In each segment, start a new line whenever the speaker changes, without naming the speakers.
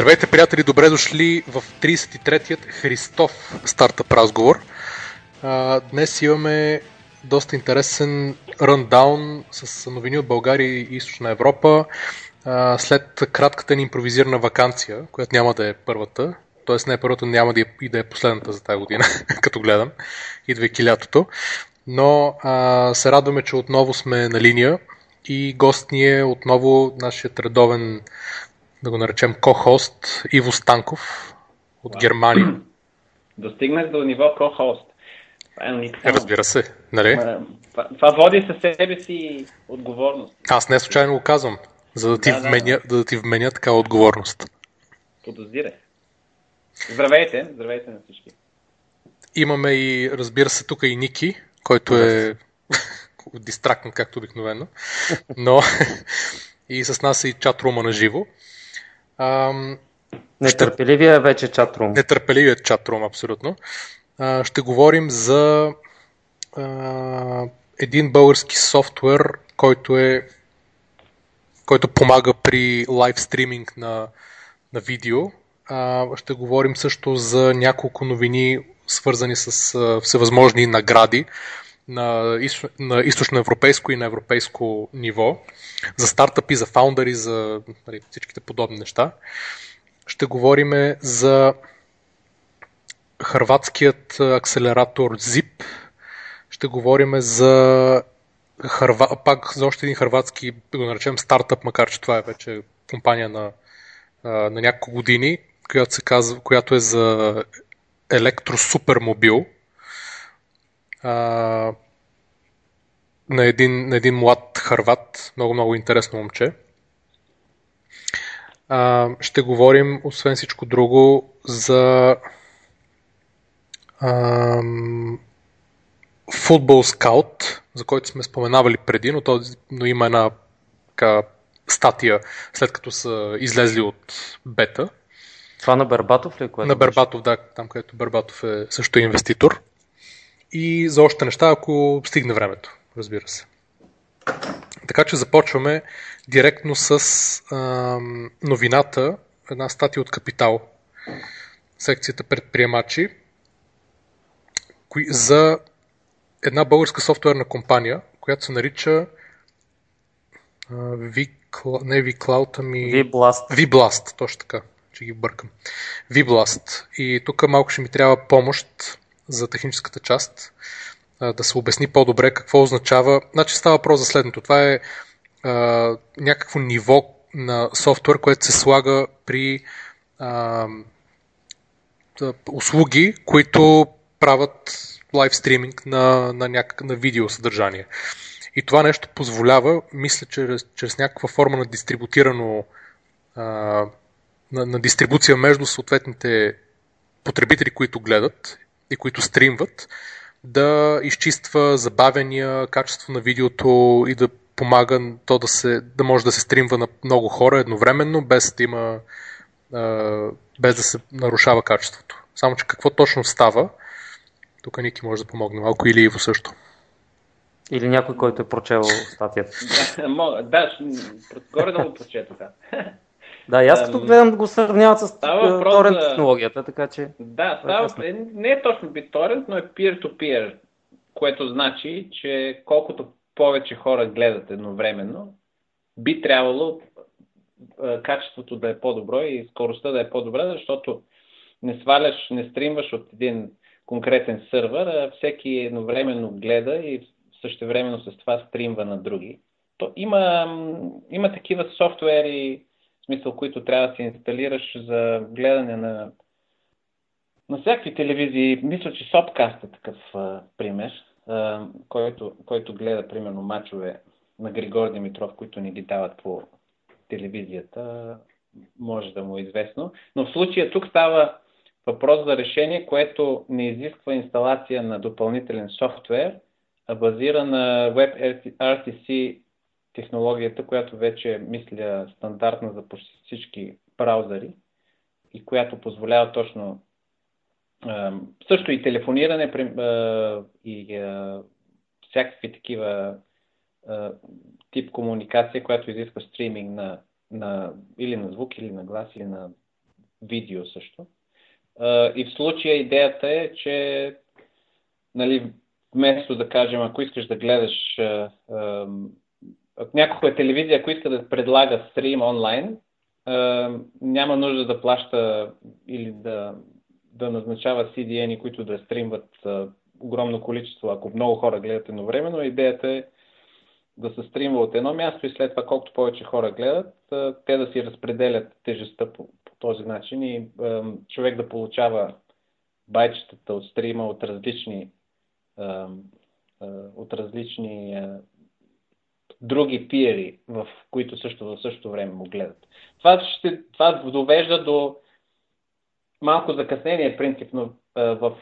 Здравейте, приятели! Добре дошли в 33-ят Христов стартъп разговор. Днес имаме доста интересен ръндаун с новини от България и Източна Европа. След кратката ни импровизирана вакансия, която няма да е първата, т.е. не е първата, няма да е, и да е последната за тази година, като гледам, идвайки лятото. Но а, се радваме, че отново сме на линия и гост ни е отново нашият редовен да го наречем ко-хост Иво Станков от wow. Германия.
Достигнах до ниво ко-хост.
Е уникално. Разбира се, нали?
Това, това води със себе си отговорност.
Аз не случайно го казвам, за да ти, да, вменя, да. да ти вменя такава отговорност.
Подозирай. Здравейте, здравейте на всички.
Имаме и, разбира се, тук и Ники, който е дистрактен, както обикновено, но и с нас е и чат-рума на живо.
Ам, Нетърпеливия е вече чатрум.
Нетърпеливия чатрум, абсолютно. А, ще говорим за а, един български софтуер, който е който помага при лайв стриминг на, на видео. А, ще говорим също за няколко новини, свързани с а, всевъзможни награди на, източно, на източноевропейско и на европейско ниво, за стартъпи, за фаундъри, за нали, всичките подобни неща. Ще говорим за хрватският акселератор ZIP. Ще говорим за Хърва... пак за още един хрватски, го наречем стартъп, макар че това е вече компания на, на няколко години, която, се казва, която е за електросупермобил, а, на, един, на един млад харват, много, много интересно момче. А, ще говорим, освен всичко друго, за футбол скаут, за който сме споменавали преди, но, този, но има една така, статия, след като са излезли от бета.
Това на Бербатов ли? Което
на Бербатов, да, там където Бербатов е също инвеститор и за още неща, ако стигне времето, разбира се. Така че започваме директно с а, новината, една статия от Капитал, секцията предприемачи, кои, за една българска софтуерна компания, която се нарича а, v, не vCloud, ами...
vBlast.
vBlast, точно така, че ги бъркам. vBlast. И тук малко ще ми трябва помощ за техническата част, да се обясни по-добре какво означава. Значи става въпрос за следното. Това е а, някакво ниво на софтуер, което се слага при а, услуги, които правят лайв стриминг на, на, някак, на видео съдържание. И това нещо позволява, мисля, чрез, чрез някаква форма на дистрибутирано а, на, на дистрибуция между съответните потребители, които гледат и които стримват, да изчиства забавения, качество на видеото и да помага то да, се, да може да се стримва на много хора едновременно, без да има без да се нарушава качеството. Само, че какво точно става, тук Ники може да помогне малко или Иво също.
Или някой, който е прочел статията.
да, да, горе да го прочета.
Да, и аз като гледам го сравняват с торент за... технологията, така че...
Да, става, е, не е точно BitTorrent, но е peer-to-peer, което значи, че колкото повече хора гледат едновременно, би трябвало качеството да е по-добро и скоростта да е по-добра, защото не сваляш, не стримваш от един конкретен сървър, а всеки едновременно гледа и същевременно с това стримва на други. То има, има такива софтуери, смисъл, които трябва да си инсталираш за гледане на, на всякакви телевизии. Мисля, че Сопкаст е такъв а, пример, а, който, който гледа, примерно, мачове на Григор Димитров, които ни ги дават по телевизията. Може да му е известно. Но в случая тук става въпрос за решение, което не изисква инсталация на допълнителен софтуер, а базира на WebRTC технологията, която вече мисля стандартна за почти всички браузъри и която позволява точно също и телефониране и всякакви такива тип комуникация, която изисква стриминг на, на, или на звук, или на глас, или на видео също. И в случая идеята е, че нали, вместо да кажем, ако искаш да гледаш някаква телевизия, ако иска да предлага стрим онлайн, няма нужда да плаща или да, да назначава CDN, които да стримват огромно количество, ако много хора гледат едновременно. Идеята е да се стримва от едно място и след това колкото повече хора гледат, те да си разпределят тежестта по, по този начин и е, човек да получава байчетата от стрима от различни е, е, от различни други пиери, в които също в същото време му гледат. Това, ще, това довежда до малко закъснение принципно в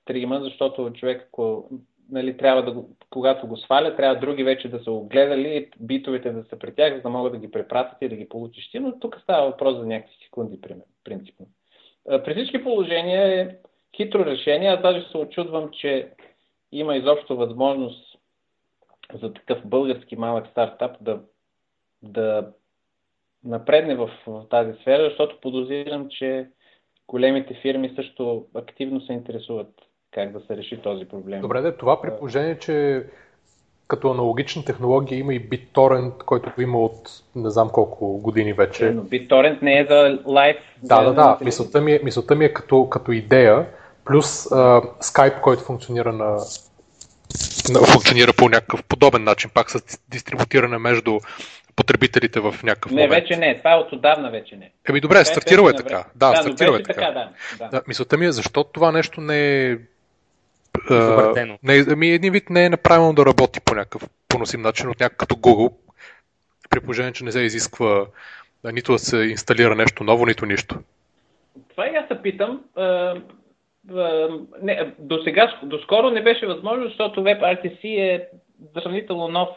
стрима, защото човек, ако нали, трябва да когато го сваля, трябва други вече да са го гледали, битовете да са при тях, за да могат да ги препратят и да ги получиш ти, но тук става въпрос за някакви секунди, принципно. При всички положения е хитро решение. Аз даже се очудвам, че има изобщо възможност за такъв български малък стартап да, да напредне в, в тази сфера, защото подозирам, че големите фирми също активно се интересуват как да се реши този проблем.
Добре, да, това при положение, че като аналогична технология има и BitTorrent, който го има от не знам колко години вече.
Но BitTorrent не е за лайф.
Да, да, да. Мисълта ми е, мисълта ми е като, като идея, плюс uh, Skype, който функционира на функционира по някакъв подобен начин, пак с дистрибутиране между потребителите в някакъв
не, момент. Не, вече не. Това е от отдавна вече не.
Еми добре, стартирало е така. Да, да стартирало е така. така да, да. да. Мисълта ми е, защо това нещо не е не, ами един вид не е направено да работи по някакъв поносим начин от някакъв като Google, при положение, че не се изисква нито да се инсталира нещо ново, нито нищо.
Това и аз се питам. Не, до сега, доскоро не беше възможно, защото WebRTC е сравнително нов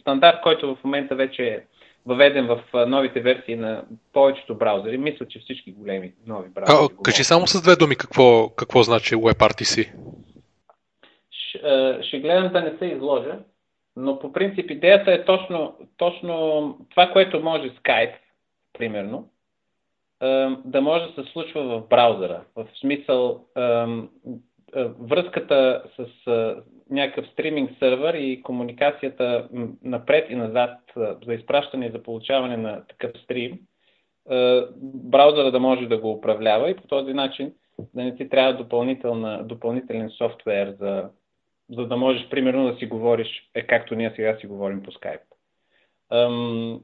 стандарт, който в момента вече е въведен в новите версии на повечето браузъри. Мисля, че всички големи нови браузъри.
А, кажи само с две думи какво, какво значи WebRTC
ще гледам да не се изложа, но по принцип идеята е точно, точно това, което може Skype, примерно, да може да се случва в браузъра. В смисъл връзката с някакъв стриминг сървър и комуникацията напред и назад за изпращане и за получаване на такъв стрим, браузъра да може да го управлява и по този начин да не ти трябва допълнителен софтуер за за да можеш, примерно, да си говориш, е както ние сега си говорим по. Ам,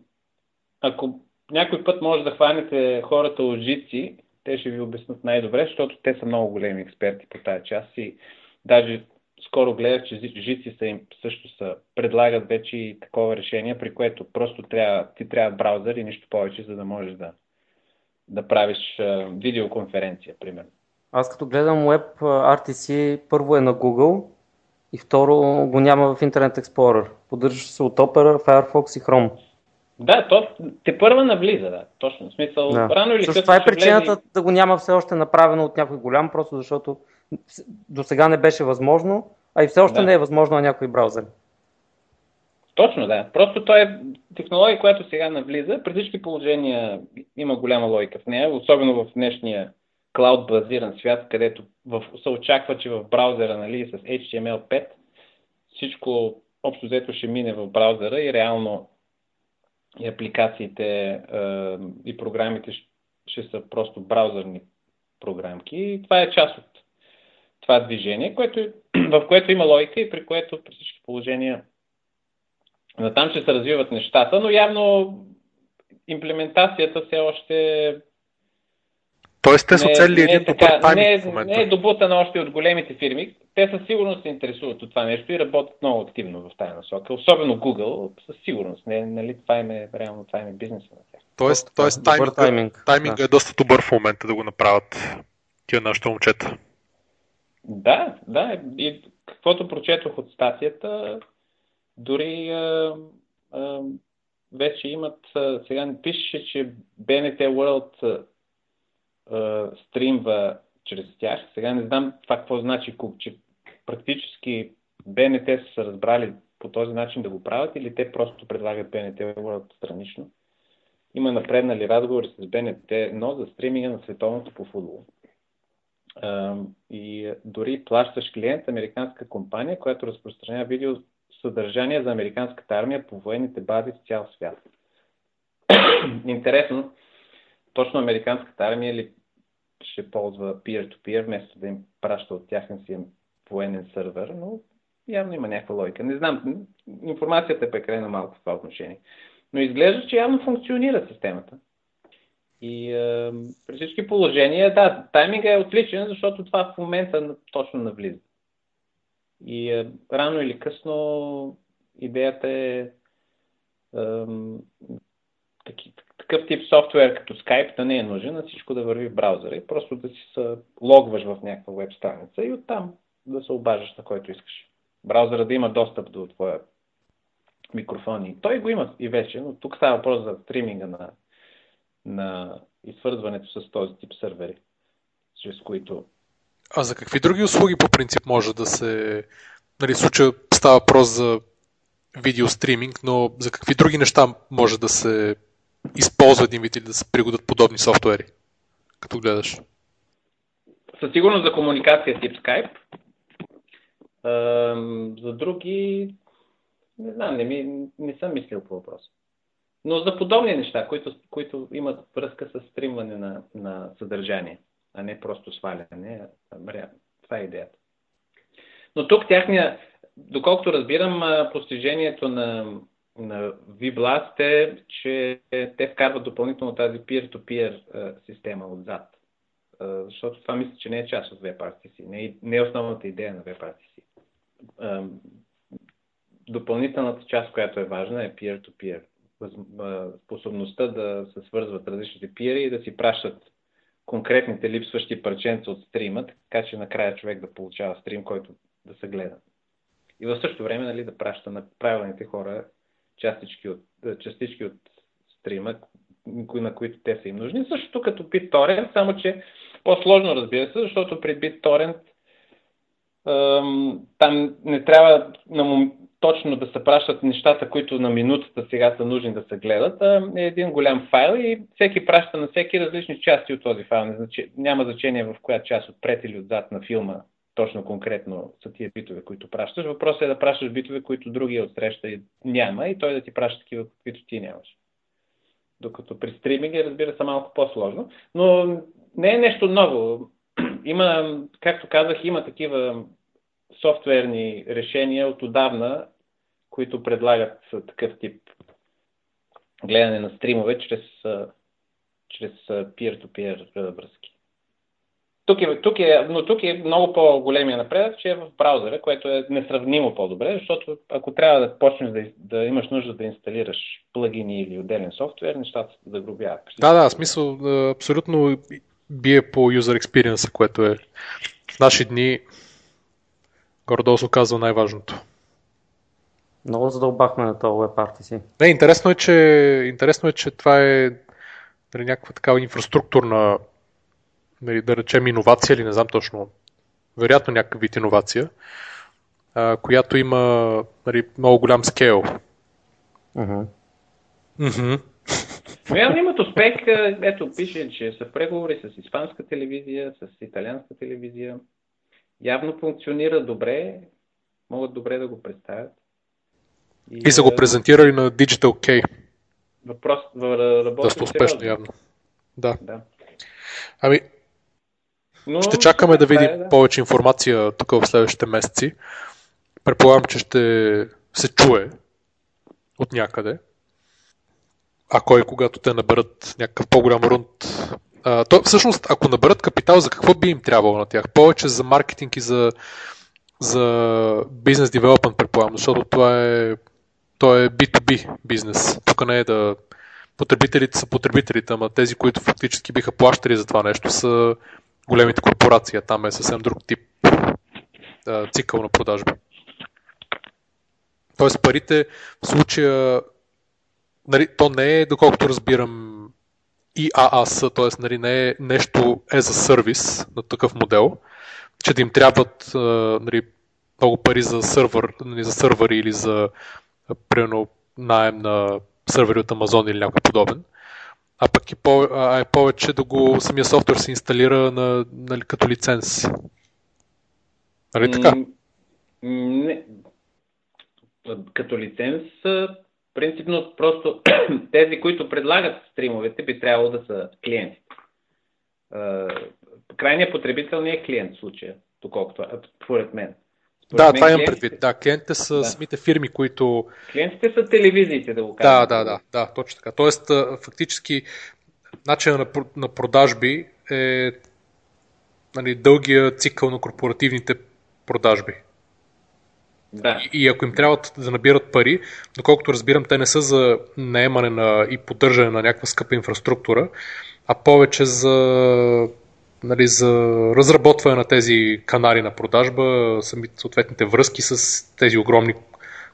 ако някой път може да хванете хората от жици, те ще ви обяснат най-добре, защото те са много големи експерти по тази част и даже скоро гледах, че жици са им, също са, предлагат вече и такова решение, при което просто трябва, ти трябва браузър и нищо повече, за да можеш да, да правиш видеоконференция, примерно.
Аз като гледам Web RTC, първо е на Google, и второ го няма в Internet Explorer. Поддържа се от Opera, Firefox и Chrome.
Да, то те първа навлиза, да. Точно. В смисъл, да. рано или
късно Това е причината влезе... да го няма все още направено от някой голям, просто защото до сега не беше възможно, а и все още да. не е възможно на някой браузър.
Точно, да. Просто той е технология, която сега навлиза. При всички положения има голяма логика в нея, особено в днешния клауд базиран свят, където в, се очаква, че в браузъра нали, с HTML5 всичко общо взето ще мине в браузъра и реално и апликациите е, и програмите ще, са просто браузърни програмки. И това е част от това движение, което, в което има логика и при което при всички положения натам ще се развиват нещата, но явно имплементацията все още
Тоест те са оцелили един е добър тайминг
не, е-. Не е добутана още от големите фирми. Те със сигурност се интересуват от това нещо и работят много активно в тази насока. Особено Google, със сигурност. Не, нали, това им е, реално това им е бизнеса на тях.
Тоест, тоест тайминг, тайминг, тайминг да. е доста добър в момента да го направят тия нашите момчета.
Да, да. И каквото прочетох от статията, дори а, а, вече имат, а, сега не пише, че BNT World стримва чрез тях. Сега не знам това какво значи, че практически БНТ са разбрали по този начин да го правят или те просто предлагат БНТ World странично. има напреднали разговори с БНТ, но за стриминга на световното по футбол. И дори плащаш клиент, американска компания, която разпространява видео съдържание за американската армия по военните бази в цял свят. Интересно, точно американската армия ли ще ползва peer-to-peer, вместо да им праща от тяхен си военен сървър, но явно има някаква логика. Не знам, информацията е прекалено малко в това отношение. Но изглежда, че явно функционира системата. И е, при всички положения, да, тайминга е отличен, защото това в момента точно навлиза. И е, рано или късно идеята е, е такъв тип софтуер като Skype да не е нужен, а всичко да върви в браузъра и просто да си се логваш в някаква веб страница и оттам да се обаждаш на който искаш. Браузъра да има достъп до твоя микрофон и той го има и вече, но тук става въпрос за стриминга на, на изсвързването с този тип сървъри, чрез които...
А за какви други услуги по принцип може да се... Нали, случая става въпрос за видео стриминг, но за какви други неща може да се използва един вид или да се пригодят подобни софтуери, като гледаш?
Със сигурност за комуникация тип Skype. За други, не знам, не, ми, не съм мислил по въпроса. Но за подобни неща, които, които имат връзка с стримване на, на съдържание, а не просто сваляне, това е идеята. Но тук тяхния, доколкото разбирам, постижението на, на VBlast е, че те вкарват допълнително тази peer-to-peer система отзад. Защото това мисля, че не е част от WebRTC, не е, не е основната идея на WebRTC. Допълнителната част, която е важна е peer-to-peer. Способността да се свързват различните пиери и да си пращат конкретните липсващи парченца от стрима, така че накрая човек да получава стрим, който да се гледа. И в същото време нали, да праща на правилните хора частички от, частички от стрима, на които те са им нужни. Същото като BitTorrent, само че по-сложно разбира се, защото при BitTorrent там не трябва на, точно да се пращат нещата, които на минутата сега са нужни да се гледат, а е един голям файл и всеки праща на всеки различни части от този файл. Няма значение в коя част отпред или отзад на филма точно конкретно са тия битове, които пращаш. Въпросът е да пращаш битове, които другия отсреща няма и той да ти праща такива, каквито ти нямаш. Докато при стриминга, разбира се, малко по-сложно. Но не е нещо ново. Има, както казах, има такива софтуерни решения от отдавна, които предлагат такъв тип гледане на стримове чрез, чрез peer-to-peer връзки. Тук е, тук е, но тук е много по-големия напредък, че е в браузъра, което е несравнимо по-добре, защото ако трябва да почнеш да, да имаш нужда да инсталираш плагини или отделен софтуер, нещата се загробяват.
Да, да, смисъл абсолютно бие по user experience, което е в наши дни гордо се оказва най-важното.
Много задълбахме на този WebRTC. си.
Не, интересно е, че, интересно е, че това е нали, някаква такава инфраструктурна нали, да речем иновация или не знам точно, вероятно някакъв вид иновация, а, която има нали, много голям скейл.
Uh-huh.
Uh-huh.
Но явно имат успех. Ето, пише, че са преговори с испанска телевизия, с италианска телевизия. Явно функционира добре, могат добре да го представят.
И, и са го презентирали на Digital K.
Въпрос,
Доста успешно, явно. Да.
да.
Ами, но... Ще чакаме да видим да. повече информация тук в следващите месеци. Предполагам, че ще се чуе от някъде. А кой, когато те наберат някакъв по-голям рунд. А, то, всъщност, ако наберат капитал, за какво би им трябвало на тях? Повече за маркетинг и за, за бизнес девелопмент, предполагам, защото това е, то е B2B бизнес. Тук не е да потребителите са потребителите, ама тези, които фактически биха плащали за това нещо, са големите корпорации. Там е съвсем друг тип а, цикъл на продажби. Тоест парите в случая, нали, то не е, доколкото разбирам, IaaS, т.е. Нали, не е нещо е за сервис на такъв модел, че да им трябват нали, много пари за сървър, нали, за сървъри или за примерно найем на сървъри от Амазон или някой подобен. а пък и по, а е повече да го самия софтуер се инсталира на, нали, като лиценз. Нали така?
Не. Като лиценз, принципно просто тези, които предлагат стримовете, би трябвало да са клиенти. Крайният потребител не е клиент в случая, доколкото, според мен.
Според да, мен това имам предвид. Да, клиентите са да. самите фирми, които...
Клиентите са телевизиите, да го
кажем. Да, да, да, да, точно така. Тоест, фактически, начинът на, на продажби е нали, дългия цикъл на корпоративните продажби.
Да.
И, и ако им трябва да набират пари, доколкото разбирам, те не са за наемане на, и поддържане на някаква скъпа инфраструктура, а повече за, нали, за разработване на тези канали на продажба, съответните връзки с тези огромни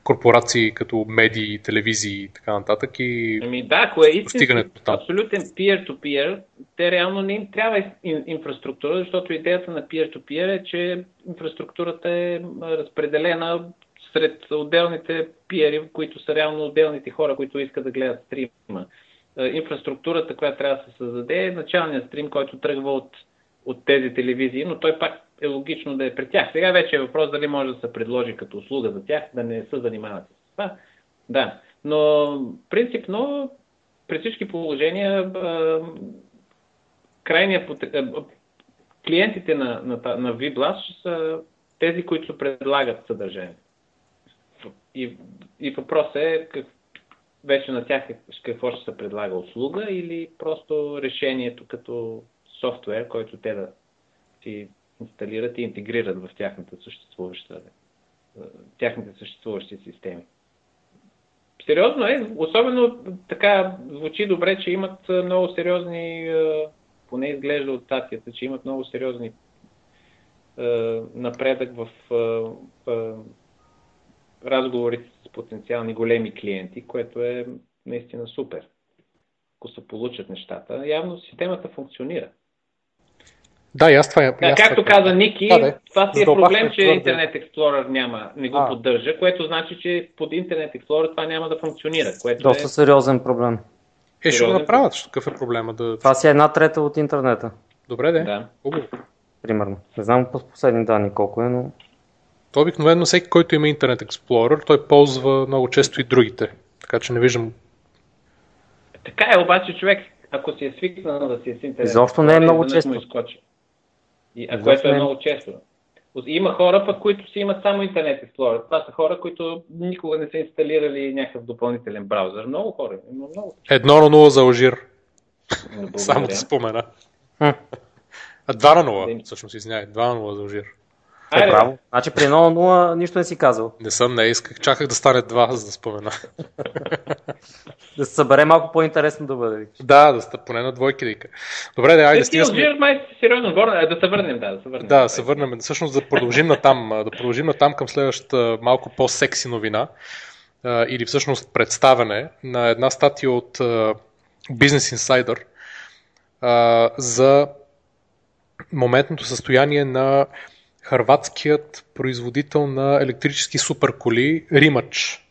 корпорации като медии, телевизии и така нататък и
ами да, ако е истински, абсолютен peer-to-peer, те реално не им трябва инфраструктура, защото идеята на peer-to-peer е, че инфраструктурата е разпределена сред отделните пиери, които са реално отделните хора, които искат да гледат стрима. Е, инфраструктурата, която трябва да се създаде е началният стрим, който тръгва от, от тези телевизии, но той пак е логично да е при тях. Сега вече е въпрос дали може да се предложи като услуга за тях, да не се занимават с това. Да, но принципно при всички положения крайния клиентите на, на, на VBLAS са тези, които предлагат съдържание. И, и въпросът е как, вече на тях какво ще се предлага услуга или просто решението като софтуер, който те да си инсталират и интегрират в тяхната съществуваща, е, тяхните съществуващи системи. Сериозно е, особено така звучи добре, че имат е, много сериозни, е, поне изглежда от статията, че имат много сериозни напредък в разговорите с потенциални големи клиенти, което е наистина супер. Ако се получат нещата, явно системата функционира.
Да, и аз това е. Да,
както това... каза Ники, да, да. това си е проблем, че Internet Explorer няма, не го а. поддържа, което значи, че под Internet Explorer това няма да функционира. Което
Доста
е...
сериозен проблем.
Е, ще го направят. Какъв е проблема? Да...
Това си е една трета от интернета.
Добре, де.
Да.
Хубаво.
Примерно. Не знам по последни данни колко е, но...
То обикновено всеки, който има Internet Explorer, той ползва много често и другите. Така че не виждам.
Така е, обаче човек, ако си е свикнал да си е с интернет.
Изобщо не е много често. Изкочи.
И, а което е много често. Има хора, пък, които си имат само интернет Explorer. Това са хора, които никога не са инсталирали някакъв допълнителен браузър. Много хора. Има много.
Едно на нула за Ожир. Само да спомена. А, два на нула, всъщност, извинявай. Два на нула за Ожир.
Е, браво. Значи при 0-0 нищо не си казал.
Не съм, не исках. Чаках да стане 2, за да спомена.
да се събере малко по-интересно да бъде.
Да, да сте поне на двойки да Добре, да, айде.
Стига сме... май сериозно, е, да се върнем, да, да се върнем.
Да, да се върнем. Всъщност да продължим на там, да продължим на там към следващата малко по-секси новина. Или всъщност представяне на една статия от Business Insider за моментното състояние на хърватският производител на електрически суперколи Римач.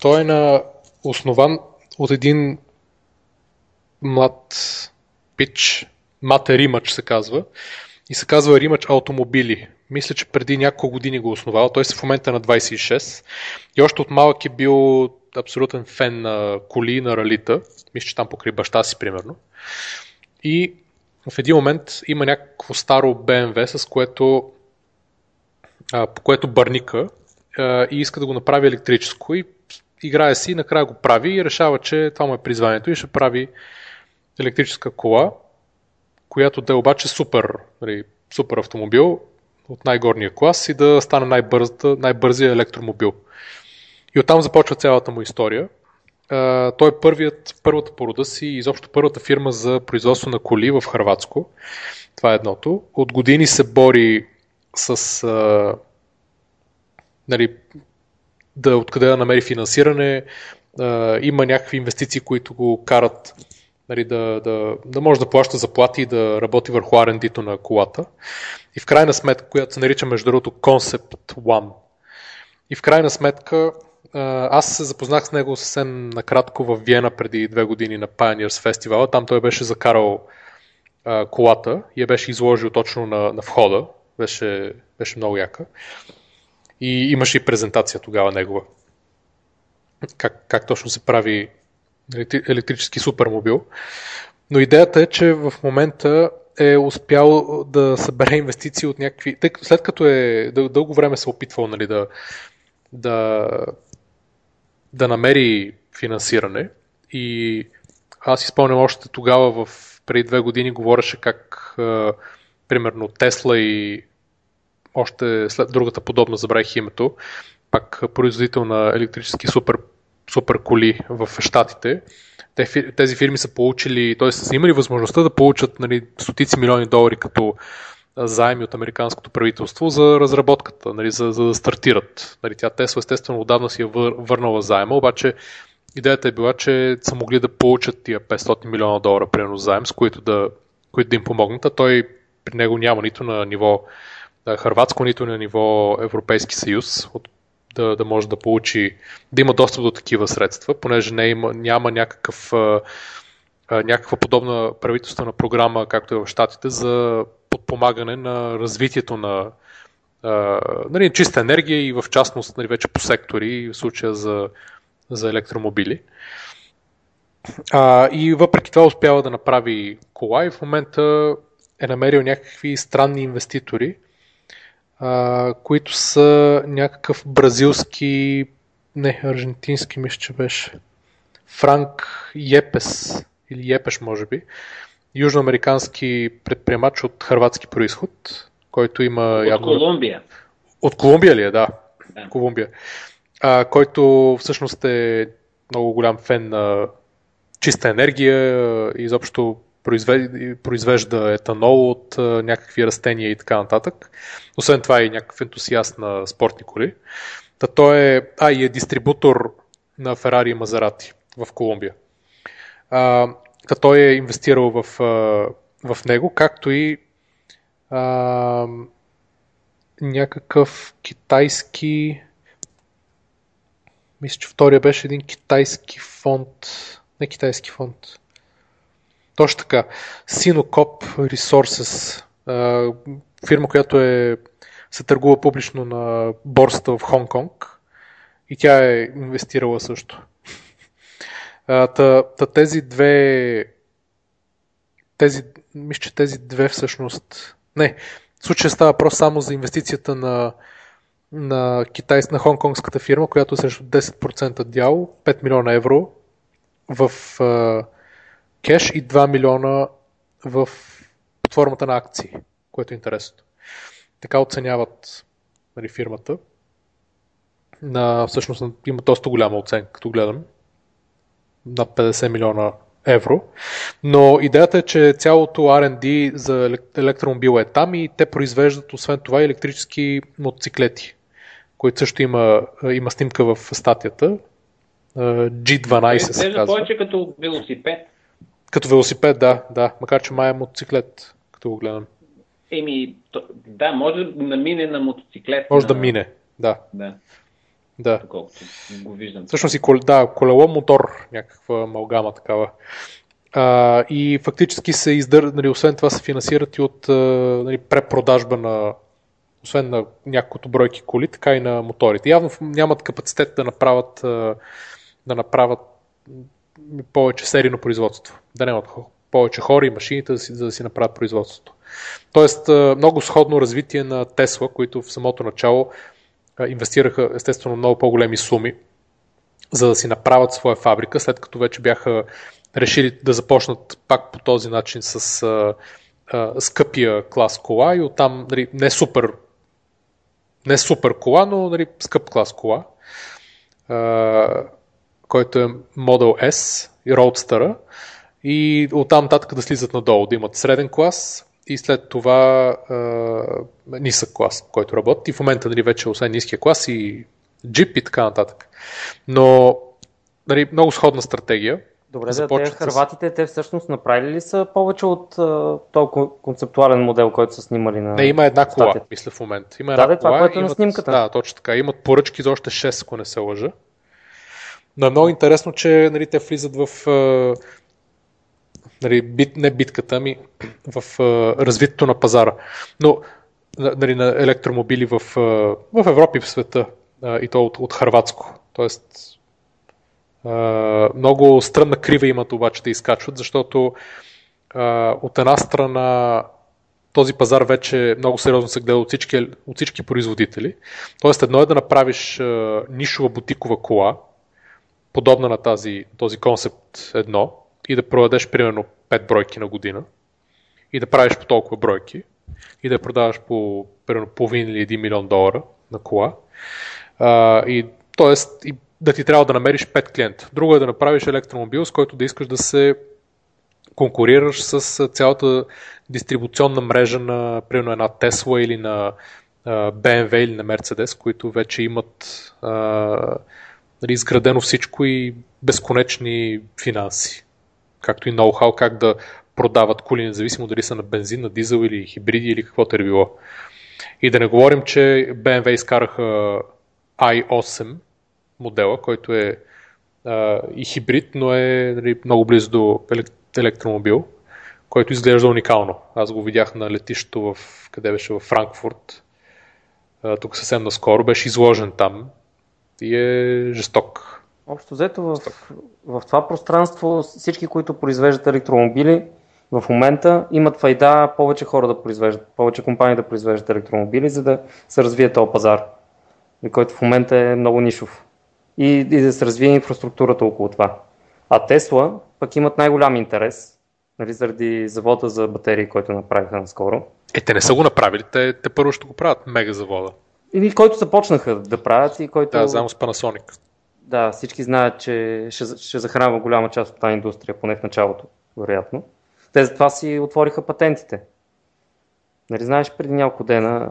Той е на основан от един млад пич, Мате Римач се казва, и се казва Римач Автомобили. Мисля, че преди няколко години го основал. Той се в момента на 26 и още от малък е бил абсолютен фен на коли, на ралита. Мисля, че там покри баща си, примерно. И в един момент има някакво старо BMW, с което, а, по което бърника а, и иска да го направи електрическо и играе си, накрая го прави и решава, че това му е призванието и ще прави електрическа кола, която да е обаче супер, нали, супер автомобил от най-горния клас и да стане най-бързия електромобил. И оттам започва цялата му история той е първият, първата порода си и изобщо първата фирма за производство на коли в Хрватско. Това е едното. От години се бори с а, нали, да откъде да намери финансиране. А, има някакви инвестиции, които го карат нали, да, да, да може да плаща заплати и да работи върху R&D-то на колата. И в крайна сметка, която се нарича между другото Concept One. И в крайна сметка аз се запознах с него съвсем накратко в Виена преди две години на Pioneers фестивала. Там той беше закарал а, колата и я беше изложил точно на, на входа. Беше, беше много яка. И имаше и презентация тогава негова. Как, как точно се прави електрически супермобил. Но идеята е, че в момента е успял да събере инвестиции от някакви... След като е дълго време се опитвал нали, да, да, да намери финансиране и аз изпълням още тогава в преди две години говореше как а, примерно Тесла и още след другата подобна, забравих името, пак производител на електрически супер, супер коли в Штатите. Те, тези фирми са получили, т.е. са имали възможността да получат нали, стотици милиони долари като заеми от американското правителство за разработката, нали, за, за да стартират. Нали, тя Тесла естествено отдавна си е вър, върнала заема, обаче идеята е била, че са могли да получат тия 500 милиона долара примерно заем, с които да, които да им помогнат, а той при него няма нито на ниво Харватско, нито на ниво Европейски съюз, от, да, да може да получи, да има достъп до такива средства, понеже не има, няма някакъв, някаква подобна правителствена програма, както е в Штатите, за подпомагане на развитието на а, нали, чиста енергия и в частност нали, вече по сектори, в случая за, за електромобили. А, и въпреки това успява да направи кола и в момента е намерил някакви странни инвеститори, а, които са някакъв бразилски, не, аржентински мисля, че беше. Франк Епес, или Епеш може би, южноамерикански предприемач от хрватски происход, който има...
От явно... Колумбия.
От Колумбия ли е, да. да. Колумбия. А, който всъщност е много голям фен на чиста енергия и изобщо произвежда етанол от някакви растения и така нататък. Освен това е и някакъв ентусиаст на спортни коли. Та той е, а, и е дистрибутор на Ферари и Мазерати в Колумбия. А, та той е инвестирал в, в него, както и а, някакъв китайски мисля, че втория беше един китайски фонд, не китайски фонд, точно така. Sinocop Resources, фирма, която е, се търгува публично на борсата в Хонг-Конг и тя е инвестирала също. Та, та тези две тези, мисля, че тези две всъщност не, в случая става просто само за инвестицията на, на китайс, на хонконгската фирма, която срещу 10% дял, 5 милиона евро в кеш и 2 милиона в под формата на акции, което е интересно. Така оценяват нали, фирмата. На, всъщност има доста голяма оценка, като гледам. Над 50 милиона евро. Но идеята е, че цялото R&D за електромобила е там и те произвеждат освен това електрически мотоциклети, които също има, има снимка в статията. G12 се казва.
повече като велосипед.
Като велосипед, да, да. Макар, че май е мотоциклет, като го гледам.
Еми, да, може да мине на мотоциклет.
Може
на...
да мине, да.
Да.
Да.
Колкото го виждам.
Всъщност и кол, да, колело мотор, някаква малгама такава. А, и фактически се издър, нали, освен това се финансират и от нали, препродажба на освен на няколкото бройки коли, така и на моторите. Явно нямат капацитет да направят да направят повече серийно производство. Да нямат повече хора и машините, за да си направят производството. Тоест, много сходно развитие на Тесла, които в самото начало инвестираха естествено много по-големи суми, за да си направят своя фабрика, след като вече бяха решили да започнат пак по този начин с а, а, скъпия клас кола и оттам нали, не супер не супер кола, но нали, скъп клас кола, а, който е Model S и Roadster и оттам нататък да слизат надолу, да имат среден клас и след това а, нисък клас, който работи. И в момента нали, вече освен ниския клас и джип и така нататък. Но нали, много сходна стратегия.
Добре, да, те хърватите, те всъщност направили ли са повече от този концептуален модел, който са снимали на
Не, има една кола, мисля в момента. Има една
да,
кола,
това, което
е
на снимката.
Да, точно така. Имат поръчки за още 6, ако не се лъжа. Но е много интересно, че нали, те влизат в нали, бит, не битката, ами в развитието на пазара. Но нали, на електромобили в, в Европа и в света и то от, от Харватско. Тоест много стръмна крива имат обаче да изкачват, защото от една страна този пазар вече много сериозно се гледа от всички, от всички производители. Тоест едно е да направиш нишова бутикова кола, подобна на тази, този концепт едно, и да продадеш примерно 5 бройки на година и да правиш по толкова бройки и да продаваш по примерно половин или 1 милион долара на кола. А, и, тоест, и да ти трябва да намериш 5 клиента. Друго е да направиш електромобил, с който да искаш да се конкурираш с цялата дистрибуционна мрежа на, примерно, една Тесла или на BMW или на Mercedes, които вече имат а, нали, изградено всичко и безконечни финанси, както и ноу-хау как да продават коли, независимо дали са на бензин, на дизел или хибриди или каквото е било. И да не говорим, че BMW изкараха i8 модела, който е а, и хибрид, но е нали, много близо до електромобил, който изглежда уникално. Аз го видях на летището в, къде беше в Франкфурт, а, тук съвсем наскоро, беше изложен там и е жесток.
Общо взето в, в това пространство всички, които произвеждат електромобили, в момента имат файда повече хора да произвеждат, повече компании да произвеждат електромобили, за да се развие този пазар, който в момента е много нишов. И, и да се развие инфраструктурата около това. А Тесла пък имат най-голям интерес, нали, заради завода за батерии, който направиха наскоро.
Е, те не са го направили, те, те първо ще го правят, мега завода.
Или който започнаха да правят и който...
Да, заедно с Panasonic.
Да, всички знаят, че ще, ще захранва голяма част от тази индустрия, поне в началото, вероятно. Те затова си отвориха патентите. Нали знаеш, преди няколко дена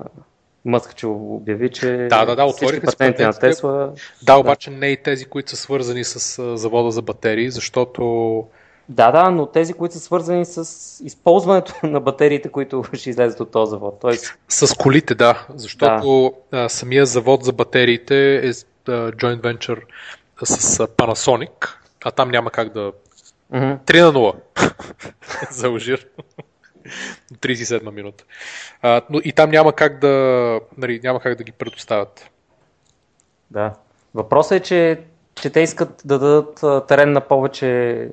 Мъск, че обяви, че
да, да, да, отвориха
патенти на Тесла...
Да, обаче да. не и тези, които са свързани с завода за батерии, защото...
Да, да, но тези, които са свързани с използването на батериите, които ще излезат от този завод. Тоест...
С колите, да, защото да. самия завод за батериите е joint venture с Panasonic, а там няма как да Mm-hmm. 3 на 0 за Алжир. 37 минута. А, но и там няма как да, нали, няма как да ги предоставят.
Да. Въпросът е, че, че те искат да дадат терен на повече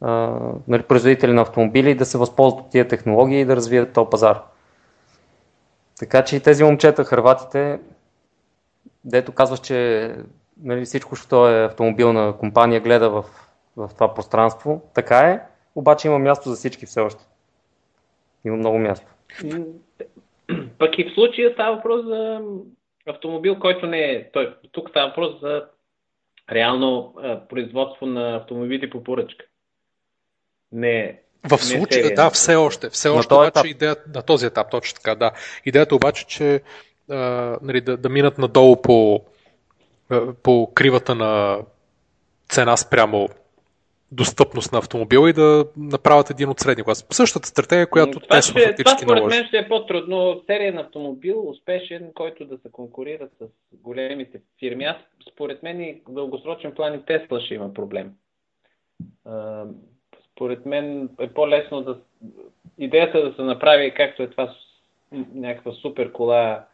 а, нали, производители на автомобили да се възползват от тия технологии и да развият този пазар. Така че и тези момчета, хрватите, дето казваш, че нали, всичко, що е автомобилна компания, гледа в в това пространство. Така е, обаче има място за всички все още. Има много място.
Пък и в случая става въпрос за автомобил, който не е... Той, тук става въпрос за реално производство на автомобили по поръчка. Не,
в случая, да, все още. Все още обаче идеята, на този етап, точно така, да. Идеята обаче, че а, нали, да, да минат надолу по, по кривата на цена спрямо достъпност на автомобила и да направят един от средния клас. Същата стратегия, която
това Тесла фактически Това според мен ще е по-трудно. Серия на автомобил, успешен, който да се конкурира с големите фирми. Аз според мен и в дългосрочен план и Тесла ще има проблем. Според мен е по-лесно да... Идеята да се направи както е това някаква супер кола,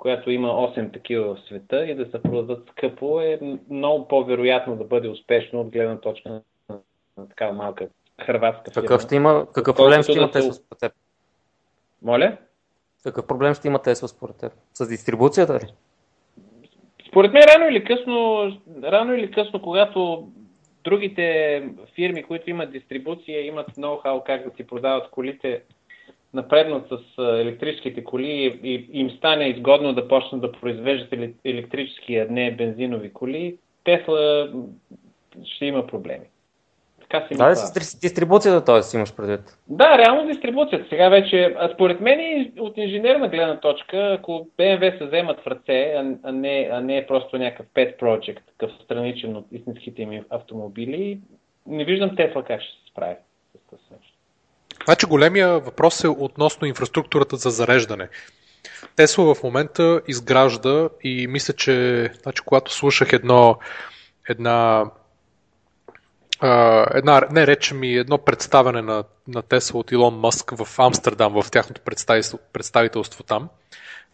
която има 8 такива в света и да се продадат скъпо, е много по-вероятно да бъде успешно от гледна точка на такава малка хрватска
фирма. Какъв, ще има, какъв проблем ще има Тесла според теб?
Моля?
Какъв проблем ще има Тесла според теб? С дистрибуцията ли?
Според мен рано или късно, рано или късно, когато другите фирми, които имат дистрибуция, имат ноу-хау как да си продават колите, напреднат с електрическите коли и им стане изгодно да почнат да произвеждат електрически, а не бензинови коли, Тесла ще има проблеми.
Така си да, с дистрибуцията, т.е. имаш предвид.
Да, реално дистрибуцията. Сега вече, според мен от инженерна гледна точка, ако BMW се вземат в ръце, а не, а не просто някакъв pet project, такъв страничен от истинските им автомобили, не виждам Тесла как ще се справи с това.
Значи големия въпрос е относно инфраструктурата за зареждане. Тесла в момента изгражда и мисля, че значи, когато слушах едно, една една, не рече ми едно представяне на, на Тесла от Илон Мъск в Амстердам, в тяхното представителство, представителство там,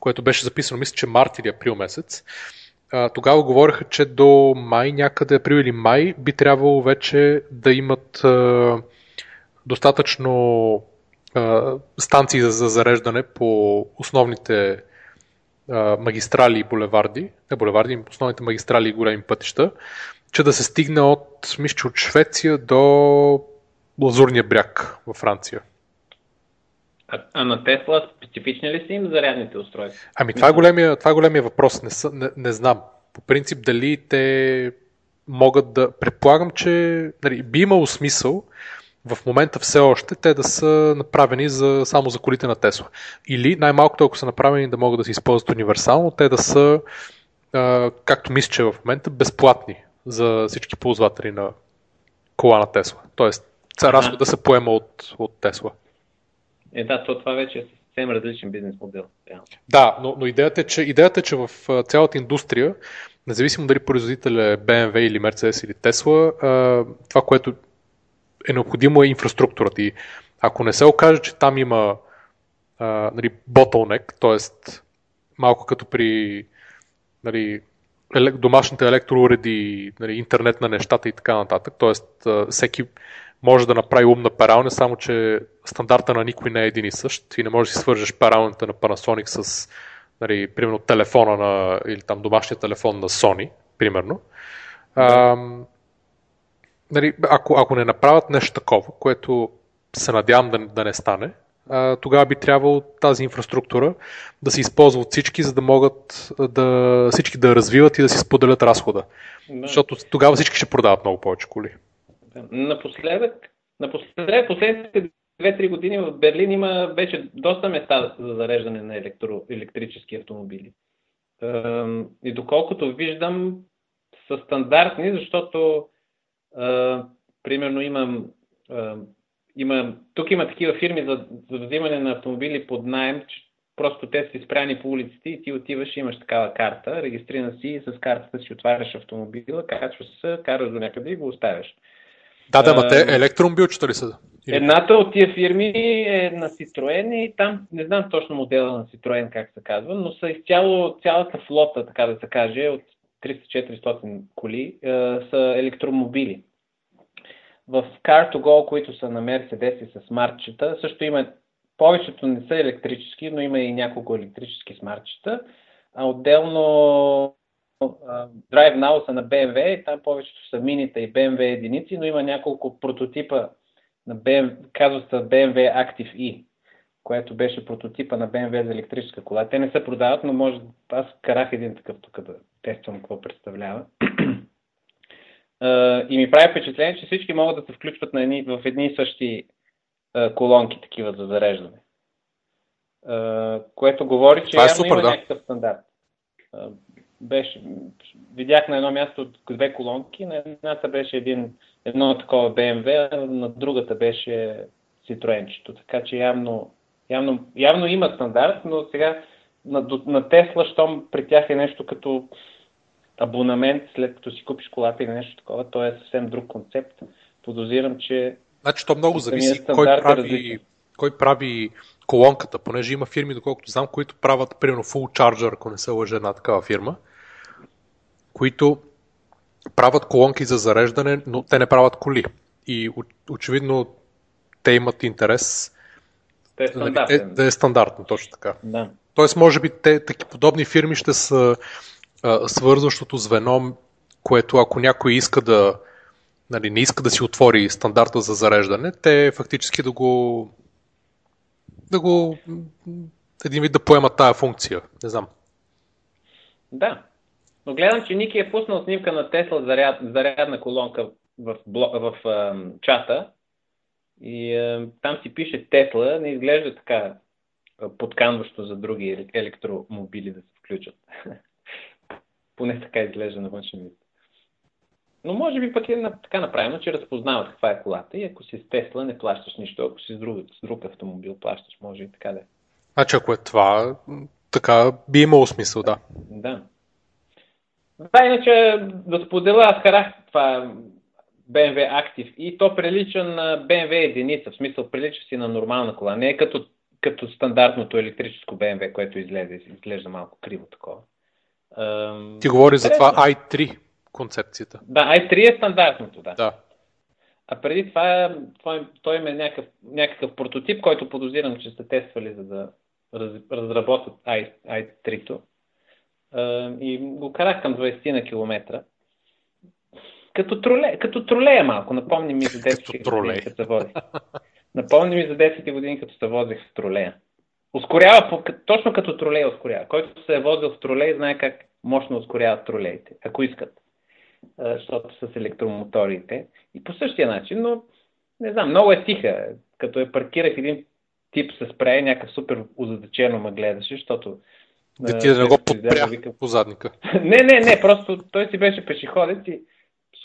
което беше записано, мисля, че март или април месец. Тогава говореха, че до май, някъде април или май, би трябвало вече да имат uh, достатъчно uh, станции за, за зареждане по основните uh, магистрали и булеварди, не булеварди, основните магистрали и големи пътища, че да се стигне от, мисля, от Швеция до Лазурния бряг във Франция.
А, а на Тесла специфични ли са им зарядните устройства?
Ами това е големия, това е големия въпрос. Не, са, не, не знам. По принцип дали те могат да... Предполагам, че нали, би имало смисъл в момента все още те да са направени за, само за колите на Тесла. Или най-малкото, ако са направени да могат да се използват универсално, те да са, а, както мисля, че в момента, безплатни за всички ползватели на кола на Тесла. Тоест, разход да се поема от, от Тесла.
Е, да, то това вече е съвсем различен бизнес модел.
Да, но, но идеята, е, че, идеята е, че в цялата индустрия, независимо дали производител е BMW или Mercedes или Tesla, това, което е необходимо е инфраструктурата. И ако не се окаже, че там има нали, bottleneck, т.е. малко като при нали, домашните електроуреди, нали, интернет на нещата и така нататък. Тоест, всеки може да направи умна пералня, само че стандарта на никой не е един и същ и не можеш да си свържеш пералнята на Panasonic с, нали, примерно, телефона на, или там домашния телефон на Sony, примерно. А, нали, ако, ако не направят нещо такова, което се надявам да, да не стане, тогава би трябвало тази инфраструктура да се използва от всички, за да могат да всички да развиват и да си споделят разхода. Да. Защото тогава всички ще продават много повече коли.
Напоследък, напоследък последните 2-3 години в Берлин има вече доста места за зареждане на електро, електрически автомобили. И доколкото виждам, са стандартни, защото примерно имам има, тук има такива фирми за, за взимане на автомобили под найем, че просто те са спряни по улиците и ти отиваш и имаш такава карта, регистриран си и с картата си отваряш автомобила, качваш се, караш до някъде и го оставяш.
Да, да, ма те електромобилчета ли са?
Едната от тия фирми е на Citroen и там, не знам точно модела на Citroen как се казва, но са изцяло цялата флота, така да се каже, от 300-400 коли, са електромобили в Car2Go, които са на Mercedes и с смартчета, също има, повечето не са електрически, но има и няколко електрически смартчета. А отделно Drive Now са на BMW, там повечето са мините и BMW единици, но има няколко прототипа на BMW, казва се BMW Active E, което беше прототипа на BMW за електрическа кола. Те не се продават, но може, аз карах един такъв тук да тествам какво представлява и ми прави впечатление, че всички могат да се включват на едни, в едни и същи колонки, такива за зареждане. Което говори, че
Това е супер,
има
да.
някакъв стандарт. Беше, видях на едно място две колонки, на едната беше един, едно такова BMW, а на другата беше Citroenчето. Така че явно, явно, явно има стандарт, но сега на, на Тесла, щом при тях е нещо като абонамент, след като си купиш колата или нещо такова, то е съвсем друг концепт. Подозирам, че...
Значи то много зависи кой е прави, кой прави колонката, понеже има фирми, доколкото знам, които правят, примерно, full charger, ако не се лъже една такава фирма, които правят колонки за зареждане, но те не правят коли. И очевидно те имат интерес
да е стандартен.
Да е стандартно, точно така.
Да.
Тоест, може би те, таки подобни фирми ще са свързващото звено, което ако някой иска да нали, не иска да си отвори стандарта за зареждане, те фактически да го да го един вид да поемат тая функция. Не знам.
Да. Но гледам, че Ники е пуснал снимка на Тесла заряд, зарядна колонка в, в, в, в чата и е, там си пише Тесла, не изглежда така подканващо за други електромобили да се включат. Поне така изглежда на външен вид. Но може би пък е така направено, че разпознават каква е колата и ако си с Тесла не плащаш нищо, ако си с друг, с друг автомобил плащаш, може и така да е.
Значи ако е това, така би имало смисъл, да.
Да. Да, иначе да споделя, аз карах това BMW Active и то прилича на BMW единица, в смисъл прилича си на нормална кола. Не е като, като стандартното електрическо BMW, което излезе, изглежда малко криво такова.
Ти говори за това i3 концепцията.
Да, i3 е стандартното, да.
да.
А преди това той, той има някакъв, някакъв прототип, който подозирам, че сте тествали, за да раз, разработят i, i3-то. И го карах към 20 на километра. Като троле, като тролея малко, напомни ми за 10 години, като се возих. Напомни ми за 10 години, като се возих в тролея. Ускорява, точно като тролей ускорява. Който се е возил в тролей, знае как мощно ускоряват тролеите, ако искат. Защото с електромоторите. И по същия начин, но не знам, много е тиха. Като я паркирах един тип с спрей, някакъв супер озадачено ме гледаше, защото
да ти да не го подпря по задника.
Не, не, не, просто той си беше пешеходец и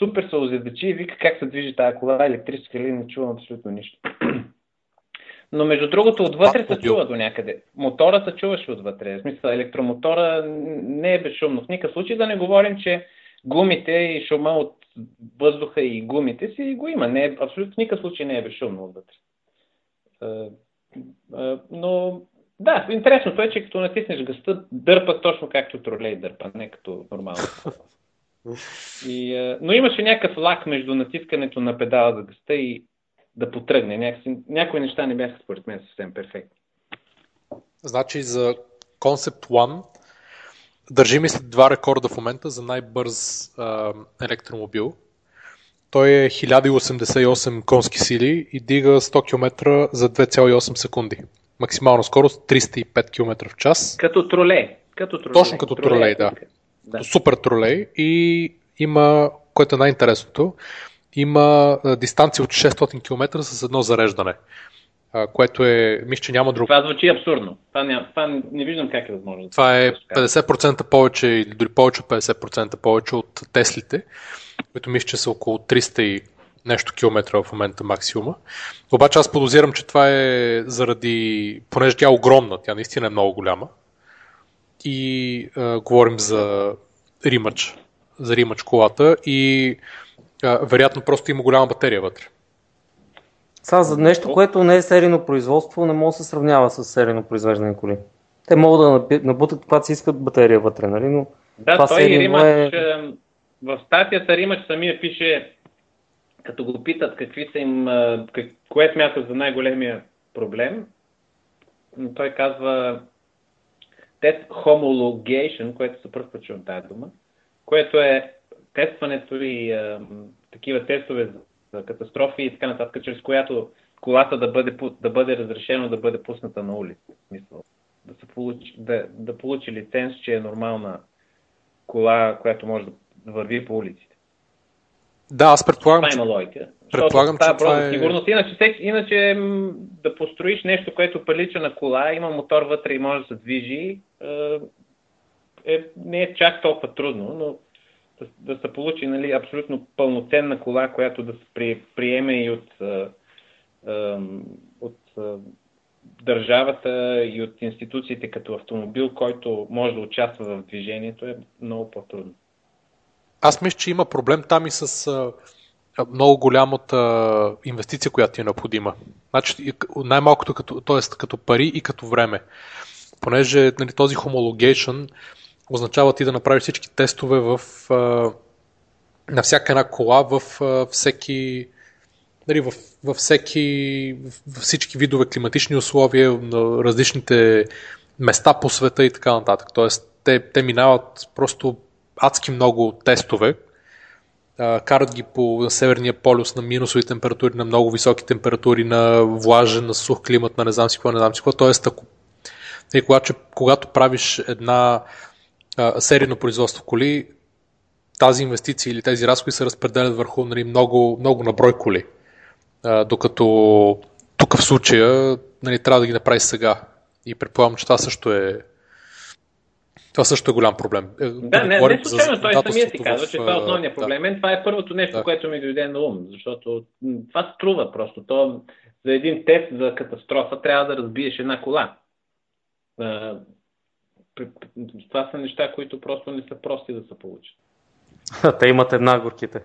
супер се озадачи и вика как се движи тази кола, електрическа или не чувам абсолютно нищо. Но между другото, отвътре се чува до някъде. Мотора се чуваше отвътре. В смисъл, електромотора не е безшумно. В никакъв случай да не говорим, че гумите и шума от въздуха и гумите си го има. Не, абсолютно в никакъв случай не е безшумно отвътре. Но да, интересното е, че като натиснеш гъста, дърпа точно както тролей дърпа, не като нормално. И, но имаше някакъв лак между натискането на педала за гъста и да потръгне. Някакси, някои неща не бяха според мен съвсем перфектни.
Значи за Concept One държи ми след два рекорда в момента за най-бърз а, електромобил. Той е 1088 конски сили и дига 100 км за 2,8 секунди. Максимална скорост 305 км в час.
Като тролей. Като тролей.
Точно като тролей, тролей да. Да. Супер тролей и има, което е най-интересното, има дистанция от 600 км с едно зареждане, което е, мисля, че няма друг.
Това звучи абсурдно. Това не, това не виждам как е възможно.
Това е 50% повече или дори повече от 50% повече от Теслите, които мисля, че са около 300 и нещо километра в момента максимума. Обаче аз подозирам, че това е заради, понеже тя е огромна, тя наистина е много голяма. И а, говорим за римач, за римач колата и а, вероятно просто има голяма батерия вътре.
Сега за нещо, което не е серийно производство, не може да се сравнява с серийно произвеждане коли. Те могат да набутат, когато си искат батерия вътре, нали? Но
да, това той Римач, е... в статията Римач самия пише, като го питат какви са им, как, кое смятат за най-големия проблем, той казва test homologation, което се път чувам тази дума, което е тестването и а, такива тестове за катастрофи и така нататък, чрез която колата да бъде, да бъде разрешено да бъде пусната на улица. Смисъл, да, се получи, да, да получи лиценз, че е нормална кола, която може да върви по улиците.
Да, аз предполагам,
това има логика.
Предполагам, че това
е... Сигурност. Иначе, всеки, иначе да построиш нещо, което прилича на кола, има мотор вътре и може да се движи, е, не е чак толкова трудно, но да, да се получи нали, абсолютно пълноценна кола, която да се при, приеме и от, а, от а, държавата и от институциите като автомобил, който може да участва в движението, е много по-трудно.
Аз мисля, че има проблем там и с а, много голямата инвестиция, която е необходима. Значи, най-малкото като, т.е. като пари и като време. Понеже нали, този homologation означава ти да направиш всички тестове в, а, на всяка една кола в а, всеки нали, в, във всеки, във всички видове климатични условия, на различните места по света и така нататък. Тоест, те, те минават просто адски много тестове, карат ги по Северния полюс на минусови температури, на много високи температури, на влажен, на сух климат, на не знам си какво, не знам си какво. Тоест, ако, нали, когато, когато правиш една а, серийно производство коли, тази инвестиция или тези разходи се разпределят върху нали, много, много наброй коли. А, докато тук в случая нали, трябва да ги направи сега. И предполагам, че това също е това също е голям проблем.
Е, да, не, не случайно, той самия си казва, че това е основният проблем. Да. Това е първото нещо, да. което ми дойде на ум, защото това струва просто. То, за един тест за катастрофа трябва да разбиеш една кола това са неща, които просто не са прости да се получат.
Те имат една горките.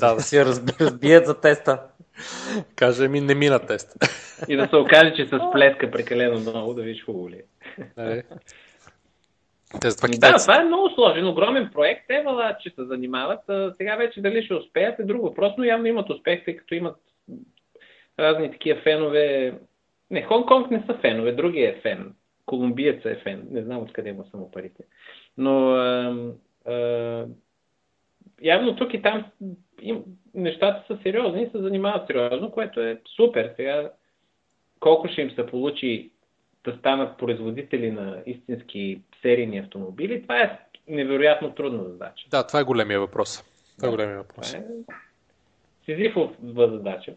да, да си разбият за теста.
Каже ми, не мина тест.
И да се окаже, че с плетка прекалено много, да виж хубаво ли е. Да, това е много сложен, огромен проект. Те вала, че се занимават. Сега вече дали ще успеят е друго въпрос, но явно имат успех, тъй като имат разни такива фенове. Не, Хонг-Конг не са фенове, другия е фен. Колумбиец е фен. Не знам откъде му само парите. Но а, а, явно тук и там им, нещата са сериозни и се занимават сериозно, което е супер. Сега колко ще им се получи да станат производители на истински серийни автомобили, това е невероятно трудна задача.
Да, това е големия въпрос. Това е големия въпрос.
Това е Сизифова задача.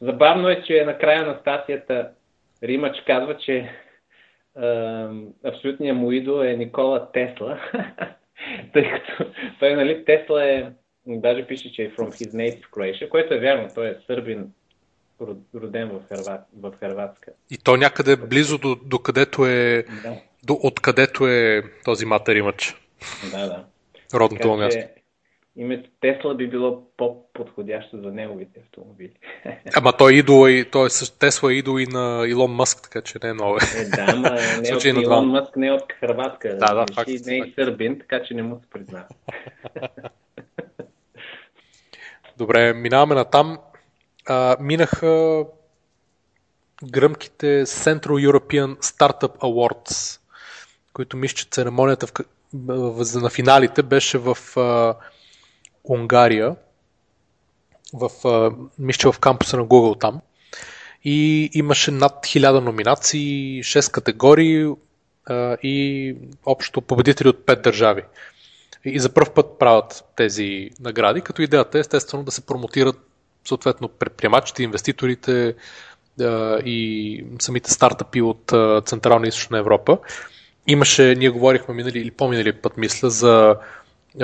Забавно е, че на края на статията Римач казва, че е, абсолютният му идол е Никола Тесла. Тъй като той, нали, Тесла е, даже пише, че е from his native Croatia, което е вярно, той е сърбин роден в, Хрват, в Хрватска.
И то някъде близо до, до където е, да. До, откъдето е този материмач.
Да, да.
Родното му място.
Името Тесла би било по-подходящо за неговите автомобили.
Ама той е идол и той е, Тесла е идол и на Илон Мъск, така че не е много.
Е, да, ама не е от Илон Мъск не е от Хрватска.
Да, да, факт.
Не е сърбин, така че не му се признава.
Добре, минаваме на там а, минаха гръмките Central European Startup Awards, които мисля, че церемонията в, в, на финалите беше в а, Унгария, в, а, мисля, в кампуса на Google там. И имаше над 1000 номинации, 6 категории а, и общо победители от 5 държави. И за първ път правят тези награди, като идеята е естествено да се промотират съответно предприемачите, инвеститорите и самите стартъпи от Централна и Източна Европа. Имаше, ние говорихме минали или по-минали път, мисля, за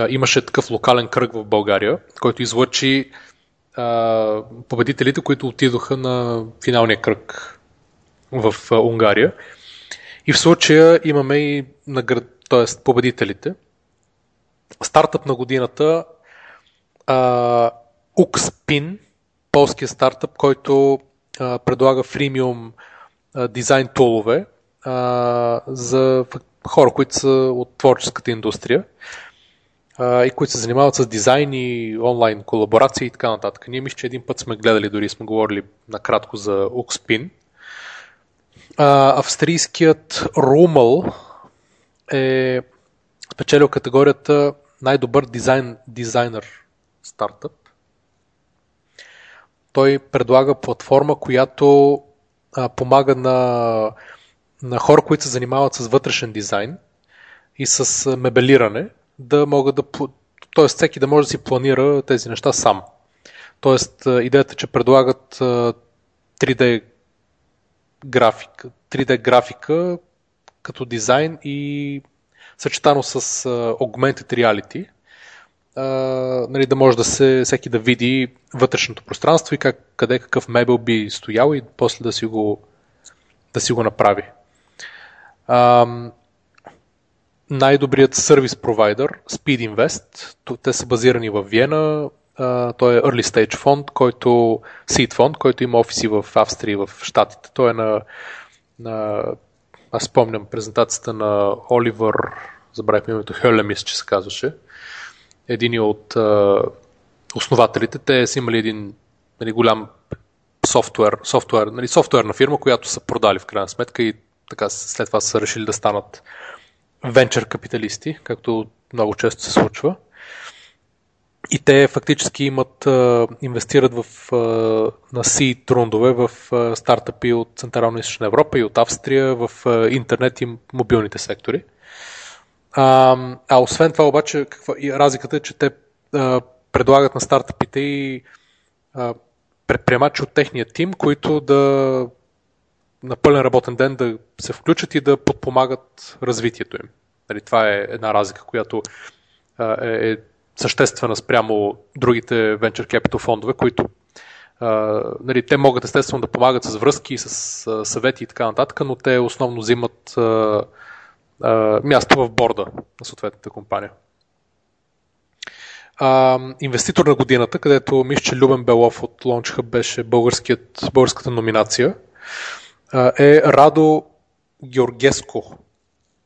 имаше такъв локален кръг в България, който излъчи победителите, които отидоха на финалния кръг в Унгария. И в случая имаме и наград, т.е. победителите. Стартъп на годината Uxpin полския стартъп, който а, предлага фримиум а, дизайн тулове а, за хора, които са от творческата индустрия а, и които се занимават с дизайн и онлайн колаборации и така нататък. Ние мисля, че един път сме гледали, дори сме говорили накратко за Uxpin. А, австрийският Rumel е спечелил категорията най-добър дизайн, дизайнер стартъп той предлага платформа, която а, помага на, на хора, които се занимават с вътрешен дизайн и с мебелиране, да могат да. т.е. всеки да може да си планира тези неща сам. Тоест, идеята че предлагат 3D графика, 3D графика като дизайн и съчетано с augmented reality, нали, да може да се, всеки да види вътрешното пространство и как, къде какъв мебел би стоял и после да си го, да си го направи. А, най-добрият сервис провайдер, Speed Invest, те са базирани в Виена, а, той е Early Stage фонд, който, Seed фонд, който има офиси в Австрия и в Штатите. Той е на, на аз спомням презентацията на Оливър, забравих името, Хелемис, че се казваше. Един от а, основателите, те са имали един нали, голям софтуер, софтуер, нали, софтуерна фирма, която са продали в крайна сметка и така след това са решили да станат венчър капиталисти, както много често се случва. И те фактически имат, инвестират в, на C трундове в стартъпи от Централна и Източна Европа и от Австрия в интернет и мобилните сектори. А, а освен това обаче, каква, и разликата е, че те а, предлагат на стартъпите и а, предприемачи от техния тим, които да на пълен работен ден да се включат и да подпомагат развитието им. Нали, това е една разлика, която а, е, е съществена спрямо другите venture capital фондове, които а, нали, те могат естествено да помагат с връзки, с а, съвети и така нататък, но те основно взимат а, а, място в борда на съответната компания. а, инвеститор на годината, където мисля, че Любен Белов от Launch Hub беше българската номинация, е Радо Георгеско,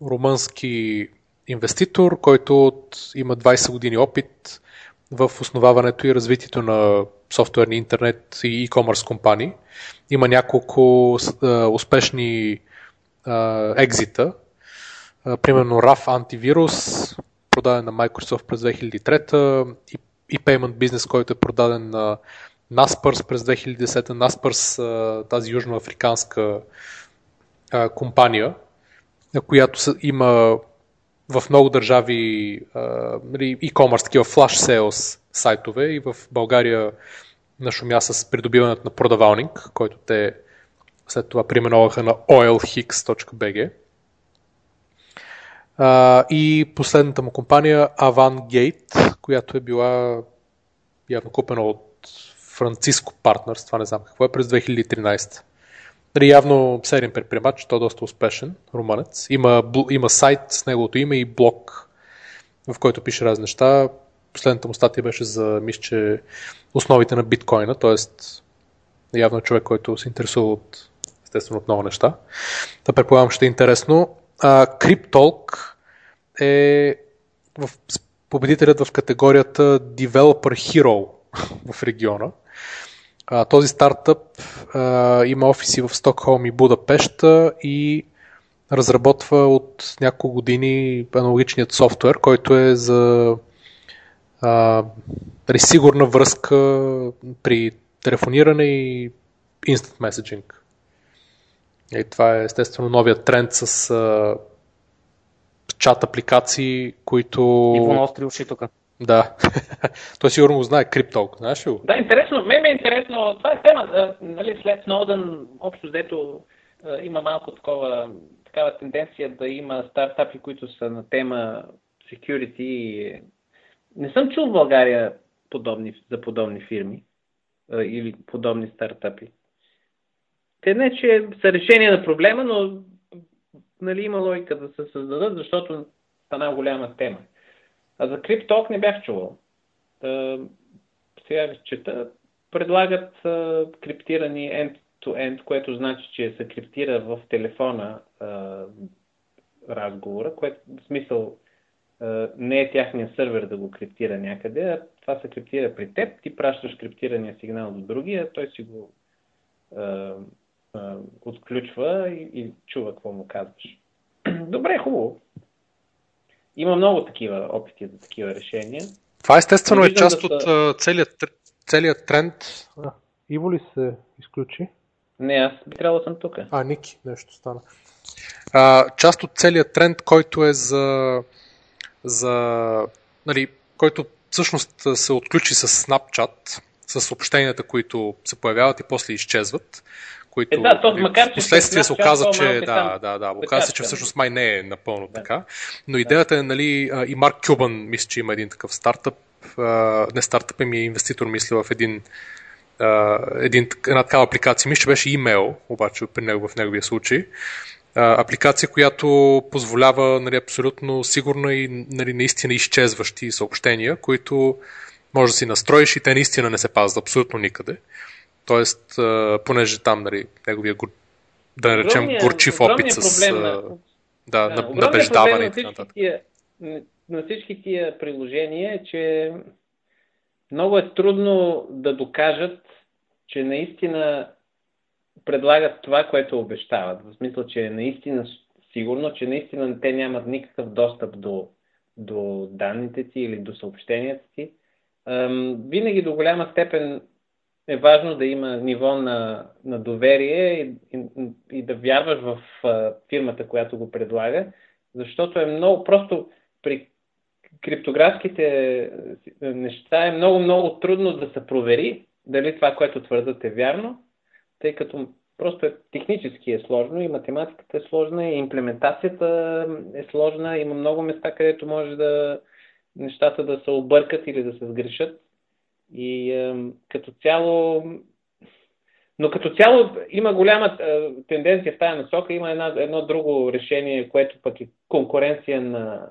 румънски инвеститор, който от, има 20 години опит в основаването и развитието на софтуерни интернет и e-commerce компании. Има няколко а, успешни а, екзита. А, примерно RAF антивирус, продаден на Microsoft през 2003 и, и Payment Business, който е продаден на Naspers през 2010. Naspers, тази южноафриканска компания, която има в много държави нали, e-commerce, такива flash sales сайтове и в България нашумя с придобиването на продавалник, който те след това применоваха на oilhix.bg. и последната му компания Avangate, която е била явно купена от Франциско Партнерс, това не знам какво е, през 2013. Нали, явно сериен предприемач, той е доста успешен, румънец. Има, има сайт с неговото име и блог, в който пише разни неща. Последната му статия беше за, мисля, че основите на биткоина, т.е. явно е човек, който се интересува от, естествено, от много неща. Да предполагам, ще е интересно. Криптолк е в, победителят в категорията Developer Hero в региона. А, този стартъп а, има офиси в Стокхолм и Будапешта и разработва от няколко години аналогичният софтуер, който е за а, сигурна връзка при телефониране и instant messaging. И това е естествено новият тренд с а, чат апликации, които...
Иво ностри уши тук.
Да. Той сигурно го знае, криптолк, знаеш ли?
Да, интересно. Ме ми е интересно. Това е тема. Нали, след Сноудън, общо взето, има малко такова, такава тенденция да има стартапи, които са на тема security. Не съм чул в България подобни, за подобни фирми или подобни стартапи. Те не, че са решение на проблема, но нали, има логика да се създадат, защото стана голяма тема. А за CrypTalk не бях чувал. сега ви чета. Предлагат криптирани end-to-end, което значи, че се криптира в телефона разговора, което в смисъл не е тяхния сървър да го криптира някъде, а това се криптира при теб, ти пращаш криптирания сигнал до другия, той си го а, а, отключва и, и чува какво му казваш. Добре, хубаво. Има много такива опити за такива решения.
Това естествено е част да от са... целият, целият тренд. А, Иво ли се изключи?
Не, аз би трябвало да съм тук.
А, Ники, нещо стана. А, част от целият тренд, който е за, за нали, който всъщност се отключи с Snapchat, с съобщенията, които се появяват и после изчезват, които
е, да, макар, че
последствие се оказа, че да, да, да, оказа се, че всъщност май не е напълно да. така. Но идеята е, нали, и Марк Кюбан, мисля, че има един такъв стартъп, не стартъп, ми е инвеститор, мисля, в един, един, една такава апликация. Мисля, че беше имейл, обаче при него, в неговия случай. Апликация, която позволява нали, абсолютно сигурно и нали, наистина изчезващи съобщения, които може да си настроиш и те наистина не се пазват абсолютно никъде. Тоест, понеже там, нали, неговия, да наречем, горчив опит с на, да, да, набеждаване и така нататък.
На всички тия приложения е, че много е трудно да докажат, че наистина предлагат това, което обещават. В смисъл, че е наистина сигурно, че наистина те нямат никакъв достъп до, до данните ти или до съобщенията ти. Винаги до голяма степен е важно да има ниво на, на доверие и, и, и да вярваш в а, фирмата, която го предлага, защото е много просто при криптографските неща е много, много трудно да се провери дали това, което твърдат е вярно, тъй като просто е, технически е сложно и математиката е сложна и имплементацията е сложна. Има много места, където може да нещата да се объркат или да се сгрешат. И е, като цяло, но като цяло има голяма е, тенденция в тази насока. Има една, едно друго решение, което пък е конкуренция на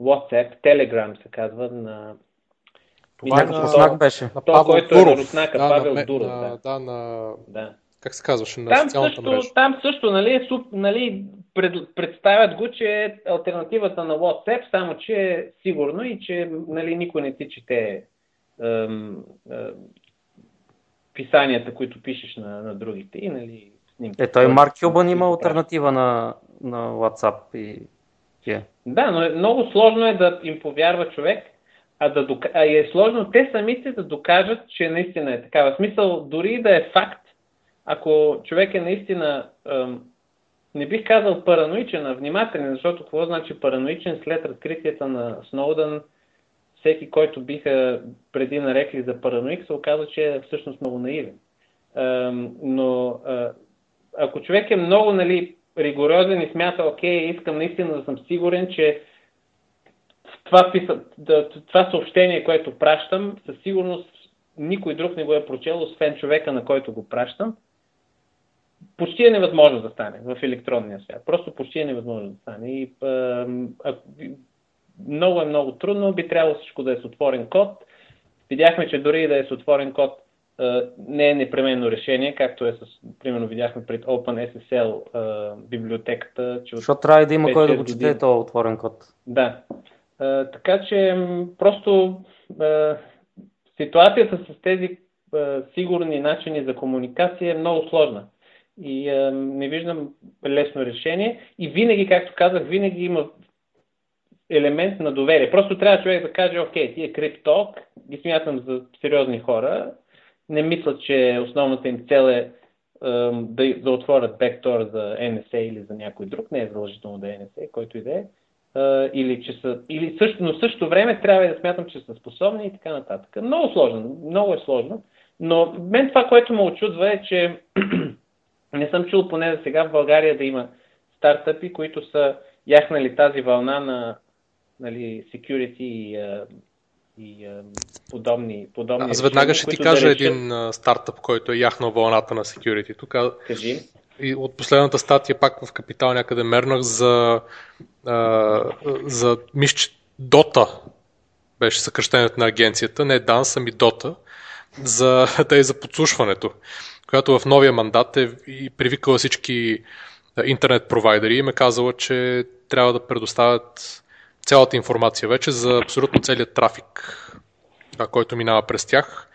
WhatsApp, Telegram се казва, на
Това Някакъв руснак беше.
На
Павел който Дуров. е на руснака,
да,
Павел
на,
Дуров.
На,
да.
да, на...
да.
Как се казваше? На
там
социалната
също,
мрежа.
Там също, нали, е суп, нали, пред, представят го, че е альтернативата на WhatsApp, само че е сигурно и че нали, никой не ти чете писанията, които пишеш на, на другите и нали,
снимки. Е, той Марк Кюбан има альтернатива на, на WhatsApp и yeah.
Да, но е, много сложно е да им повярва човек, а, да дока... а е сложно те самите да докажат, че наистина е такава. смисъл, дори да е факт, ако човек е наистина, ем, не бих казал параноичен, а внимателен, защото какво значи параноичен след разкритията на Сноудън, всеки, който биха преди нарекли за параноик, се оказа, че е всъщност много наивен. Но ако човек е много нали, ригорозен и смята, окей, искам наистина да съм сигурен, че това, това съобщение, което пращам, със сигурност никой друг не го е прочел, освен човека, на който го пращам, почти е невъзможно да стане в електронния свят. Просто почти е невъзможно да стане. И, а, а, много е много трудно, би трябвало всичко да е с отворен код. Видяхме, че дори да е с отворен код, не е непременно решение, както е с, примерно видяхме пред OpenSSL библиотеката.
Че Защото трябва да има кой да го чете този отворен код.
Да. така че просто ситуацията с тези сигурни начини за комуникация е много сложна. И не виждам лесно решение. И винаги, както казах, винаги има елемент на доверие. Просто трябва човек да каже, окей, тия крипток ги смятам за сериозни хора, не мисля, че основната им цел е да, да отворят бектор за NSA или за някой друг, не е задължително да е NSA, който и да е, или че са, или също, но в същото време трябва да смятам, че са способни и така нататък. Много сложно, много е сложно, но мен това, което ме очудва е, че не съм чул поне за сега в България да има стартъпи, които са яхнали тази вълна на нали, security и и подобни, подобни
Аз веднага ще ти кажа да решат... един стартъп, който е яхнал вълната на security. Тук
Кажи.
И от последната статия пак в Капитал някъде мернах за, а, за мисля, Дота беше съкръщението на агенцията, не DANS, ами Дота, за, е за подслушването, която в новия мандат е и привикала всички интернет провайдери и ме казала, че трябва да предоставят цялата информация вече за абсолютно целият трафик, който минава през тях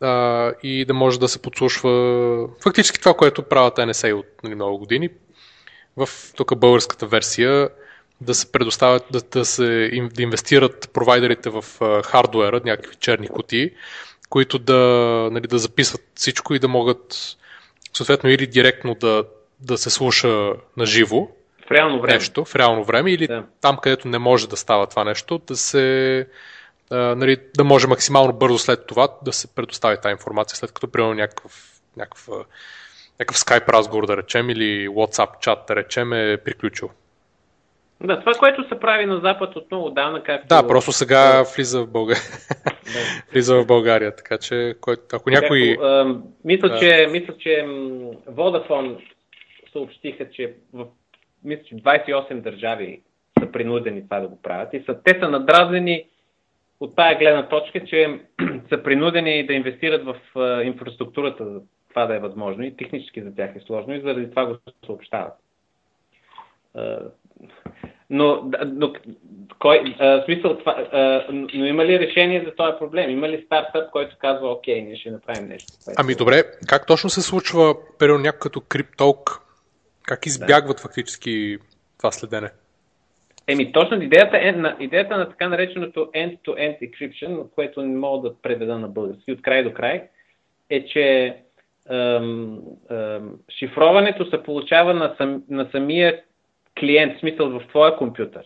а, и да може да се подслушва фактически това, което правят NSA от нали, много години. В тук българската версия да се предоставят, да, да се да инвестират провайдерите в а, хардуера, някакви черни кутии, които да, нали, да записват всичко и да могат съответно или директно да, да се слуша на живо,
в реално време.
нещо в реално време или да. там, където не може да става това нещо, да се а, нали, да може максимално бързо след това да се предостави тази информация, след като примерно някакъв, някакъв, някакъв Skype разговор да речем или WhatsApp чат да речем е приключил.
Да, това, което се прави на Запад от много давна, както...
Да, просто сега влиза в България. Да. влиза в България, така че ако някой...
Ако, а, мисля, че, мисля, че Vodafone съобщиха, че в мисля, че 28 държави са принудени това да го правят и са, те са надразнени от тая гледна точка, че са принудени да инвестират в инфраструктурата за това да е възможно и технически за тях е сложно и заради това го съобщават. Но, но кой, а, смисъл, това, а, но има ли решение за този проблем? Има ли стартъп, който казва, окей, ние ще направим нещо?
Ами добре, как точно се случва, период някой като криптолк как избягват да. фактически това следене?
Еми, точно идеята, е, на, идеята на така нареченото end-to-end encryption, което не мога да преведа на български от край до край, е, че ем, ем, шифроването се получава на, сам, на самия клиент, в смисъл в твоя компютър,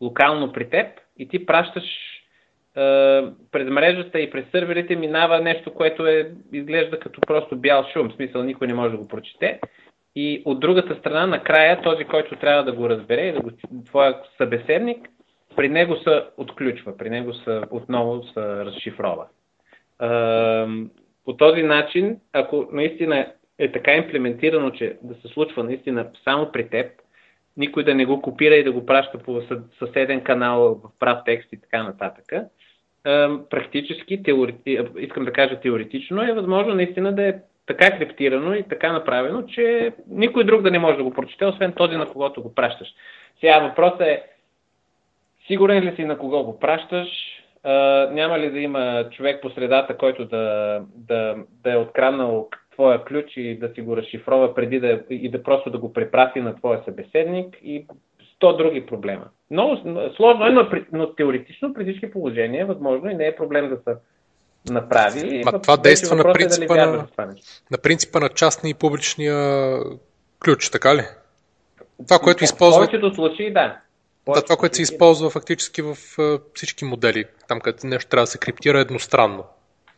локално при теб и ти пращаш е, през мрежата и през сърверите минава нещо, което е, изглежда като просто бял шум, в смисъл никой не може да го прочете и от другата страна, накрая, този, който трябва да го разбере и да го, твоя събеседник, при него се отключва, при него се отново се разшифрова. По този начин, ако наистина е така имплементирано, че да се случва наистина само при теб, никой да не го копира и да го праща по съседен канал в прав текст и така нататък, практически, теорети... искам да кажа теоретично, е възможно наистина да е така криптирано и така направено, че никой друг да не може да го прочете, освен този, на когото го пращаш. Сега въпросът е, сигурен ли си на кого го пращаш, а, няма ли да има човек по средата, който да, да, да е откраднал твоя ключ и да си го разшифрова преди да, и да просто да го препрати на твоя събеседник и сто други проблема. Много сложно е, но, но теоретично при всички положения е възможно и не е проблем да се направи.
Ма това действа на принципа, е на, на принципа на частни и публичния ключ, така ли? Това, което използва... В
повечето случаи, да.
Да, това, което се използва фактически в всички модели, там където нещо трябва да се криптира едностранно.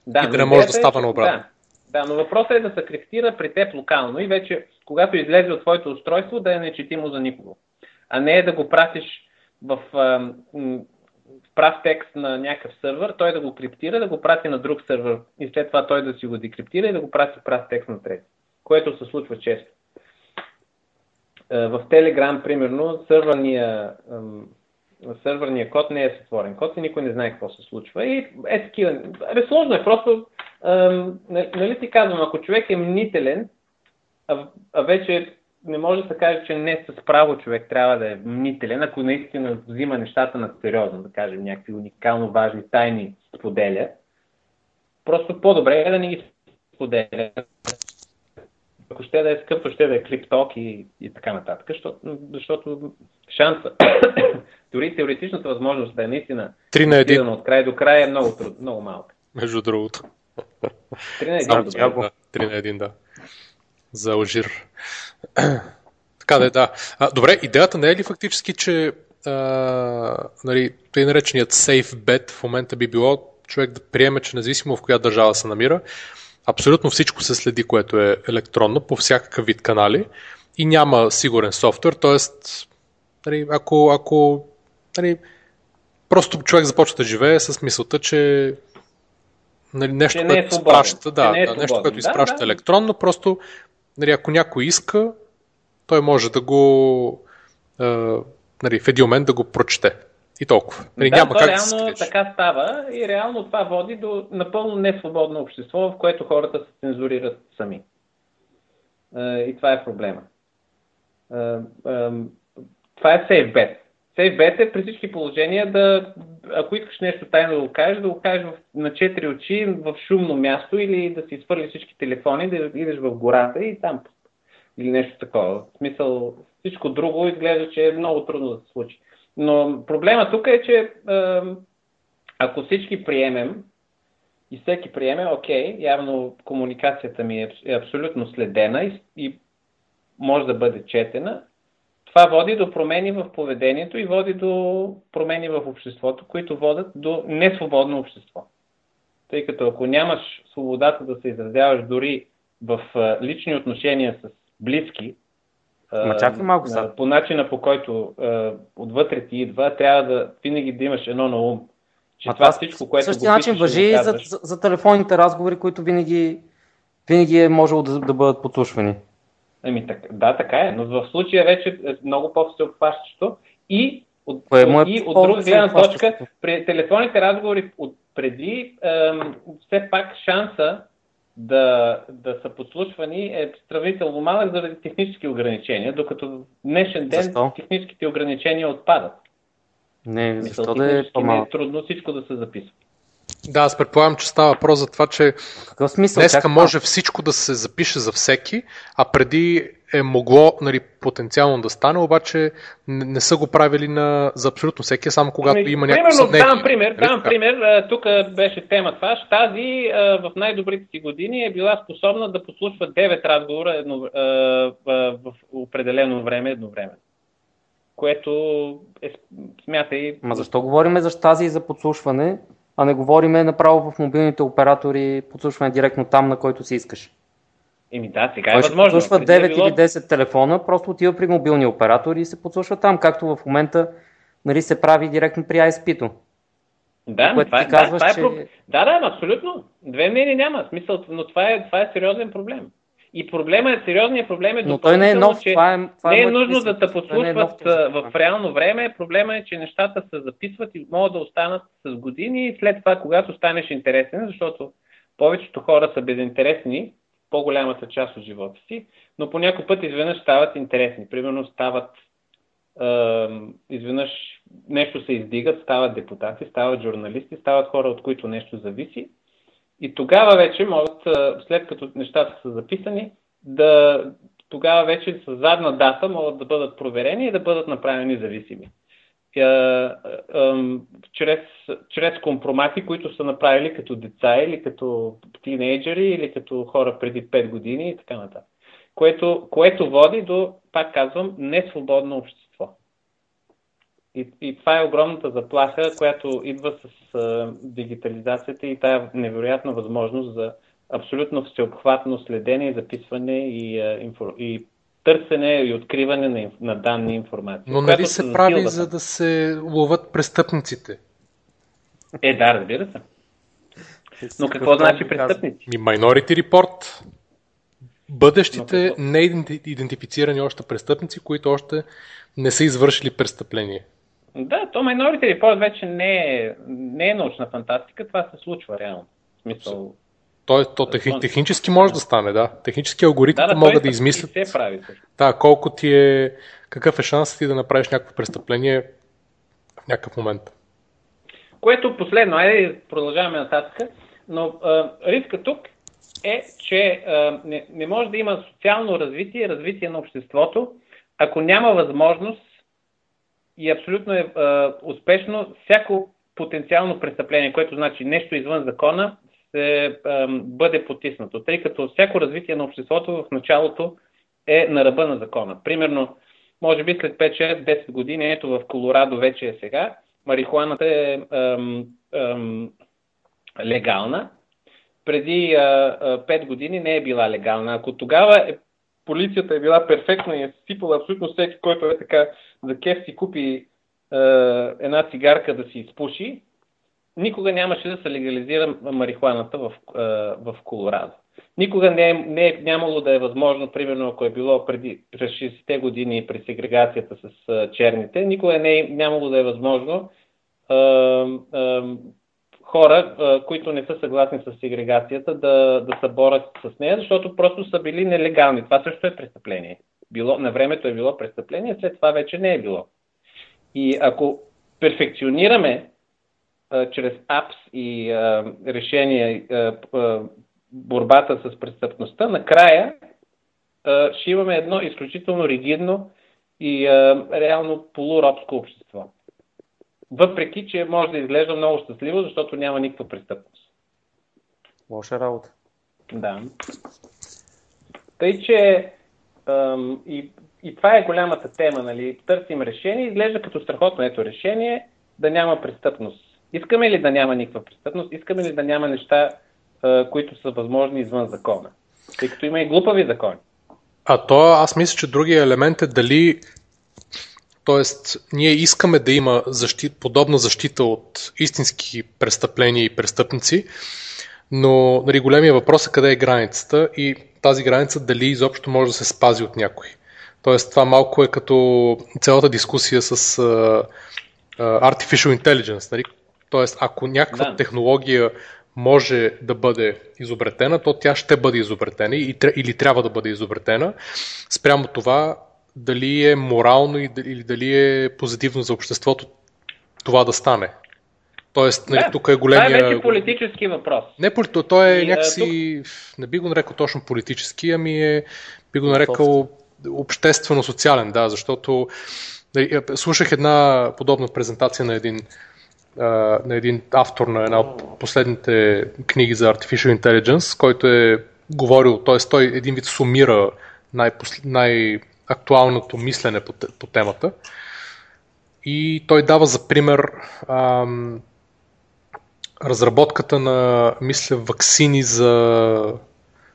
Да, и да не може да става е, наобратно.
Да. да, но въпросът е да се криптира при теб локално и вече, когато излезе от твоето устройство, да е нечетимо за никого. А не е да го пратиш в прав текст на някакъв сървър, той да го криптира, да го прати на друг сървър и след това той да си го декриптира и да го прати прав текст на трети, което се случва често. Е, в Telegram, примерно, сървърния, сървърния код не е сътворен код и никой не знае какво се случва. И е такива. Абе, сложно е, просто, нали ти казвам, ако човек е мнителен, а вече не може да се каже, че не с право човек трябва да е мнителен, ако наистина взима нещата на сериозно, да кажем, някакви уникално важни тайни споделя. Просто по-добре е да не ги споделя. Ако ще да е скъпо, ще да е клипток и, и така нататък, защото, защото шанса, дори теоретичната възможност да е наистина
3 на 1.
от край до край е много, труд, много малка.
Между другото.
3 на 1.
Да, 3 на 1, да. За Алжир. така да е, да. А, добре, идеята не е ли фактически, че а, нали, тъй нареченият safe bet в момента би било човек да приеме, че независимо в коя държава се намира, абсолютно всичко се следи, което е електронно, по всякакъв вид канали и няма сигурен софтуер, т.е. Нали, ако, ако нали, просто човек започва да живее с мисълта, че нали, нещо, че което е изпраща, да, е да, нещо, което изпраща да, електронно, просто нали, ако някой иска, той може да го е, нали, в един момент да го прочете. И толкова. Нали,
да, няма как реално да така става и реално това води до напълно несвободно общество, в което хората се цензурират сами. И това е проблема. Това е сейфбет. Сейфбет е при всички положения да, ако искаш нещо тайно да го кажеш, да го кажеш на четири очи в шумно място или да си свърли всички телефони, да идеш в гората и там или нещо такова. В смисъл, всичко друго изглежда, че е много трудно да се случи. Но проблема тук е, че ако всички приемем и всеки приеме, окей, явно комуникацията ми е, е абсолютно следена и, и може да бъде четена, това води до промени в поведението и води до промени в обществото, които водят до несвободно общество. Тъй като ако нямаш свободата да се изразяваш дори в лични отношения с близки,
Ма чакай малко
са. По начина по който а, отвътре ти идва, трябва да винаги да имаш едно на ум.
Че а това, това всичко, което същия начин въжи и за, за, за телефонните разговори, които винаги, винаги е можело да, да бъдат подслушвани.
Ами, так, да, така е, но в случая вече е много по-всеобхващащо и от,
е
и от друга гледна точка, при телефонните разговори от преди, ем, все пак шанса да, да са подслушвани е сравнително малък заради технически ограничения, докато днешен ден
Защо?
техническите ограничения отпадат.
Не, защо да е по-малко?
Не е трудно всичко да се записва.
Да, аз предполагам, че става въпрос за това, че
Какъв смисъл?
днеска може всичко да се запише за всеки, а преди е могло нали, потенциално да стане, обаче не, не са го правили на, за абсолютно всеки, само когато ами, има някакво
Примерно, давам пример, давам нали пример, тук беше тема това. Тази в най-добрите си години е била способна да послушва 9 разговора едно, в определено време едновременно. Което е, смятай...
Ма защо говориме за тази и за подслушване, а не говориме направо в мобилните оператори подслушване директно там, на който си искаш?
Еми да, сега е Той възможно.
подслушва 9 било... или 10 телефона, просто отива при мобилния оператор и се подслушва там, както в момента нали, се прави директно при ISP-то.
Да, това, е- казваш, да, това е, че... да, да, абсолютно. Две мнения няма смисъл, но това е, това е сериозен проблем. И проблема е, сериозният проблем е
Но той не е нов,
че
това е, това
не е нужно да те
е
подслушват
този
в реално време. Проблема е, че нещата се записват и могат да останат с години и след това, когато станеш интересен, защото повечето хора са безинтересни по-голямата част от живота си, но по някой път изведнъж стават интересни. Примерно стават е, изведнъж нещо се издигат, стават депутати, стават журналисти, стават хора, от които нещо зависи. И тогава вече могат, след като нещата са записани, да, тогава вече с задна дата могат да бъдат проверени и да бъдат направени зависими. Чрез, чрез компромати, които са направили като деца или като тинейджери или като хора преди 5 години и така нататък. Което, което води до, пак казвам, несвободно общество. И, и това е огромната заплаха, която идва с а, дигитализацията и тая невероятна възможност за абсолютно всеобхватно следение, и записване и, а, инфор... и търсене и откриване на, на данни информация.
Но нали се прави, за да се ловат престъпниците?
Е, да, разбира се. Но какво значи престъпници?
Ми Minority Report. Бъдещите неидентифицирани още престъпници, които още не са извършили престъпление.
Да, то Minority Report вече не е, не е научна фантастика, това се случва реално. В смисъл,
то, то техни, технически може да стане, да. Технически алгоритми
да, да,
могат да измислят.
се прави,
да, колко ти е, какъв е шансът ти да направиш някакво престъпление в някакъв момент.
Което последно, айде продължаваме нататък, но а, риска тук е, че а, не, не може да има социално развитие, развитие на обществото, ако няма възможност и абсолютно е а, успешно всяко потенциално престъпление, което значи нещо извън закона, се а, бъде потиснато, тъй като всяко развитие на обществото в началото е на ръба на закона. Примерно, може би след 5-6-10 години, ето в Колорадо вече е сега, марихуаната е ам, ам, легална. Преди а, а, 5 години не е била легална. Ако тогава е, полицията е била перфектна и е сипала абсолютно всеки, който е така за кеф си купи а, една цигарка да си изпуши, никога нямаше да се легализира марихуаната в, а, в Колорадо. Никога не е, не е нямало да е възможно, примерно ако е било преди през 60-те години при сегрегацията с а, черните, никога не е нямало да е възможно а, а, хора, които не са съгласни с сегрегацията, да, да се борят с нея, защото просто са били нелегални. Това също е престъпление. Било, на времето е било престъпление, след това вече не е било. И ако перфекционираме а, чрез апс и а, решения а, а, борбата с престъпността, накрая а, ще имаме едно изключително ригидно и а, реално полуробско общество. Въпреки, че може да изглежда много щастливо, защото няма никаква престъпност.
Лоша работа.
Да. Тъй, че ам, и, и това е голямата тема, нали? Търсим решение, изглежда като страхотно ето решение да няма престъпност. Искаме ли да няма никаква престъпност? Искаме ли да няма неща, а, които са възможни извън закона? Тъй като има и глупави закони.
А то аз мисля, че другия елемент е дали Тоест, ние искаме да има защит, подобна защита от истински престъпления и престъпници, но нали, големия въпрос е къде е границата и тази граница дали изобщо може да се спази от някой. Тоест, това малко е като цялата дискусия с uh, Artificial Intelligence. Нали? Тоест, ако някаква да. технология може да бъде изобретена, то тя ще бъде изобретена или трябва да бъде изобретена. Спрямо това, дали е морално или дали е позитивно за обществото това да стане. Тоест, нали,
да,
тук е големия...
Това е вече политически въпрос.
Не, той е и, някакси, тук... не би го нарекал точно политически, ами е, би го нарекал обществено-социален, да, защото нали, слушах една подобна презентация на един, на един автор на една от последните книги за Artificial Intelligence, който е говорил, т.е. той един вид сумира най-посл... най- актуалното мислене по, по темата. И той дава за пример ам, разработката на, мисля, вакцини за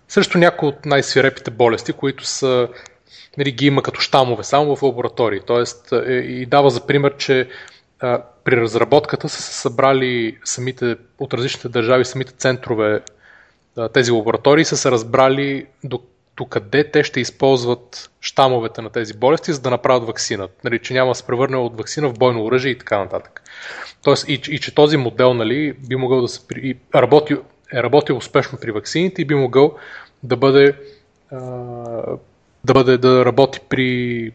срещу някои от най-свирепите болести, които са нали, ги има като щамове, само в лаборатории. Тоест, е, и дава за пример, че а, при разработката са се събрали самите от различните държави, самите центрове, а, тези лаборатории са се разбрали до докъде те ще използват щамовете на тези болести, за да направят вакцина. Нали, че няма да се превърне от вакцина в бойно оръжие и така нататък. Тоест, и, и че този модел нали, би могъл да се и работи, е работил успешно при вакцините и би могъл да бъде да бъде да работи при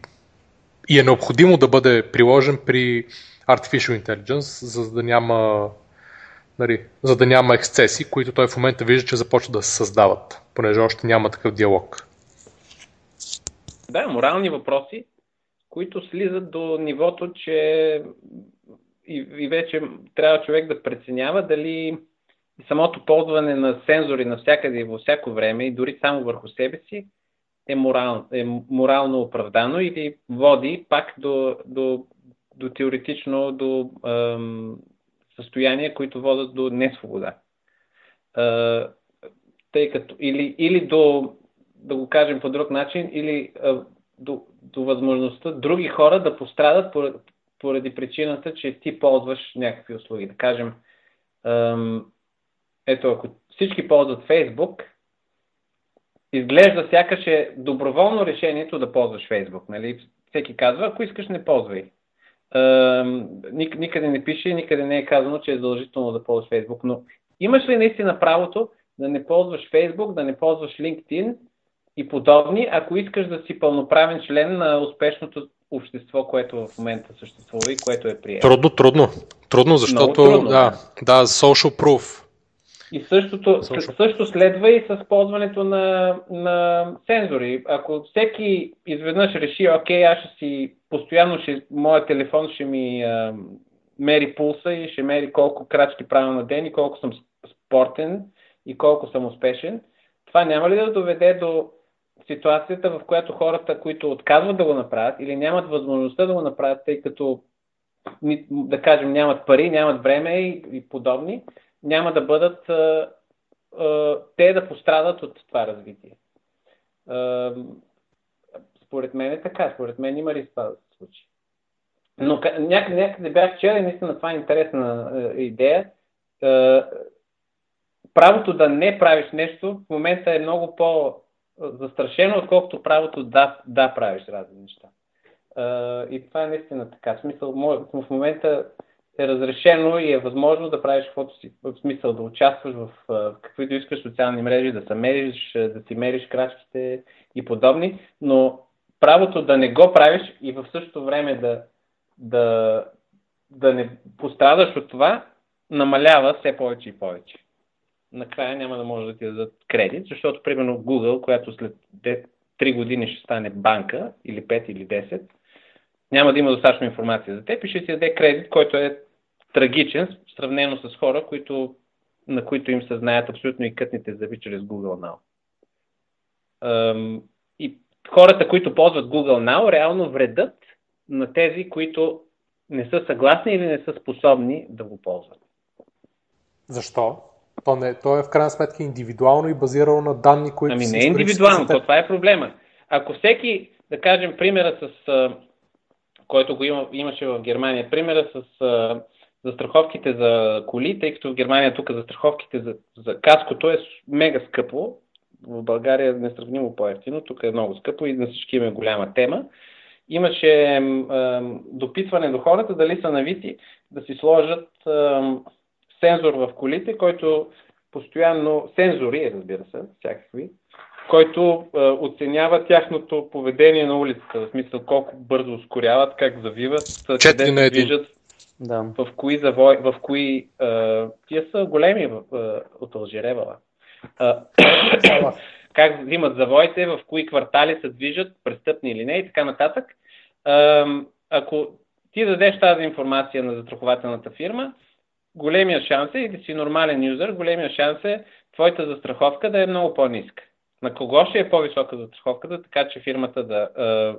и е необходимо да бъде приложен при Artificial Intelligence, за да няма нали, за да няма ексцеси, които той в момента вижда, че започва да се създават, понеже още няма такъв диалог.
Да, морални въпроси, които слизат до нивото, че и, и вече трябва човек да преценява дали самото ползване на сензори навсякъде и във всяко време и дори само върху себе си е, морал, е морално оправдано или води пак до, до, до теоретично до ем, състояния, които водят до несвобода. Тъй като, или, или до, да го кажем по друг начин, или до, до възможността други хора да пострадат поради, поради причината, че ти ползваш някакви услуги. Да кажем, ем, ето, ако всички ползват Фейсбук, изглежда сякаш е доброволно решението да ползваш Фейсбук. Нали? Всеки казва, ако искаш, не ползвай. Никъде не пише, никъде не е казано, че е задължително да ползваш Фейсбук, но имаш ли наистина правото да не ползваш Фейсбук, да не ползваш LinkedIn и подобни, ако искаш да си пълноправен член на успешното общество, което в момента съществува и което е прието?
Трудно, трудно. Трудно, защото трудно, да, да, social proof
и същото, също следва и с ползването на, на сензори. Ако всеки изведнъж реши, окей, аз ще си постоянно, ще, моят телефон ще ми а, мери пулса и ще мери колко крачки правя на ден и колко съм спортен и колко съм успешен, това няма ли да доведе до ситуацията, в която хората, които отказват да го направят или нямат възможността да го направят, тъй като, да кажем, нямат пари, нямат време и, и подобни, няма да бъдат те да пострадат от това развитие. Според мен е така. Според мен има риск това да се случи. Но някъде, някъде бях вчера и наистина това е интересна идея. Правото да не правиш нещо в момента е много по-застрашено, отколкото правото да, да правиш разни неща. И това е наистина така. В смисъл, в момента е разрешено и е възможно да правиш каквото си, в смисъл да участваш в, каквито искаш социални мрежи, да се мериш, да си мериш крачките и подобни, но правото да не го правиш и в същото време да, да, да не пострадаш от това, намалява все повече и повече. Накрая няма да може да ти дадат кредит, защото примерно Google, която след 3 години ще стане банка, или 5 или 10, няма да има достатъчно информация за теб и ще ти даде кредит, който е трагичен, сравнено с хора, които, на които им се знаят абсолютно и кътните зъби чрез Google Now. И хората, които ползват Google Now, реално вредят на тези, които не са съгласни или не са способни да го ползват.
Защо? То, не, то е в крайна сметка индивидуално и базирано на данни, които...
Ами не е индивидуално, то това е проблема. Ако всеки, да кажем, примера с който го има, имаше в Германия. Примера с а, застраховките за коли, тъй като в Германия тук застраховките за, за каското е мега скъпо. В България е несравнимо по-ефтино, тук е много скъпо и на всички има голяма тема. Имаше а, допитване до хората дали са навити да си сложат а, сензор в колите, който постоянно, сензори, разбира се, всякакви, който е, оценява тяхното поведение на улицата, в смисъл колко бързо ускоряват, как завиват,
къде се движат,
да. в кои завой, в кои... Е, тия са големи е, от Алжиревала. Е, как взимат завоите, в кои квартали се движат, престъпни или не и така нататък. Е, ако ти дадеш тази информация на застрахователната фирма, големия шанс е, и да си нормален юзър, големия шанс е твоята застраховка да е много по-ниска на кого ще е по-висока застраховката, така че фирмата да,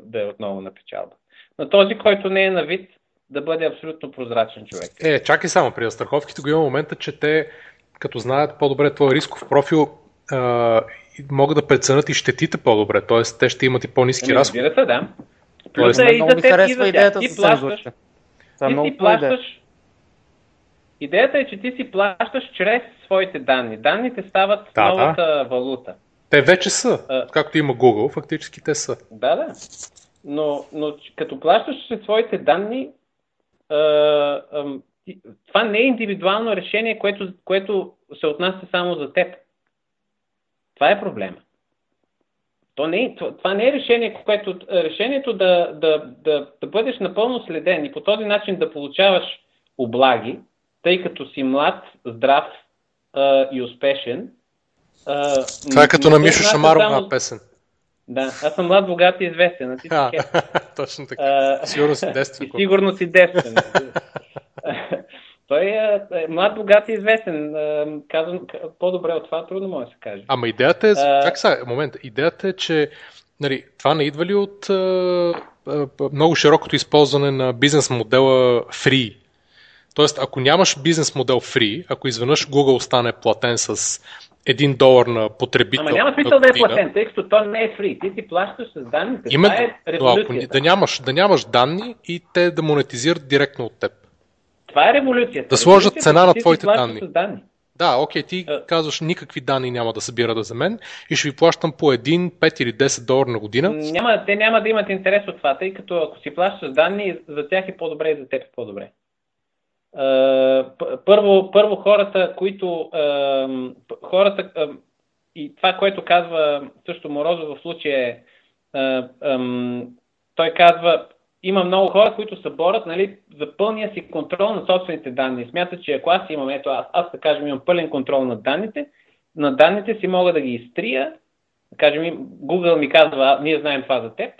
да е отново на печалба. На този, който не е на вид, да бъде абсолютно прозрачен човек.
Е, чакай само, при застраховките го има момента, че те, като знаят по-добре твой рисков профил, а, могат да преценят и щетите по-добре, т.е. те ще имат и по-низки ами, разходи.
Разбира се, да.
Плюс е и за теб, и за идеята ти плащаш,
ти си плащаш, Идеята е, че ти си плащаш чрез своите данни. Данните стават да, новата да. валута.
Те вече са. А... Както има Google, фактически те са.
Да, да. Но, но като плащаш се своите данни, а, а, това не е индивидуално решение, което, което се отнася само за теб. Това е проблема. То не е, това не е решение, което, решението да, да, да, да бъдеш напълно следен и по този начин да получаваш облаги, тъй като си млад, здрав а, и успешен.
А, това е като на Мишо Шамарова само... песен.
Да, аз съм млад, богат и известен. А, ти а,
точно така. А, сигурно си дестен.
Сигурно си дестен. Той е, е млад, богат и известен. Казвам, по-добре от това трудно може да се каже.
Ама идеята е, а... как са, момент, идеята е, че нали, това не идва ли от а, а, много широкото използване на бизнес модела free? Тоест, ако нямаш бизнес модел free, ако изведнъж Google стане платен с 1 долар на потребител.
Ама няма смисъл да е платен, тъй като то не е фри. Ти си плащаш с данните. Именно, е но ако
да нямаш, да нямаш данни и те да монетизират директно от теб.
Това е революцията.
Да сложат цена на твоите данни. данни. Да, окей, ти а... казваш никакви данни няма да събира да за мен и ще ви плащам по 1, 5 или 10 долара на година.
Няма, те няма да имат интерес от това, тъй като ако си плащаш данни, за тях е по-добре и за теб е по-добре. Първо, първо хората, които хората и това, което казва също Морозов в случая е той казва има много хора, които се борят нали, за пълния си контрол на собствените данни. Смятат, че ако аз имам, ето аз, аз да кажем, имам пълен контрол на данните, на данните си мога да ги изтрия, да кажем, Google ми казва, ние знаем това за теб,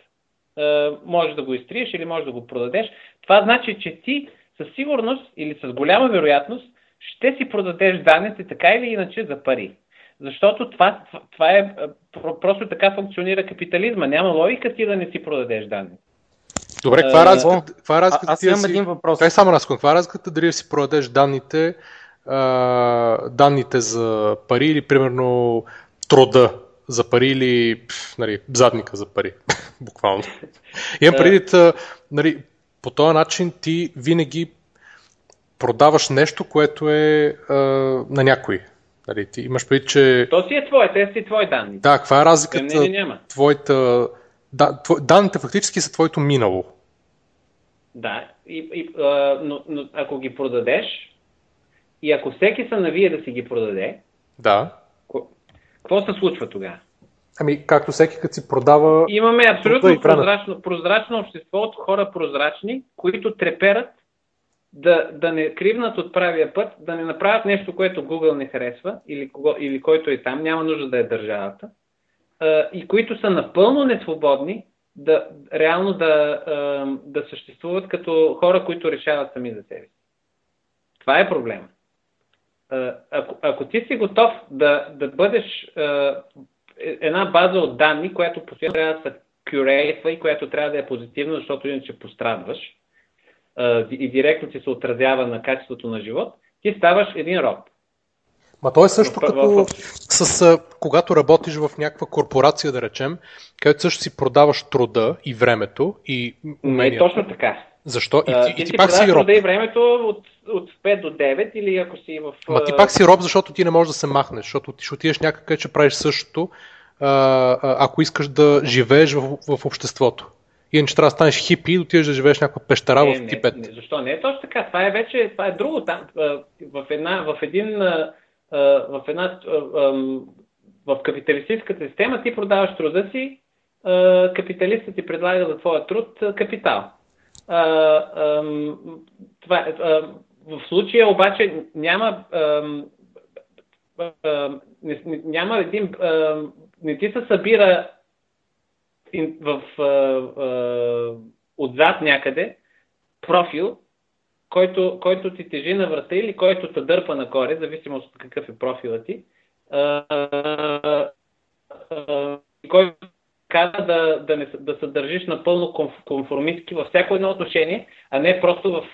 е, можеш да го изтриеш или можеш да го продадеш. Това значи, че ти със сигурност или с голяма вероятност ще си продадеш данните така или иначе за пари. Защото това, това е просто така функционира капитализма. Няма логика ти да не си продадеш данните.
Добре, каква е разликата? Каква
е разликата аз имам си... един въпрос.
Кай само разкон. Каква е разликата дали си продадеш данните, а, данните за пари или примерно труда за пари или нали, задника за пари, буквално. Имам предвид, нали, по този начин ти винаги продаваш нещо, което е а, на някой. Нали, ти имаш предвид, че...
То си е твое, те си твои данни.
Да, каква е разликата? Няма. Твоята... Да, тво... Данните фактически са твоето минало.
Да, и, и, а, но, но ако ги продадеш и ако всеки се навие да си ги продаде,
да.
какво се случва тогава?
Ами, както всеки като си продава...
Имаме абсолютно прозрачно, прозрачно общество от хора прозрачни, които треперат да, да не кривнат от правия път, да не направят нещо, което Google не харесва или, или който е там, няма нужда да е държавата, и които са напълно несвободни да реално да, да съществуват като хора, които решават сами за себе си. Това е проблема. Ако, ако ти си готов да, да бъдеш е, една база от данни, която постоянно трябва да се кюрейтва и която трябва да е позитивна, защото иначе пострадваш и директно ти се отразява на качеството на живот, ти ставаш един роб.
Ма то е също в, като с, когато работиш в някаква корпорация, да речем, където също си продаваш труда и времето и
умението. Не, точно така.
Защо? И,
ти, ти,
и ти пак си
роб. и времето от, от 5 до 9 или ако си в...
Ма ти пак си роб, защото ти не можеш да се махнеш, защото ти ще отидеш някъде, че правиш същото, ако искаш да живееш в, в обществото. Иначе трябва да станеш хипи и отидеш да живееш някаква пещера не, в Тибет.
Не, не, защо? Не е точно така. Това е вече, това е друго там. В, една, в един в една в капиталистическата система ти продаваш труда си, капиталистът ти предлага за твоя труд капитал. Това, в случая обаче няма няма един не ти се събира в, отзад някъде профил, който, който ти тежи на врата или който те дърпа нагоре, зависимост от какъв е профила ти, който каза да, да, не, да се държиш напълно конформистки във всяко едно отношение, а не просто в,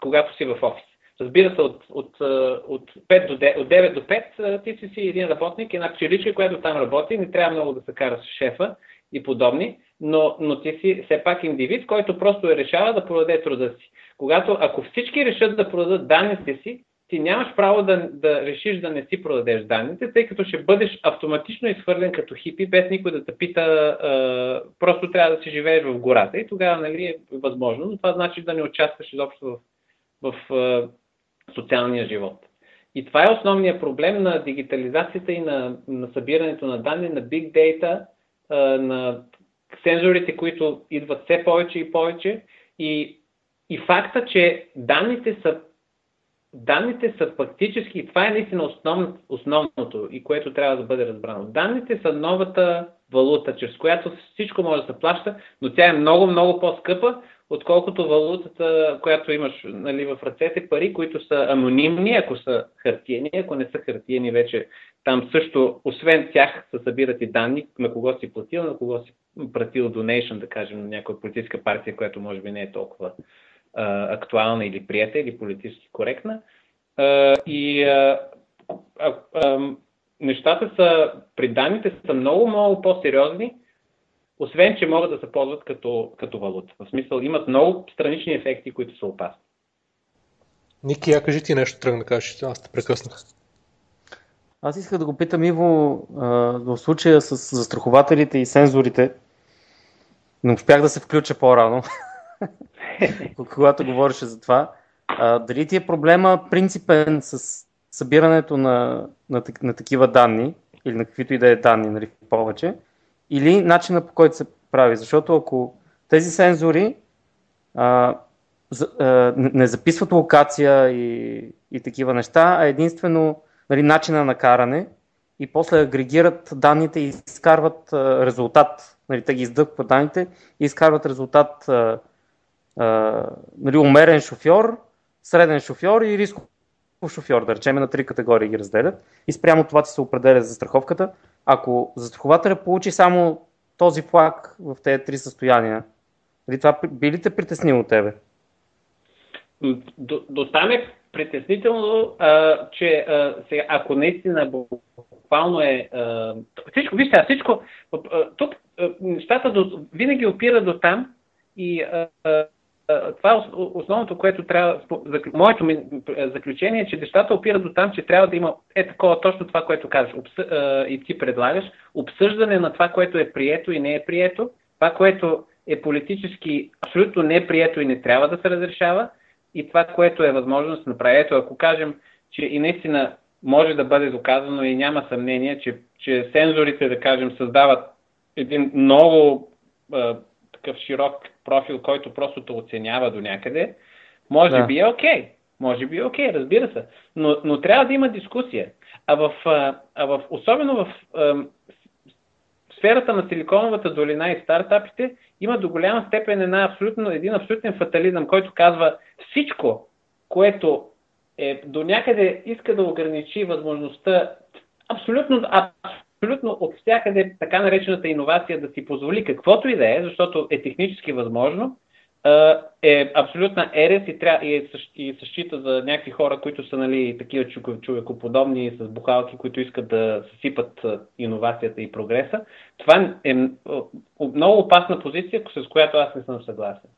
когато си в офис. Разбира се, от, от, от, 5 до 9, от 9 до 5 ти си си един работник, една пчеличка, която там работи, не трябва много да се кара с шефа и подобни, но, но ти си все пак индивид, който просто е решава да продаде труда си. Когато, ако всички решат да продадат данните си, ти нямаш право да, да решиш да не си продадеш данните, тъй като ще бъдеш автоматично изхвърлен като хипи, без никой да те пита, а, просто трябва да си живееш в гората и тогава нали, е възможно, но това значи да не участваш изобщо в, в социалния живот. И това е основният проблем на дигитализацията и на, на събирането на данни, на big data, а, на сензорите, които идват все повече и повече. И, и факта, че данните са данните са фактически, това е наистина основ, основното и което трябва да бъде разбрано. Данните са новата валута, чрез която всичко може да се плаща, но тя е много, много по-скъпа, отколкото валутата, която имаш нали, в ръцете, пари, които са анонимни, ако са хартиени, ако не са хартиени вече. Там също, освен тях, се събират и данни на кого си платил, на кого си пратил донейшн, да кажем, на някоя политическа партия, която може би не е толкова а, актуална или прията, или политически коректна. А, и а, а, а, нещата са, при данните са много, много по-сериозни, освен, че могат да се ползват като, като валута. В смисъл, имат много странични ефекти, които са опасни.
Ники, я кажи ти нещо, тръгна да кажеш, аз те прекъснах.
Аз исках да го питам Иво в случая с застрахователите и сензорите. Не успях да се включа по-рано, когато говореше за това. А, дали ти е проблема принципен с събирането на, на, на такива данни, или на каквито и да е данни, нали, повече, или начина по който се прави. Защото ако тези сензори а, за, а, не записват локация и, и такива неща, а единствено нали, начина на каране и после агрегират данните и изкарват а, резултат. Нали, те ги издъхват данните и изкарват резултат а, а, нали, умерен шофьор, среден шофьор и рисков шофьор, да речем, на три категории ги разделят и спрямо това ти се определя за страховката. Ако застрахователя получи само този флаг в тези три състояния, нали, това би ли те притеснило тебе?
До, до там е притеснително, а, че а, сега, ако наистина буквално е... А, всичко, вижте, всичко... А, тук а, нещата до, винаги опира до там и а, това е основното, което трябва, моето ми, заключение е, че нещата опират до там, че трябва да има е такова точно това, което обсъ, и ти предлагаш, обсъждане на това, което е прието и не е прието, това, което е политически абсолютно не е прието и не трябва да се разрешава. И това, което е възможно да се направи. Ето, ако кажем, че и наистина може да бъде доказано и няма съмнение, че, че сензорите, да кажем, създават един много такъв широк профил, който просто те оценява до някъде, може да. би е окей. Okay. Може би е окей, okay, разбира се. Но, но трябва да има дискусия. А в, а в особено в а, сферата на Силиконовата долина и стартапите има до голяма степен една абсолютно, един абсолютен фатализъм, който казва всичко, което е до някъде иска да ограничи възможността абсолютно, абсолютно от всякъде така наречената иновация да си позволи каквото и да е, защото е технически възможно, е абсолютна ерес и, тря... и, е, и същита за някакви хора, които са нали, такива човекоподобни с бухалки, които искат да съсипат иновацията и прогреса. Това е много опасна позиция, с която аз не съм съгласен.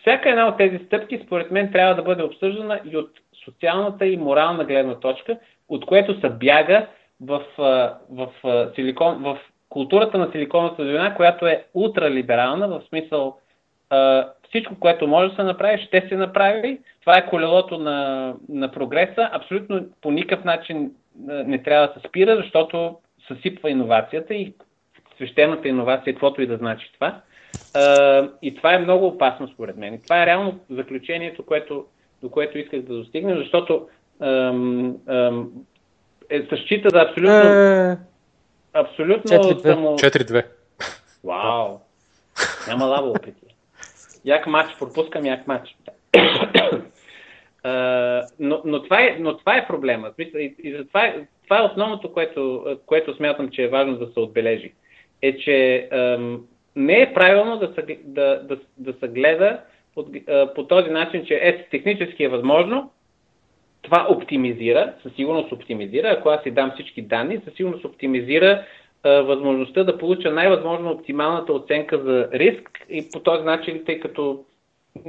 Всяка една от тези стъпки, според мен, трябва да бъде обсъждана и от социалната и морална гледна точка, от което се бяга в, в, в, силикон, в културата на Силиконовата долина, която е ултралиберална, в смисъл всичко, което може да се направи, ще се направи. Това е колелото на, на прогреса. Абсолютно по никакъв начин не трябва да се спира, защото съсипва иновацията и свещената иновация, каквото и да значи това. И това е много опасно, според мен. И това е реално заключението, което, до което исках да достигна, защото ам, ам, е, се счита за абсолютно, е... абсолютно
4-2. Само... 4-2.
Вау! Няма лаво опити. Як матч, пропускам як матч. Uh, но, но, това е, но това е проблема. И, и за това, е, това е основното, което, което смятам, че е важно да се отбележи. Е, че ам, не е правилно да се, да, да, да се гледа по, по този начин, че ето технически е възможно, това оптимизира, със сигурност оптимизира, ако аз си дам всички данни, със сигурност оптимизира а, възможността да получа най-възможно оптималната оценка за риск и по този начин, тъй като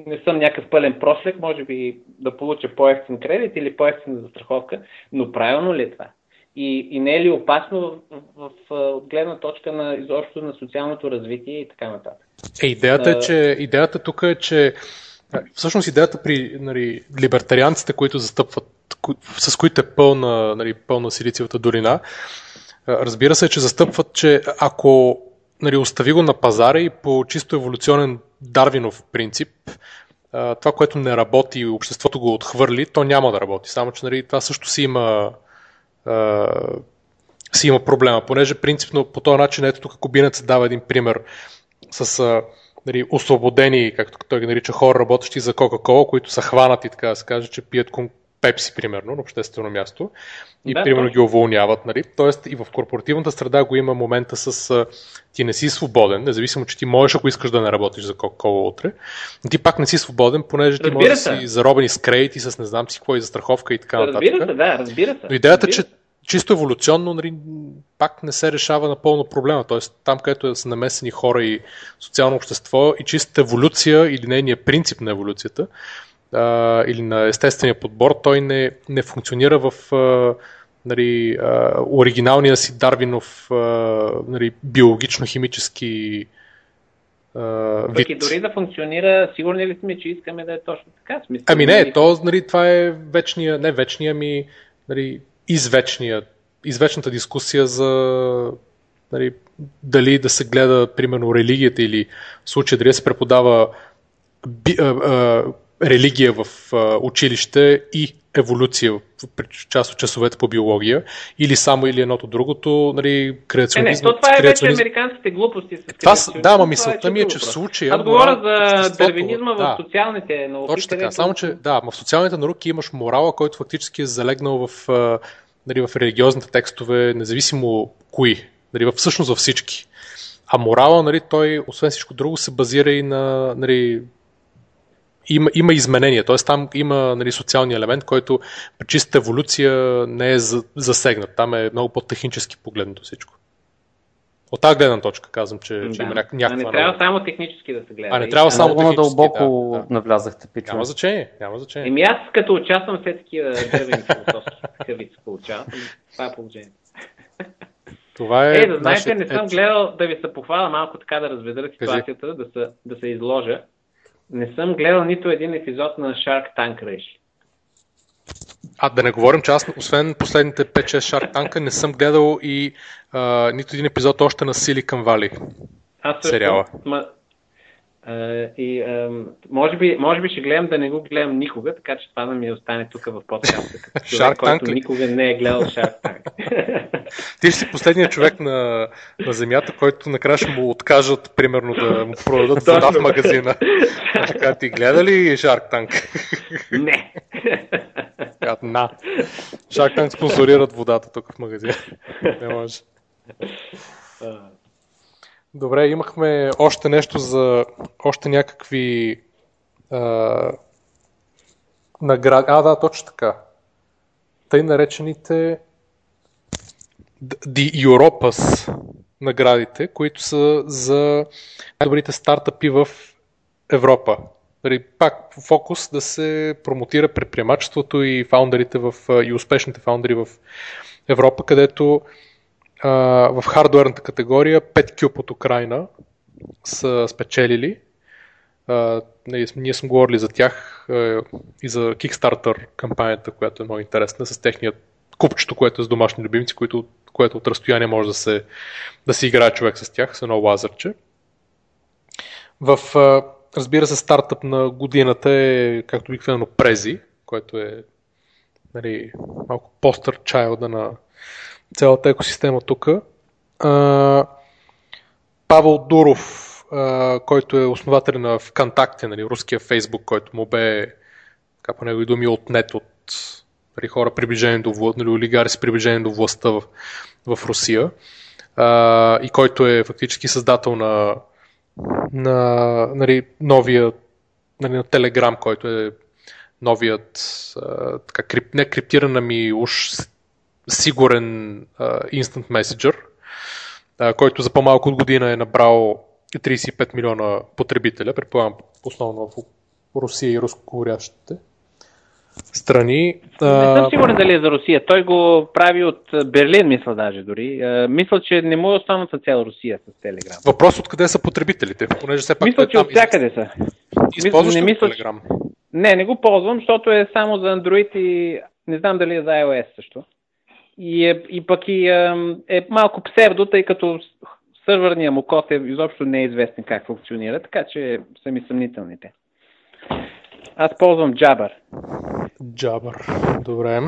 не съм някакъв пълен прослек, може би да получа по-ефтин кредит или по-ефтина застраховка, но правилно ли е това? И, и не е ли опасно в, в, в, от гледна точка на изобщо на социалното развитие и така нататък?
Е, идеята, е, че, идеята тук е, че всъщност идеята при нали, либертарианците, които застъпват, с които е пълна, нали, пълна Силициевата долина, разбира се, че застъпват, че ако нали, остави го на пазара и по чисто еволюционен Дарвинов принцип, това, което не работи и обществото го отхвърли, то няма да работи. Само, че нали, това също си има, си има проблема, понеже принципно по този начин, ето тук Кубинец дава един пример с нали, освободени, както той ги нарича, хора, работещи за Кока-Кола, които са хванати, така да се каже, че пият Пепси, примерно, на обществено място и да, примерно ги уволняват. Нали? Тоест и в корпоративната среда го има момента с ти не си свободен, независимо, че ти можеш, ако искаш да не работиш за Coca-Cola утре, но ти пак не си свободен, понеже ти можеш да си заробен и с кредити, с не знам си какво и за страховка и така
нататък. Разбира се, да, разбира се.
Но идеята, разбира. че чисто еволюционно нали, пак не се решава напълно проблема. Тоест там, където са намесени хора и социално общество и чиста еволюция или нейният принцип на еволюцията, а, или на естествения подбор, той не, не функционира в а, нали, а, оригиналния си Дарвинов а, нали, биологично-химически
вид. и дори да функционира, сигурни ли сме, че искаме да е точно така?
Смисъл, ами не, нали... то, нали, това е вечния, не вечния ми, нали, извечния, извечната дискусия за нали, дали да се гледа, примерно, религията или в случая дали да се преподава би, а, а, религия в а, училище и еволюция в част от часовете по биология, или само или едното другото, нали, креационизъм.
Е, не, то това е вече американските глупости. С
това, да, ма мисълта е, ми е, че в случая...
Аз говоря за дървенизма в да, социалните науки.
Точно така, само че, да, в социалните науки имаш морала, който фактически е залегнал в, нали, в религиозните текстове, независимо кои, нали, всъщност във всички. А морала, нали, той, освен всичко друго, се базира и на нали, има, има изменения, т.е. там има нали, социалния елемент, който при чиста еволюция не е засегнат. Там е много по-технически погледнато всичко. От тази гледна точка казвам, че, да. че има някаква...
А не трябва само технически да се гледа.
А не трябва само
технически, дълбоко да, да. навлязахте, пичо.
Няма значение, няма значение.
Еми аз като участвам все такива дървени философски получавам. Това е положението.
Това е.
Е, да знаете, не съм гледал да ви се похваля малко така да разведа ситуацията, да се, да се изложа не съм гледал нито един епизод на Shark Tank Rush.
А да не говорим, че аз, освен последните 5-6 Shark Tank, не съм гледал и а, нито един епизод още на Silicon Valley.
Аз също, сериала. Ма, и може, би, може би ще гледам да не го гледам никога, така че това да ми остане тук в подкаста, като човек, който никога не е гледал Shark Tank.
Ти ще си последният човек на, на земята, който накрая ще му откажат, примерно, да му продадат вода в магазина. Така, ти гледа ли Shark Tank?
Не.
на. Shark Tank спонсорират водата тук в магазина. Не може. Добре, имахме още нещо за още някакви а, награди. А, да, точно така. Тъй наречените The Europas наградите, които са за най-добрите стартъпи в Европа. Дали, пак фокус да се промотира предприемачеството и фаундерите в, и успешните фаундери в Европа, където в хардуерната категория 5 Cube от Украина са спечелили. Uh, ние, сме говорили за тях uh, и за Kickstarter кампанията, която е много интересна, с техният купчето, което е с домашни любимци, което, което от разстояние може да се, да се играе човек с тях, с едно лазърче. В, разбира се, стартъп на годината е, както обикновено, Прези, който е нали, малко постър чайлда на, цялата екосистема тук. Павел Дуров, а, който е основател на ВКонтакте, нали, руския Фейсбук, който му бе, как по негови думи, отнет от нали, хора приближени до властта, нали, олигари с приближени до властта в, в Русия. А, и който е фактически създател на, на нали, новия нали, на Telegram, който е новият а, така, крип, не криптиран, ами уж сигурен uh, Instant Messenger, който за по-малко от година е набрал 35 милиона потребителя, предполагам основно в Русия и рускоговорящите страни.
Не съм сигурен дали е за Русия. Той го прави от Берлин, мисля даже дори. Мисля, че не му е останат за цяла Русия с Телеграм.
Въпрос от къде са потребителите, понеже все пак
мисля, че от всякъде са.
Използваш ли мисля, Телеграм?
Не, не го ползвам, защото е само за Android и не знам дали е за iOS също. И, е, и пък и е, е малко псевдо, тъй като сървърния му код е изобщо не е известен как функционира, така че са ми съмнителните. Аз ползвам Jabber.
Jabber, добре.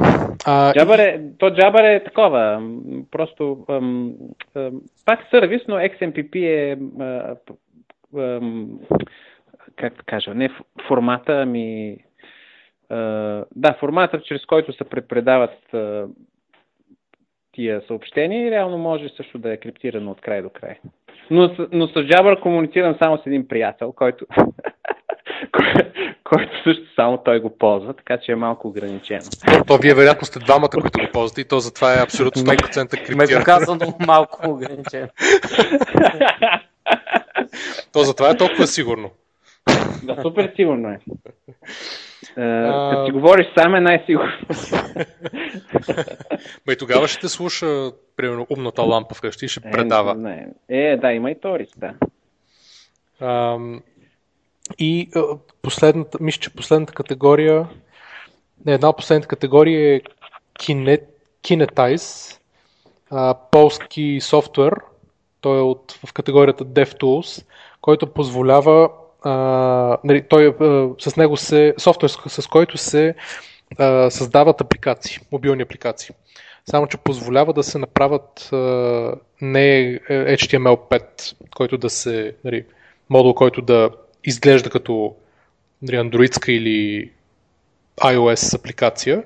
А, Jabber е, то Jabber е такова, просто ам, ам, пак сервис, но XMPP е ам, как да кажа, не формата, ами да, формата, чрез който се препредават тия съобщения и реално може също да е криптирано от край до край. Но, но с Jabber комуницирам само с един приятел, който който също само той го ползва, така че е малко ограничено.
То, то вие вероятно сте двамата, които го ползвате и то затова е абсолютно 100% криптирано.
Ме казано малко ограничено.
то затова е толкова сигурно.
Да, супер сигурно е. Uh, като си говориш сам е най-сигурно.
Ма и тогава ще те слуша, примерно, умната лампа вкъщи и ще предава.
Не, е, да, има и Торис, да.
Uh, и последната, мисля, че последната категория, не, една от последните категории е Kinet, Kinetize, а, полски софтуер, той е от, в категорията DevTools, който позволява нали, той, а, с него се, софтуер, с, с който се а, създават апликации, мобилни апликации. Само, че позволява да се направят а, не HTML5, който да се, нали, модул, който да изглежда като нали, андроидска или iOS апликация,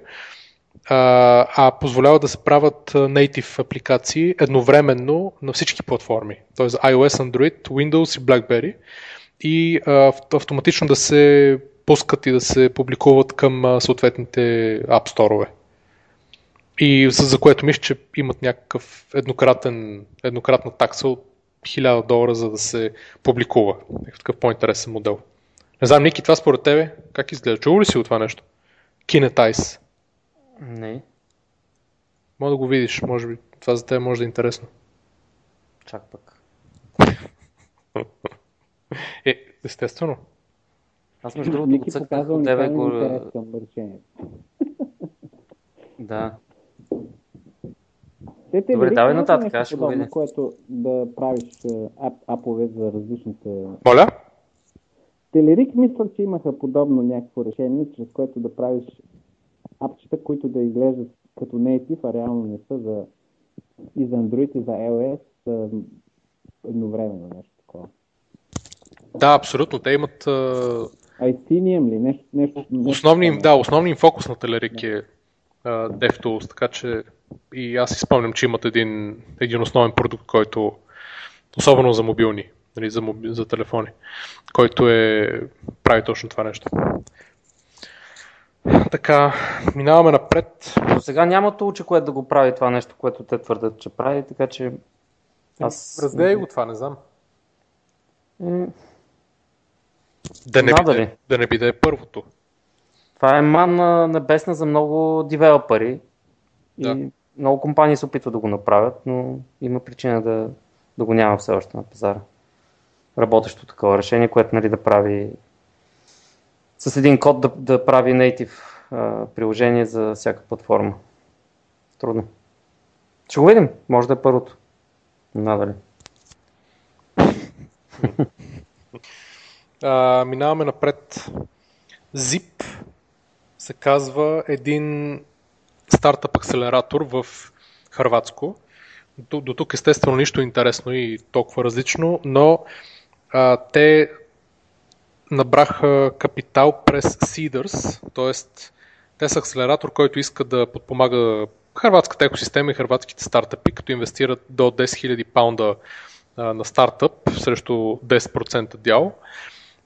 а, а позволява да се правят native апликации едновременно на всички платформи, т.е. iOS, Android, Windows и BlackBerry и а, автоматично да се пускат и да се публикуват към а, съответните App Store-ове. И за, за което мисля, че имат някакъв еднократен, еднократна такса от 1000 долара, за да се публикува. Е такъв по-интересен модел. Не знам, Ники, това според тебе как изглежда? Чува ли си от това нещо? Kinetize.
Не.
Може да го видиш, може би. Това за теб може да е интересно.
Чак пък.
е, естествено.
Аз между другото
го цъкнах от тебе го...
Да.
Те,
Добре, давай нататък, аз ще го видя.
което да правиш ап, апове за различните...
Моля?
Телерик мисля, че имаха подобно някакво решение, чрез което да правиш апчета, които да изглеждат като native, а реално не са за и за Android, и за iOS едновременно нещо такова.
Да, абсолютно. Те имат...
ICNM ли? Нещо, нещо,
нещо основни, да, основният фокус на Телерик е uh, DevTools, така че и аз си спомням, че имат един, един основен продукт, който особено за мобилни, нали, за, моби, за телефони, който е прави точно това нещо. Така, минаваме напред.
До сега няма тулче, което да го прави това нещо, което те твърдят, че прави, така че
аз... Разгледай го това, не знам. Да не, биде, да не биде първото.
Това е манна небесна за много девелопери. Да. И много компании се опитват да го направят, но има причина да, да го няма все още на пазара. Работещо такова решение, което нали, да прави с един код да, да прави native а, приложение за всяка платформа. Трудно. Ще го видим. Може да е първото. Надали.
А, минаваме напред. Zip се казва един стартъп акселератор в Хрватско. До, до тук естествено нищо интересно и толкова различно, но а, те набраха капитал през Seeders, т.е. те са акселератор, който иска да подпомага хрватската екосистема и хрватските стартъпи, като инвестират до 10 000 паунда а, на стартъп срещу 10% дял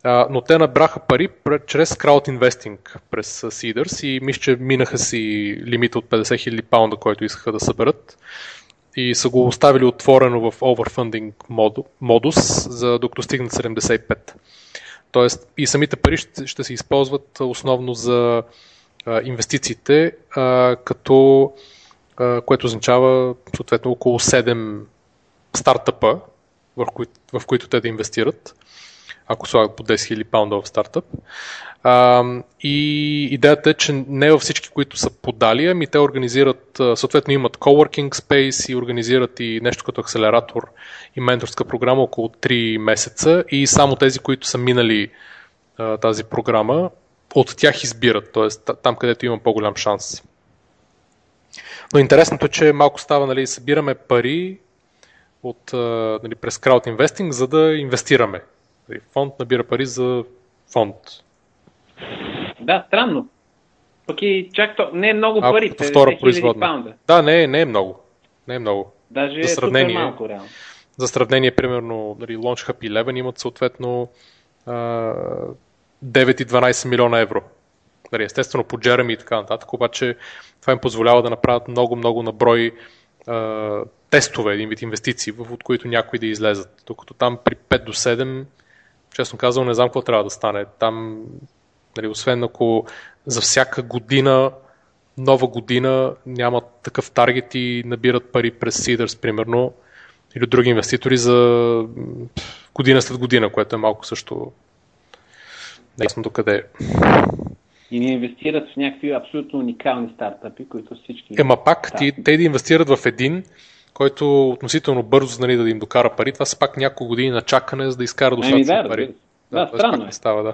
но те набраха пари чрез краудинвестинг през Seeders и мисля, че минаха си лимита от 50 000 паунда, който искаха да съберат и са го оставили отворено в overfunding модус, за докато стигнат 75. тоест и самите пари ще, ще се използват основно за а, инвестициите, а, като а, което означава съответно около 7 стартъпа, в, кои, в които те да инвестират, ако слагат по 10 000 паунда в стартъп. А, и идеята е, че не във всички, които са подали, ами те организират, съответно имат coworking space и организират и нещо като акселератор и менторска програма около 3 месеца и само тези, които са минали а, тази програма, от тях избират, т.е. там, където има по-голям шанс. Но интересното е, че малко става, нали, събираме пари от, нали, през крауд инвестинг, за да инвестираме. Нали, фонд набира пари за фонд.
Да, странно. Пък и чак то, не е много
Ако
пари,
втора производна.
паунда.
Да, не, е, не е много. Не е много.
Даже
За
е
сравнение.
супер малко, реално.
За сравнение, примерно, нали, Launch Hub 11 имат съответно а, 9 и 12 милиона евро. Нали, естествено по Джереми и така нататък, обаче това им позволява да направят много-много наброй а, тестове, един вид инвестиции, от които някои да излезат. Докато там при 5 до 7, честно казвам, не знам какво трябва да стане. Там, нали, освен ако за всяка година, нова година нямат такъв таргет и набират пари през Seeders, примерно, или други инвеститори за година след година, което е малко също неясно докъде е.
И не инвестират в някакви абсолютно уникални стартъпи, които всички...
Ема пак, ти, те да инвестират в един, който относително бързо нали, да им докара пари, това са пак няколко години на чакане, за да изкара
Ами да,
пари.
разбира се. Да,
т.е.
странно е.
става, да.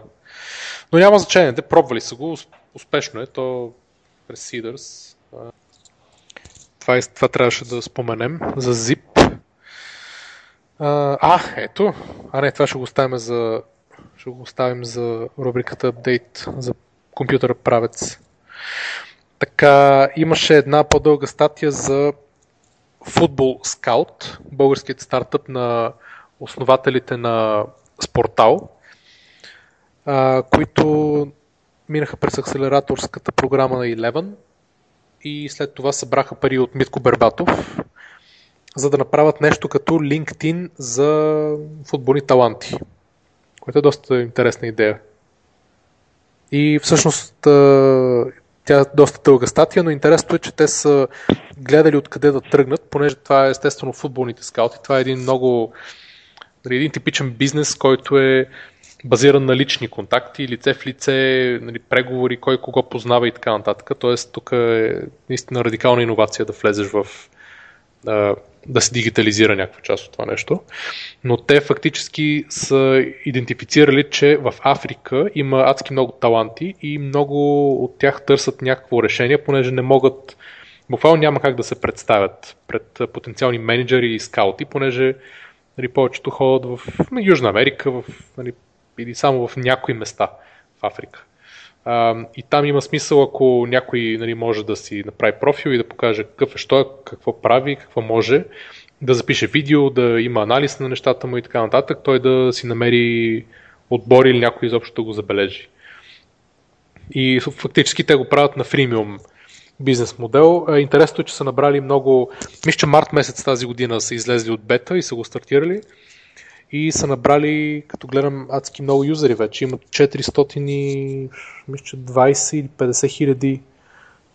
Но няма значение, те пробвали са го, ус- успешно е, то през Seeders. А, Това, е- това трябваше да споменем за Zip. А, а, ето. А не, това ще го оставим за, ще го оставим за рубриката Update за компютъра правец. Така, имаше една по-дълга статия за Football Scout, българският стартъп на основателите на Спортал, които минаха през акселераторската програма на Eleven и след това събраха пари от Митко Бербатов, за да направят нещо като LinkedIn за футболни таланти, което е доста интересна идея. И всъщност тя е доста дълга статия, но интересното е, че те са гледали откъде да тръгнат, понеже това е естествено футболните скаути. Това е един много нали, един типичен бизнес, който е базиран на лични контакти, лице в лице, нали, преговори, кой кого познава и така нататък. Тоест тук е наистина радикална иновация да влезеш в да се дигитализира някаква част от това нещо. Но те фактически са идентифицирали, че в Африка има адски много таланти и много от тях търсят някакво решение, понеже не могат, буквално няма как да се представят пред потенциални менеджери и скаути, понеже нали, повечето ходят в на Южна Америка в, нали, или само в някои места в Африка. А, и там има смисъл, ако някой нали, може да си направи профил и да покаже какъв е, що е, какво прави, какво може, да запише видео, да има анализ на нещата му и така нататък, той да си намери отбор или някой изобщо да го забележи. И фактически те го правят на фримиум бизнес модел. Интересното е, че са набрали много... Мисля, че март месец тази година са излезли от бета и са го стартирали. И са набрали, като гледам, адски много юзери вече. Имат 400 и... Мисля, че 20 или 50 хиляди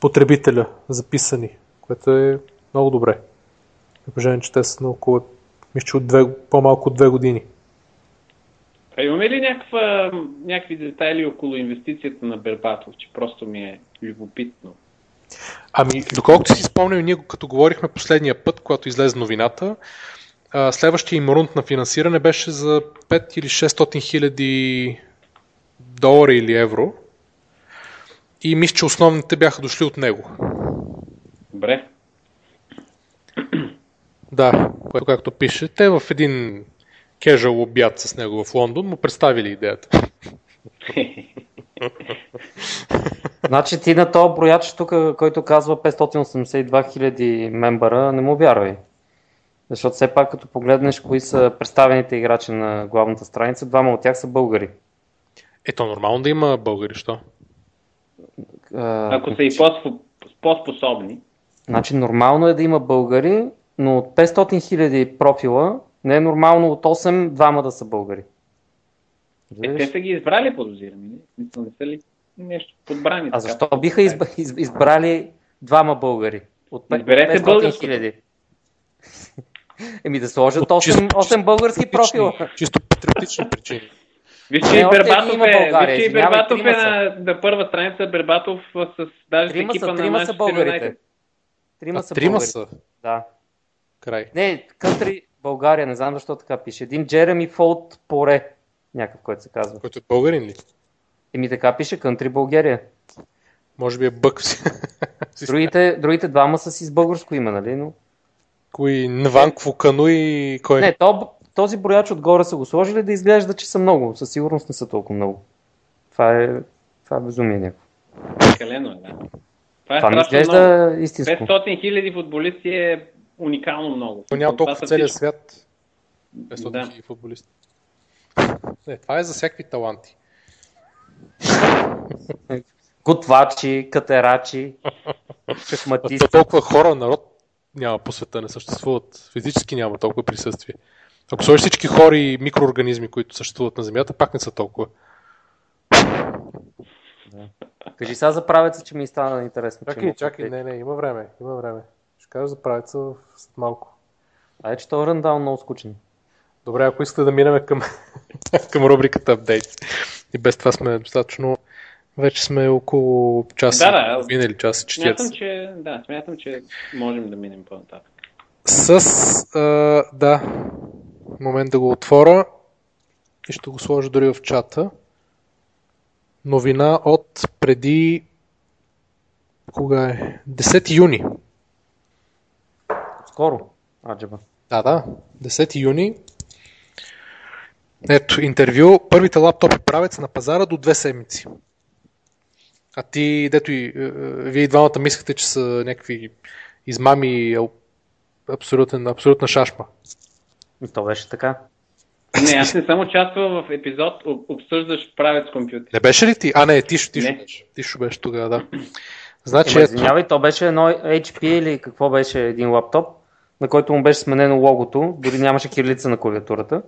потребителя записани, което е много добре. Положение, че те са на около... Мисля, че от две, по-малко от две години.
А имаме ли някаква, някакви детайли около инвестицията на Бербатов, че просто ми е любопитно?
Ами, доколкото си спомням, ние като говорихме последния път, когато излезе новината, а, следващия им рунд на финансиране беше за 5 или 600 хиляди долара или евро. И мисля, че основните бяха дошли от него.
Добре.
Да, което както пише, те в един casual обяд с него в Лондон му представили идеята.
Значи ти на този брояч тук, който казва 582 хиляди мембара, не му вярвай. Защото все пак като погледнеш кои са представените играчи на главната страница, двама от тях са българи.
Ето, нормално да има българи, що?
А,
Ако са и по-спо- по-способни.
Значи нормално е да има българи, но от 500 хиляди профила не е нормално от 8 двама да са българи.
Е, те са ги избрали подозирани. Не, не са ли нещо подбрани?
А защо биха изба, из, избрали двама българи?
От 500
хиляди. Еми да сложат 8, 8 български профила.
Чисто патриотични причини.
Вижте, и Бербатов е, вижте, Бербатов е на, на първа страница, Бербатов с даже
трима
екипа
са,
на
трима са българите.
Трима са трима
българите.
са?
Да.
Край.
Не, кънтри България, не знам защо така пише. Един Джереми Фолт Поре, някакъв, който се казва.
Който е българин ли?
Еми така пише, кънтри България.
Може би е бък.
другите, другите двама са си с българско име, нали? Но...
Кои? Нванк, Вукану и кой?
Не, то, този брояч отгоре са го сложили да изглежда, че са много. Със сигурност не са толкова много. Това е, това е безумие някакво.
Прекалено е, да. Това, е
това не изглежда много. истинско.
500 хиляди футболисти е уникално много.
То няма толкова в целия свят. 500 да. хиляди футболисти. Не, това е за всякакви таланти.
Готвачи, катерачи, шахматисти.
То толкова хора, народ няма по света, не съществуват. Физически няма толкова присъствие. Ако сложиш всички хори и микроорганизми, които съществуват на Земята, пак не са толкова.
Да. Кажи сега за правеца, че ми стана интересно.
Чакай, чакай, не, не, има време, има време. Ще кажа за правеца след малко.
А че то ръндаун много скучен.
Добре, ако искате да минем към, към рубриката апдейт. И без това сме достатъчно вече сме около час
да, да,
или час и 40.
Смятам, че, да, смятам, че можем да минем по-нататък.
С, а, да, момент да го отворя и ще го сложа дори в чата. Новина от преди кога е? 10 юни.
Скоро, аджаба.
Да, да, 10 юни. Ето, интервю. Първите лаптопи правят се на пазара до две седмици. А ти, дето и е, е, вие и двамата мислите, че са някакви измами абсолютен, абсолютна шашма.
И то беше така.
Не, аз не съм участвал в епизод, обсъждаш правец компютър.
Не беше ли ти? А, не, Тишо, Тишо беше. Тишо беше тогава, да.
Значи, Ема, извинявай, то беше едно HP или какво беше един лаптоп, на който му беше сменено логото, дори нямаше кирилица на клавиатурата.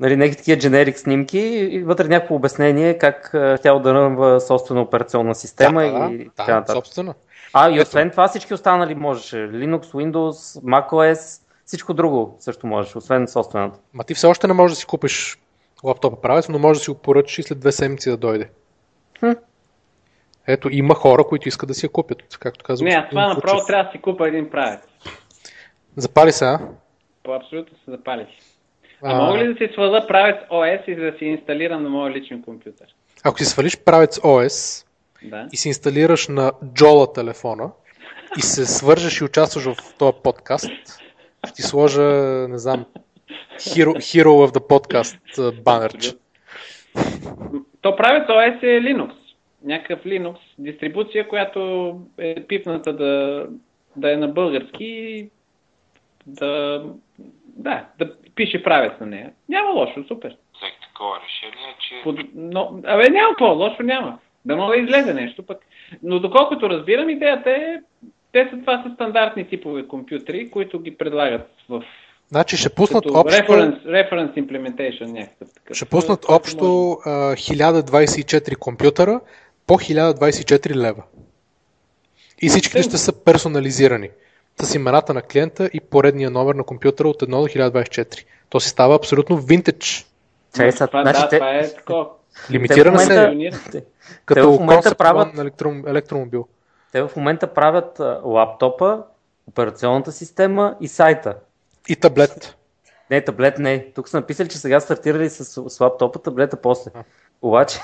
Нали, някакви такива дженерик снимки и вътре някакво обяснение как тя да рънва собствена операционна система
да,
и
да, така нататък. Собствена.
А, и освен това всички останали можеше. Linux, Windows, macOS, всичко друго също можеш, освен собствената.
Ма ти все още не можеш да си купиш лаптопа правец, но можеш да си го поръчаш и след две седмици да дойде.
Хм.
Ето, има хора, които искат да си я купят, както казвам.
Не, аз това направо трябва да си купа един правец.
Запали се, а?
По абсолютно се запали. А, а мога ли да си сваля правец OS и да си инсталирам на моя личен компютър?
Ако си свалиш правец OS
да.
и си инсталираш на Джола телефона и се свържеш и участваш в този подкаст, ще ти сложа, не знам, Hero, Hero of the Podcast банерче.
То правец OS е Linux. Някакъв Linux дистрибуция, която е пипната да, да е на български да, да, да пише правец на нея. Няма лошо, супер.
Взех такова решение, че...
Под, но, абе, няма по-лошо, няма. Да мога да излезе нещо пък. Но доколкото разбирам, идеята е, те са, това са стандартни типове компютри, които ги предлагат в
Значи ще пуснат общо...
Reference, reference implementation някакъв такъв.
Ще пуснат общо uh, 1024 компютъра по 1024 лева. И всичките ще са персонализирани с имената на клиента и поредния номер на компютъра от 1 до 1024. То си става абсолютно винтедж.
Чай, са, това, значи, да, това е такова.
Лимитирана
се
като
в момента правят...
на електро... електромобил.
Те в момента правят лаптопа, операционната система и сайта.
И таблет.
Не, таблет не. Тук са написали, че сега стартирали с, с лаптопа, таблета после. А. Обаче,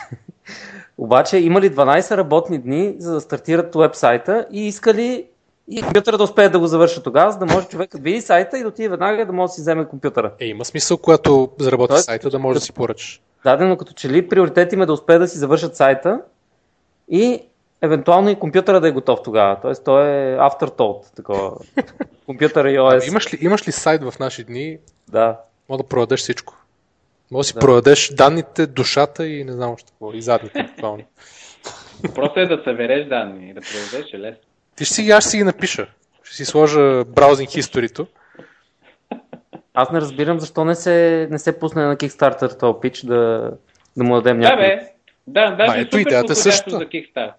обаче имали 12 работни дни, за да стартират вебсайта и искали и компютъра да успее да го завърши тогава, за да може човек да види сайта и да отиде веднага да може да си вземе компютъра.
Е, има смисъл, когато заработи Тоест, сайта, да може да си поръчаш.
Да, но като че ли приоритет им е да успее да си завършат сайта и евентуално и компютъра да е готов тогава. Тоест той е afterthought, такова. компютъра и OS.
А, имаш, ли, имаш ли сайт в наши дни?
Да.
Мога да продадеш всичко. Може да си да. продадеш данните, душата и не знам още какво. И задните, буквално.
Просто е да събереш данни и да продадеш е лесно.
Ти ще си, аз ще си ги напиша. Ще си сложа браузинг историто.
Аз не разбирам защо не се, не се пусне на Kickstarter този пич да, да му дадем
Да,
някакви.
бе. Да, даже
Ма, ето идеята е същата.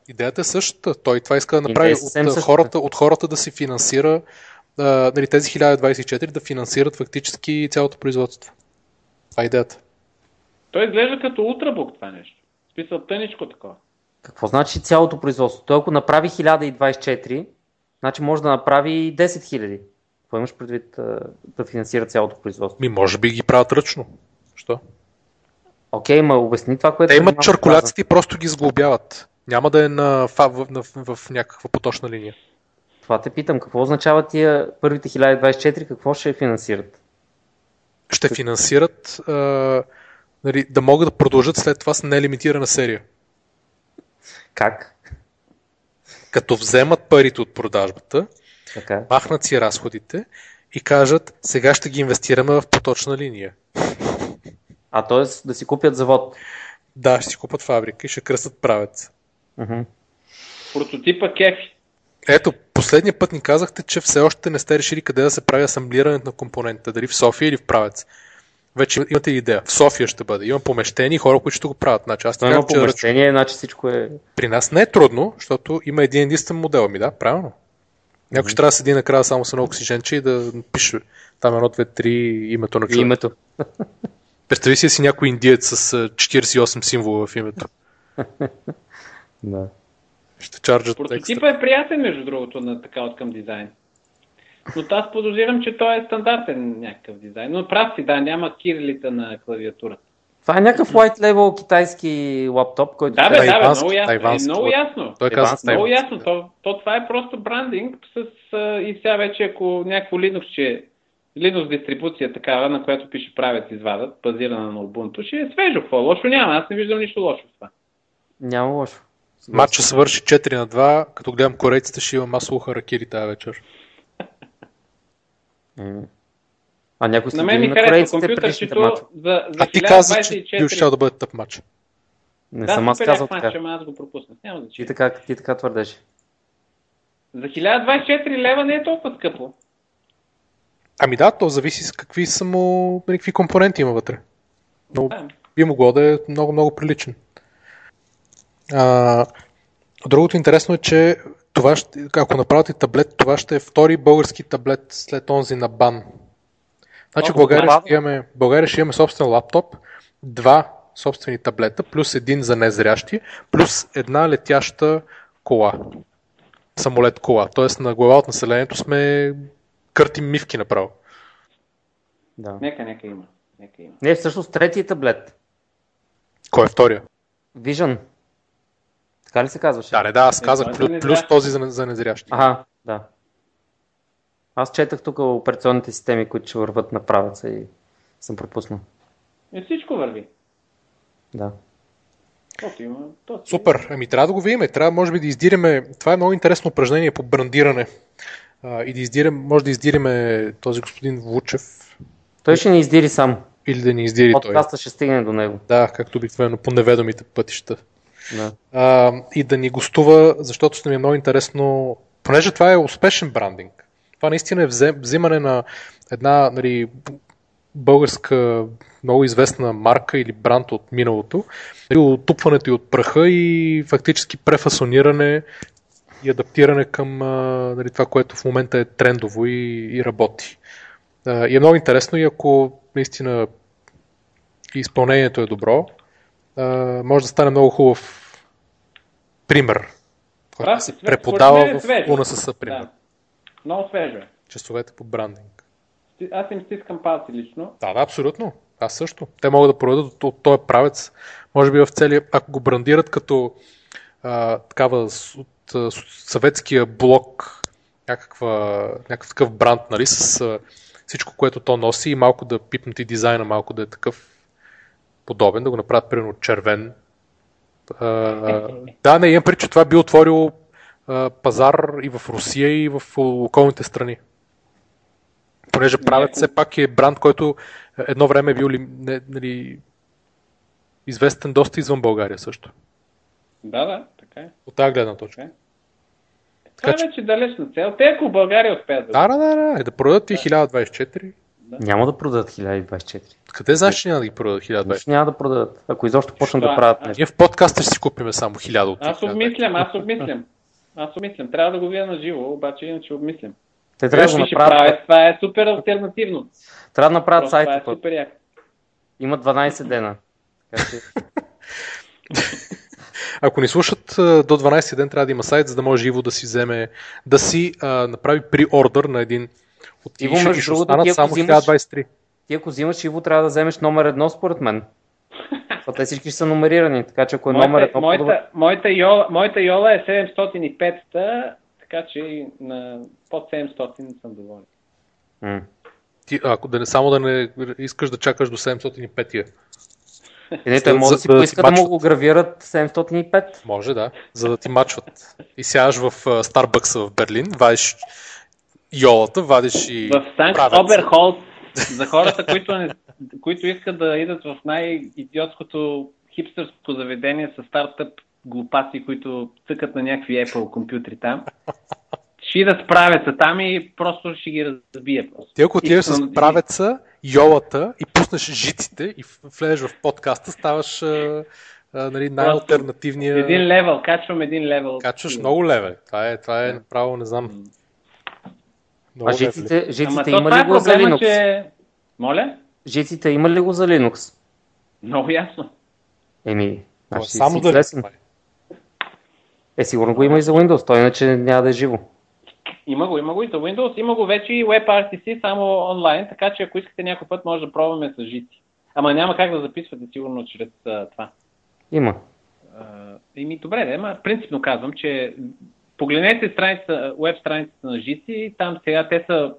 Идеята е същата. Той това иска да направи
е
от,
същата.
хората, от хората да си финансира а, нали, тези 1024 да финансират фактически цялото производство. Това е идеята.
Той изглежда като ултрабук това нещо. В смисъл тъничко такова.
Какво значи цялото производство? Той ако направи 1024, значи може да направи и 10 000. Какво имаш предвид да финансира цялото производство?
Ми, може би ги правят ръчно. Що?
Окей, ма обясни това, което...
Те имат чаркуляците и просто ги сглобяват. Няма да е на, в, на, в, в някаква поточна линия.
Това те питам. Какво означава тия първите 1024? Какво ще финансират?
Ще финансират а, нали, да могат да продължат след това с нелимитирана серия.
Как?
Като вземат парите от продажбата,
Така.
махнат си разходите и кажат, сега ще ги инвестираме в поточна линия.
А т.е. да си купят завод.
Да, ще си купат фабрика и ще кръстат правец.
Мгм.
Прототипа кефи.
Ето, последния път ни казахте, че все още не сте решили къде да се прави асамблирането на компонентите. Дали в София или в правец. Вече имате идея. В София ще бъде. Има помещение и хора, които ще го правят. Значи, аз така,
има помещение, значи всичко е...
При нас не е трудно, защото има един единствен модел. Ми да, правилно. Някой ще трябва да седи накрая само с едно оксиженче и да пише там едно, две, три името на човек.
името.
Представи си си някой индиец с а, 48 символа в името.
Да.
Ще чарджат.
Прототипа е приятен, между другото, на така от към дизайн. Но аз подозирам, че той е стандартен някакъв дизайн. Но прав си, да, няма кирилица на клавиатурата.
Това е някакъв white label китайски лаптоп, който...
Да, бе, да, бе, много ясно. Е,
тайвански
много ясно.
Той каза.
Много ясно. То, то това е просто брандинг с, а, и сега вече ако някакво Linux, че Linux дистрибуция такава, на която пише правец извадат, базирана на Ubuntu, ще е свежо. Какво лошо няма. Аз не виждам нищо лошо в това.
Няма лошо.
Матча свърши 4 на 2, като гледам корейците ще има масово харакири тази вечер.
А някой
На мен ми харесва компютърчето за, за
А ти каза, че
1024.
бил ще да бъде тъп матч.
Не
да,
съм аз казал
мач,
така.
ама аз го пропуснах. Няма
Ти
значение.
така, ти така твърдеше.
За 1024 лева не е толкова скъпо.
Ами да, то зависи с какви са му, нали, какви компоненти има вътре. Но
Да.
би могло да е много, много приличен. А, другото интересно е, че това ще, ако направите таблет, това ще е втори български таблет след онзи на бан. Значи в България ще, имаме, България ще имаме собствен лаптоп, два собствени таблета, плюс един за незрящи, плюс една летяща кола. Самолет кола. Тоест на глава от населението сме къртим мивки направо.
Да.
Нека, нека има. Нека има.
Не, всъщност третия таблет.
Кой е втория?
Vision. Така ли се казваше?
Да, не, да, аз
Е,
казах
е
плюс, плюс този за, за незрящи.
Ага, да. Аз четах тук операционните системи, които ще върват на правеца и съм пропуснал.
И всичко върви.
Да.
Има.
Супер, ами трябва да го видим. Трябва, може би, да издиреме. Това е много интересно упражнение по брандиране. А, и да издирем, може да издиреме този господин Вучев
Той ще ни издири сам.
или да ни издири той.
Подкаста ще стигне до него.
Да, както обикновено по неведомите пътища.
Да.
А, и да ни гостува, защото ще ми е много интересно, понеже това е успешен брандинг. Това наистина е взимане на една нали, българска много известна марка или бранд от миналото, нали, отупването и от праха и фактически префасониране и адаптиране към нали, това, което в момента е трендово и, и работи. И е много интересно и ако наистина изпълнението е добро, а, може да стане много хубав пример, който
Прав
се преподава
е
в. УНСС, пример.
Да. Много свежо е.
Часовете по брандинг.
Аз им стискам палци лично.
Да, да, абсолютно. Аз също. Те могат да проведат от, от този правец, може би в целия, ако го брандират като а, такава от а, съветския блок, някаква, някакъв такъв бранд, нали, с а, всичко, което то носи и малко да пипнат и дизайна, малко да е такъв подобен, да го направят примерно червен. А, да, не, имам преди, че това би отворило а, пазар и в Русия, и в околните страни. Понеже правят все пак е бранд, който едно време е бил не, нали, известен доста извън България също.
Да, да, така е.
От тази гледна точка.
Така е. Това
Така
е вече далечна цел. Те ако България успеят да...
Да, да, да, да, е да продадат и 1024.
Да.
Няма да продадат 1024.
Къде знаеш, че няма да ги продадат 1020?
Нищо няма да продадат. Ако изобщо почнат да правят нещо.
Ние в подкаста ще си купиме само 1000 от
Аз обмислям, аз обмислям. Аз обмислям. Трябва да го видя на живо, обаче иначе обмислям.
Те трябва да направят.
правя. Това е супер альтернативно.
Трябва да направят
Просто това е супер яко.
Има 12 дена. Така че
Ако ни слушат до 12 ден, трябва да има сайт, за да може Иво да си вземе, да си а, направи при-ордър на един от
Иво, между
ще
другото,
останат
ти ако
само
взимаш-
1023.
ти ако взимаш Иво, трябва да вземеш номер едно, според мен. Те всички са номерирани, така че ако е номер едно,
моята, моята, йола, моята йола е 705-та, така че и на под 700 съм доволен.
М.
Ти, ако да не само да не искаш да чакаш до 705
И не, той
За-
може да си
да
поиска да му
мачват.
го гравират 705.
Може, да, за да ти мачват. И сядаш в Старбъкса в Берлин, вадиш йолата, вадиш и
В Санкт
правеца.
Оберхолц, за хората, които, не, които искат да идат в най-идиотското хипстърско заведение с стартъп глупаци, които цъкат на някакви Apple компютри там, ще да справят се там и просто ще ги разбие. Просто.
Ти ако отидеш с правеца, йолата и пуснеш жиците и влезеш в подкаста, ставаш а, а, нали, най-алтернативния...
Един левел, качвам един левел.
Качваш много леве. Това е, това е направо, не знам. Много
А жиците, жиците има ли
е
го за Linux?
че... Моля?
Жиците има ли го за Linux?
Много ясно.
Еми,
е
значи
само
си
да
лесен. Е, сигурно го има и за Windows, той иначе няма да е живо.
Има го, има го и за Windows, има го вече и WebRTC само онлайн, така че ако искате някой път може да пробваме с жици. Ама няма как да записвате сигурно чрез а, това.
Има.
А, Ими добре, да, ама принципно казвам, че погледнете страница, веб страницата на Жици, там сега те са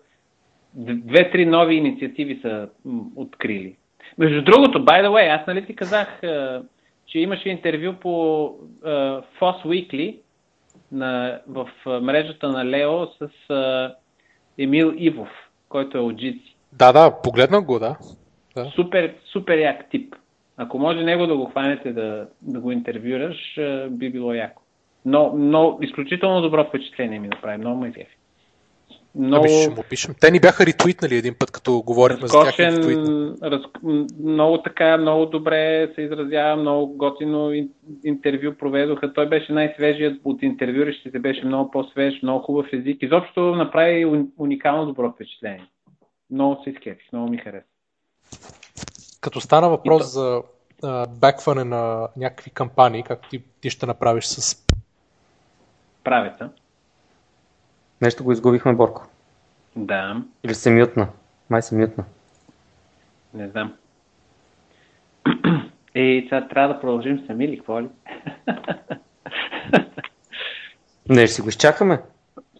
две-три нови инициативи са м, открили. Между другото, by the way, аз нали ти казах, а, че имаше интервю по а, FOSS Weekly на, в а, мрежата на Лео с а, Емил Ивов, който е от Жици.
Да, да, погледнах го, да. да.
Супер, супер як тип. Ако може него да го хванете да, да го интервюраш, би било яко. Но, но изключително добро впечатление ми направи. Много ме изгефи. Много
Ами ще му пишем. Те ни бяха ретвитнали един път, като говорихме за тях.
раз, много така, много добре се изразява, много готино ин- интервю проведоха. Той беше най-свежият от интервюращите, беше много по-свеж, много хубав език. Изобщо направи уни- уникално добро впечатление. Много се изкефих, много ми хареса.
Като стана въпрос за бекване на някакви кампании, както ти, ти ще направиш с...
Правеца.
Нещо го изгубихме, Борко.
Да,
Или се мютна. Май се мютна.
не знам. Ей, сега трябва да продължим сами или какво ли?
Не, ще си го изчакаме.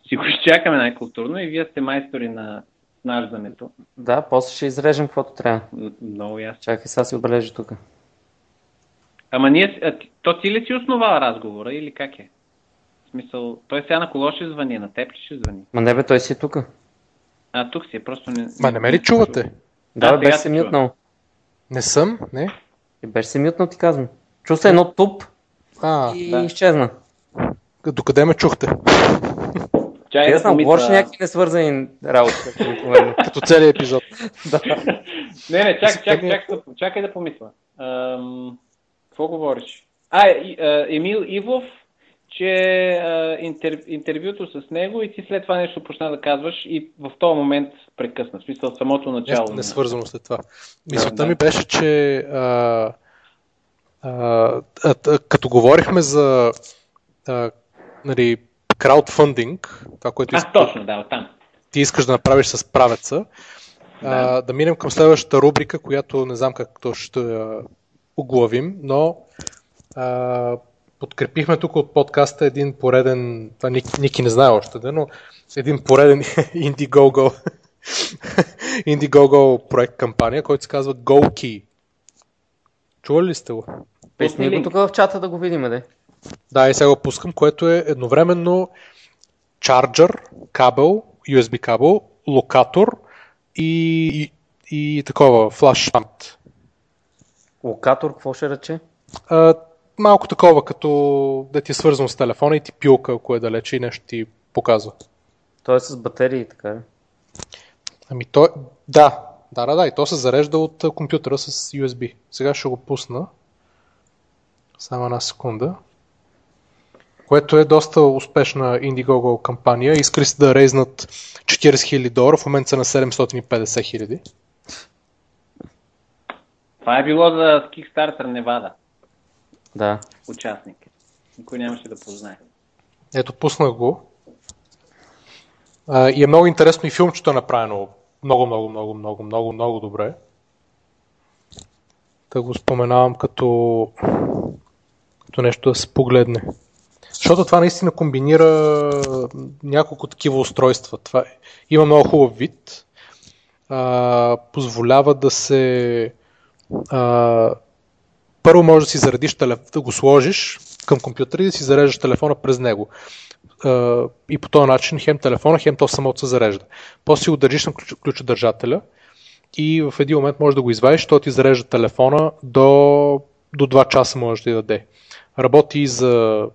Си го изчакаме най-културно и вие сте майстори на наждането.
Да, после ще изрежем каквото трябва.
Много ясно.
Чакай, сега си отбележи тук.
Ама ние, то ти ли си основал разговора или как е? Смисъл, той сега на кого ще звъни? На теб ли ще звъни?
Ма не бе, той си е тук.
А, тук си е, просто не...
Ма не ме ли чувате?
Да, бе, беше се мютнал.
Не съм, не?
И беше се мютнал, ти казвам. Чу се едно туп
А,
и
да.
изчезна.
докъде ме чухте?
Чай помисля.
говориш някакви несвързани работи.
Като целият епизод.
да.
Не, не, чакай, чакай,
Искаме-
чакай, да- чакай да помисля. Ам, какво говориш? А, а, Емил Ивов, че а, интер, интервюто с него и ти след това нещо почна да казваш и в този момент прекъсна. В смисъл, самото начало.
Не, не свързано след това. Мисълта
да.
ми беше, че а, а, а, а, като говорихме за а, нали, краудфандинг, това, което
А,
иск,
точно, да, оттам.
ти искаш да направиш с правеца, а,
Да.
да минем към следващата рубрика, която не знам как точно ще оглавим, но а, подкрепихме тук от подкаста един пореден, това Ники, Ники не знае още, да, но един пореден Indiegogo Indiegogo проект кампания, който се казва GoKey. Чували ли сте го?
Песни го тук в чата да го видим, де.
Да, и сега го пускам, което е едновременно чарджър, кабел, USB кабел, локатор и, и, и такова, флаш памет.
Локатор, какво ще рече?
А, малко такова, като да ти е свързано с телефона и ти пилка, ако е далече и нещо ти показва.
Той е с батерии, така. е.
Ами то, да, Да, да, да, и то се зарежда от компютъра с USB. Сега ще го пусна. Само една секунда. Което е доста успешна Indiegogo кампания. Искали се да рейзнат 40 000 долара, в момента са на 750 000.
Това е било за Kickstarter Невада.
Да.
Участник. Никой нямаше да познае.
Ето, пуснах го. А, и е много интересно и филмчето е направено много, много, много, много, много, много добре. Да го споменавам като, като нещо да се погледне. Защото това наистина комбинира няколко такива устройства. Това е- има много хубав вид. А, позволява да се. А, първо може да си заредиш телефон, да го сложиш към компютъра и да си зареждаш телефона през него. И по този начин хем телефона, хем то самото се зарежда. После си го държиш на ключ, ключодържателя и в един момент можеш да го извадиш, то ти зарежда телефона до, до 2 часа може да ти даде. Работи и за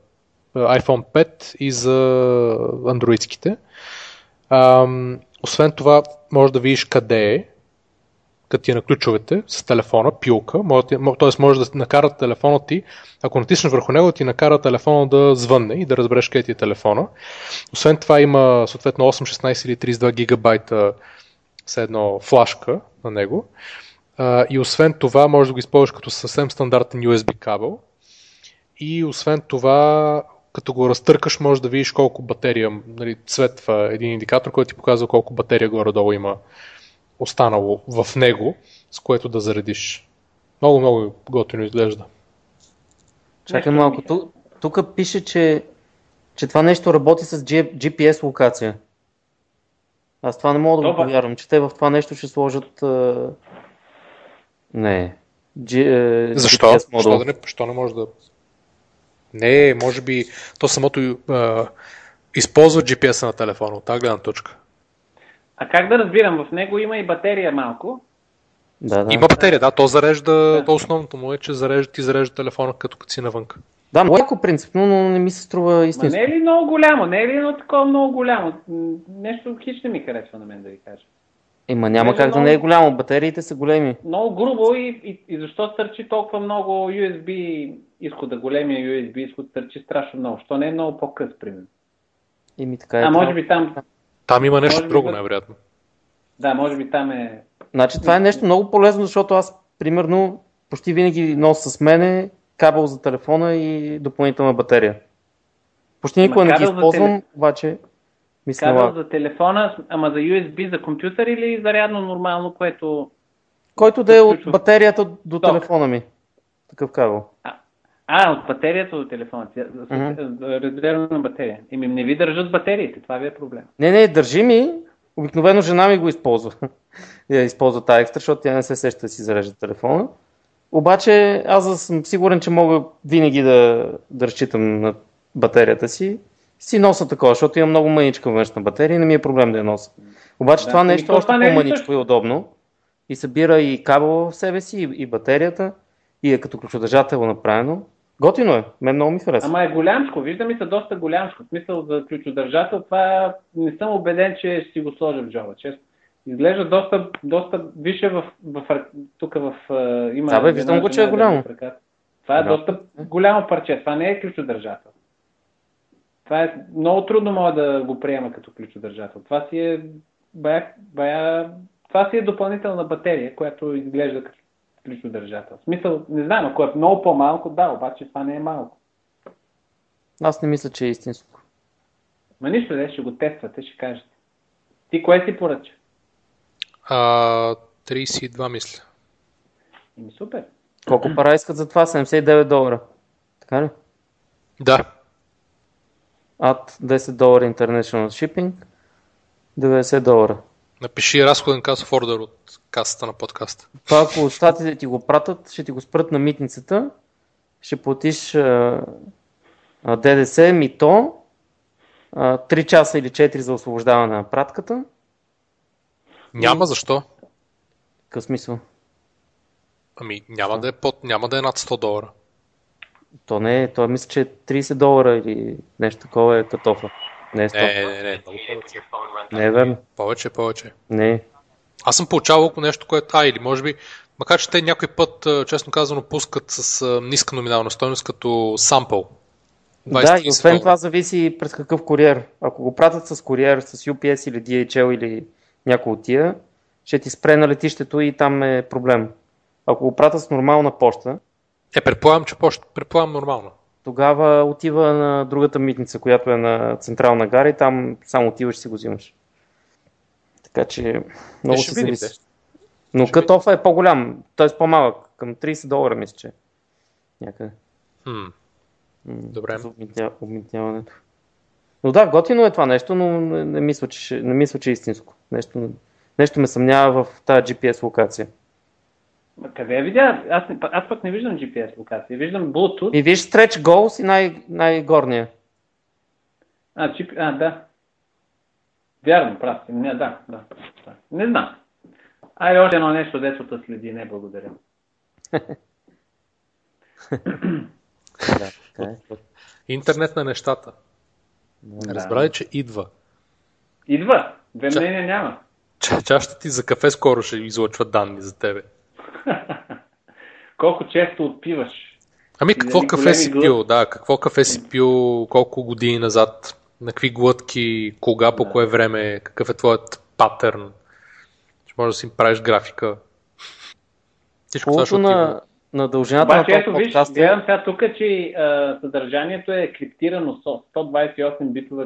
iPhone 5 и за андроидските. Освен това, може да видиш къде е, ти е на ключовете с телефона, пилка, т.е. може да накара телефона ти, ако натиснеш върху него, ти накара телефона да звънне и да разбереш къде ти е телефона. Освен това има съответно 8, 16 или 32 гигабайта с едно флашка на него. И освен това, може да го използваш като съвсем стандартен USB кабел. И освен това, като го разтъркаш, може да видиш колко батерия, нали, светва един индикатор, който ти показва колко батерия горе-долу има останало в него, с което да заредиш. Много, много готино изглежда.
Чакай малко.
ми-
Ту- Тук пише, че, че това нещо работи с GPS локация. Аз това не мога да го повярвам, че те в това нещо ще сложат... а, Не. G, е,
Защо?
GPS
Защо,
модул.
да не, защо не може да... Не, може би то самото а, използва GPS на телефона от тази гледна точка.
А как да разбирам? В него има и батерия малко.
Да, да.
Има батерия, да, то зарежда,
Да.
то основното му е, че зарежда, ти зарежда телефона като, като си навънка.
Да, много яко принципно, но не ми се струва
Ма
истинско.
не е ли много голямо? Не е ли едно такова много голямо? Нещо хич не ми харесва на мен да ви кажа.
Ема няма
Даже
как да
много-
не е голямо. Батериите са големи.
Много грубо и, и, и защо стърчи толкова много USB изхода, големия USB изход стърчи страшно много. Що не е много по-къс, примерно?
И ми така е.
А, може би там,
Там има нещо
Може би
друго,
бъде-
най-вероятно.
да, може би там е...
Значи това е нещо много полезно, защото аз, примерно, почти винаги нося с мене кабел за телефона и допълнителна батерия. Почти никога не ги използвам,
теле-
обаче ми се
Кабел за телефона, ама за USB за компютър или зарядно нормално, което...
Който да е от батерията до
Ток.
телефона ми. Такъв кабел.
А, от батерията до телефона. Разделена батерия. Еми, не ви държат батериите, това ви е проблем.
Не, не, държи ми. Обикновено жена ми го използва. Я използва тази екстра, защото тя не се сеща да си зарежда телефона. Обаче аз съм сигурен, че мога винаги да, да разчитам на батерията си. Си носа такова, защото имам много мъничка външна батерия и не ми е проблем да я нося. Обаче
Да,
това
ами
нещо е още
това не е
по-мъничко и удобно. И събира и кабел в себе си, и, и батерията, и е като ключодържател направено. Готино е, мен много ми харесва.
Ама е голямшко, вижда ми се доста голямшко. В смисъл за ключодържател, това не съм убеден, че ще си го сложа в джоба, честно. Изглежда доста, доста више в, в, тук в... а, Има
Да, бе, виждам го, че е голямо.
Това е
Да.
доста голямо парче, това не е ключодържател. Това е много трудно мога да го приема като ключодържател. Това си е бая, бая, това си е допълнителна батерия, която изглежда като ключодържател. В смисъл, не знам, ако е много по-малко, да, обаче това не е малко.
Аз не мисля, че е истинско.
Ма нищо, де, ще го тествате, ще кажете. Ти кое си поръча?
А, 32 мисля.
Ими супер.
Колко пара искат за това? 79 долара. Така ли?
Да.
Ад 10 долара International Shipping, 90 долара.
Напиши разходен касов ордер от касата на подкаста.
Това ако щатите ти го пратят, ще ти го спрат на митницата, ще платиш а, а, ДДС, мито, а, 3 часа или 4 за освобождаване на пратката.
Няма защо.
Какъв смисъл?
Ами няма да е под, няма да е над 100 долара.
То не е, то мисля, че е 30 долара или нещо такова е катофа. Не е 100.
Не, не, не.
Не е верно.
Повече, повече.
Не е.
Аз съм получавал нещо, което... А, или може би... Макар, че те някой път, честно казано, пускат с ниска номинална стойност като сампъл.
Да, и освен това зависи през какъв куриер. Ако го пратят с куриер, с UPS или DHL или някой от тия, ще ти спре на летището и там е проблем. Ако го пратят с нормална почта,
Е, предполагам, че почта, предполагам нормално.
тогава отива на другата митница, която е на Централна гара и там само отиваш и си го взимаш. Така че много
ще
се
видим,
зависи. Но
Ще
катофа е по-голям, т.е. по-малък, към 30 долара мисля, че е. някъде.
Хм. Добре.
За обмитня- обмитняването. Но да, готино е това нещо, но не, не, мисля, че, ще- не мисля, че е истинско. Нещо, нещо ме съмнява в тази GPS локация.
Ма къде я видя? Аз, не- аз пък не виждам GPS локация. Виждам Bluetooth.
И виж Stretch Goals и най- най-горния.
А, чип... а, да. Вярно, прав си. Не, да, да, да. Не знам. Айде още едно нещо, дето те следи. Не, благодаря.
Да, е.
Интернет на нещата.
Да.
Разбрали, че идва.
Идва. Две
Ча-
мнения няма.
Ча- Чашата ти за кафе скоро ще излъчва данни за тебе.
Колко често отпиваш?
Ами какво
дали
кафе си
глътки?
пил? Да, какво кафе си пил, колко години назад, на какви глътки, кога, по
Да.
кое време, какъв е твоят патърн. Ще можеш да си правиш графика. Всичко това ще
на, на дължината на
Обаче,
този
ето виж,
подкаст е,
гледам сега тук, че а, съдържанието е криптирано с 128 битово,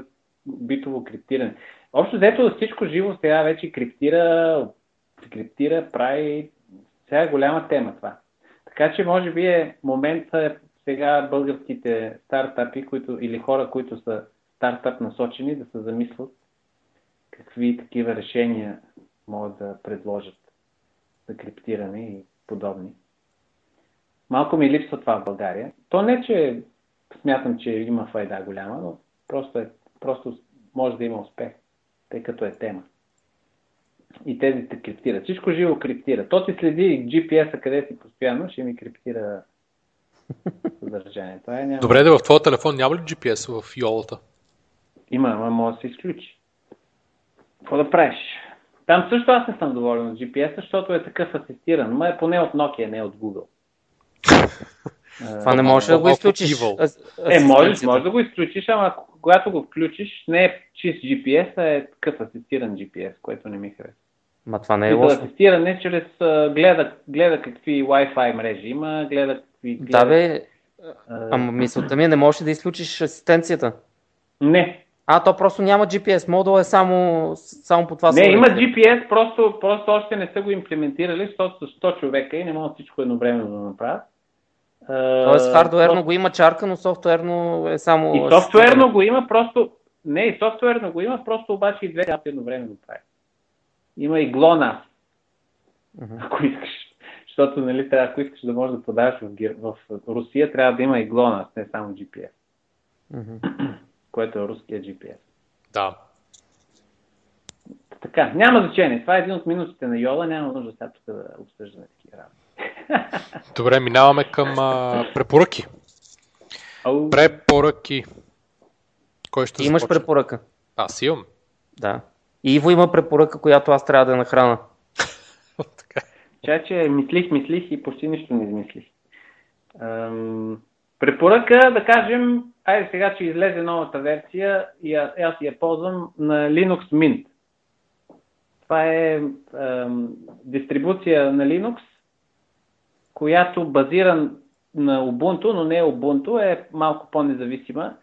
битово криптиране. Общо взето всичко живо сега вече криптира, криптира, прави. Сега е голяма тема това. Така че може би е момента сега българските стартапи, които, или хора, които са стартап насочени, да се замислят какви такива решения могат да предложат за криптиране и подобни. Малко ми липсва това в България. То не, че смятам, че има файда голяма, но просто, е, просто може да има успех, тъй като е тема. И тези те криптират. Всичко живо криптира. То ти следи GPS-а къде си постоянно, ще ми криптира съдържание. Това е няма.
Добре, да в твоя телефон няма ли GPS в Йолата?
Има, ама може да се изключи. Какво да правиш? Там също аз не съм доволен от GPS, защото е такъв асистиран. Ма е поне от Nokia, не от Google.
това не можеш да го
Малко
изключиш.
Е, можеш, можеш да го изключиш, ама когато го включиш, не е чист GPS, а е такъв асистиран GPS, което не ми харесва.
Ма това не е
Е
лошо.
асистиране чрез гледа, гледа какви Wi-Fi мрежи има, гледа какви... Гледа,
Да бе, ама мисълта ми е, не можеш да изключиш асистенцията.
Не,
А, то просто няма GPS. Модул е само, само по това
не, има. GPS, просто, просто още не са го имплементирали, защото са 100 човека и не могат всичко едновременно да направят.
Тоест хардуерно го има чарка, но софтуерно е само...
И софтуерно го има, просто... Не, и софтуерно го има, просто обаче и две трябва едновременно прави. Има и GLONASS,
Мгм.
ако искаш. Защото, нали, трябва, ако искаш да можеш да подаваш в, в Русия, трябва да има и GLONASS, не само GPS,
Мгм.
което е руския GPS.
Да.
Така, няма значение. Това е един от минусите на Йола, няма нужда сега тук да обсъждаме такива работи.
Добре, минаваме към а, препоръки.
Ау,
Препоръки. Кой ще
Ти имаш
започне?
препоръка.
Аз имам.
Да. И Иво има препоръка, която аз трябва да я нахрана.
така.
Чай, че мислих, мислих и почти нищо не измислих. Ам, препоръка, да кажем, айде сега, че излезе новата версия и аз я ползвам на Linux Mint. Това е ам, дистрибуция на Linux, която базира на Ubuntu, но не е Ubuntu, е малко по-независима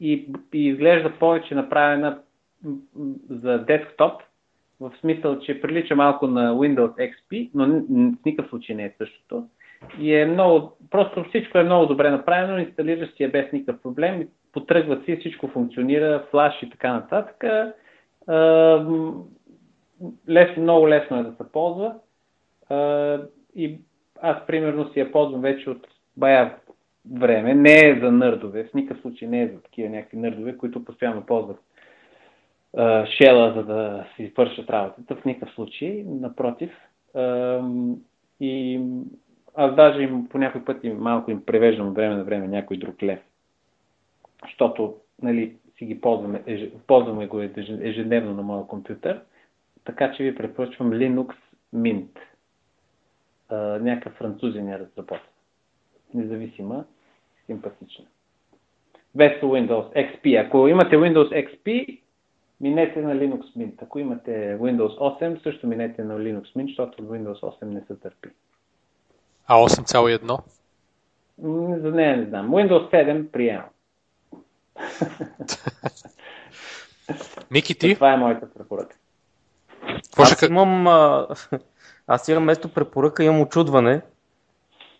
и, и изглежда повече направена за десктоп, в смисъл, че прилича малко на Windows XP, но в никакъв случай не е същото. И е много, просто всичко е много добре направено, инсталираш си я без никакъв проблем, потръгват си, всичко функционира, флаш и така нататък. Лесно, много лесно е да се ползва. И аз примерно си я ползвам вече от бая време. Не е за нърдове, в никакъв случай не е за такива някакви нърдове, които постоянно ползват шела, за да си вършат работата. В никакъв случай, напротив. И аз даже им, по някой път им, малко им превеждам от време на време някой друг лев. Защото нали, си ги ползваме, еж- ползваме го еж- ежедневно на моя компютър. така че ви препоръчвам Linux Mint. А, някакъв французин я разработва. Независима, симпатична. Вместо Windows XP. Ако имате Windows XP, минете на Linux Mint. Ако имате Windows 8, също минете на Linux Mint, защото Windows 8 не се търпи.
А 8,1?
М, За нея не знам. Windows 7 приемам.
Мики, ти?
Това е моята препоръка.
Какво
Аз имам, а, аз имам вместо препоръка, имам очудване.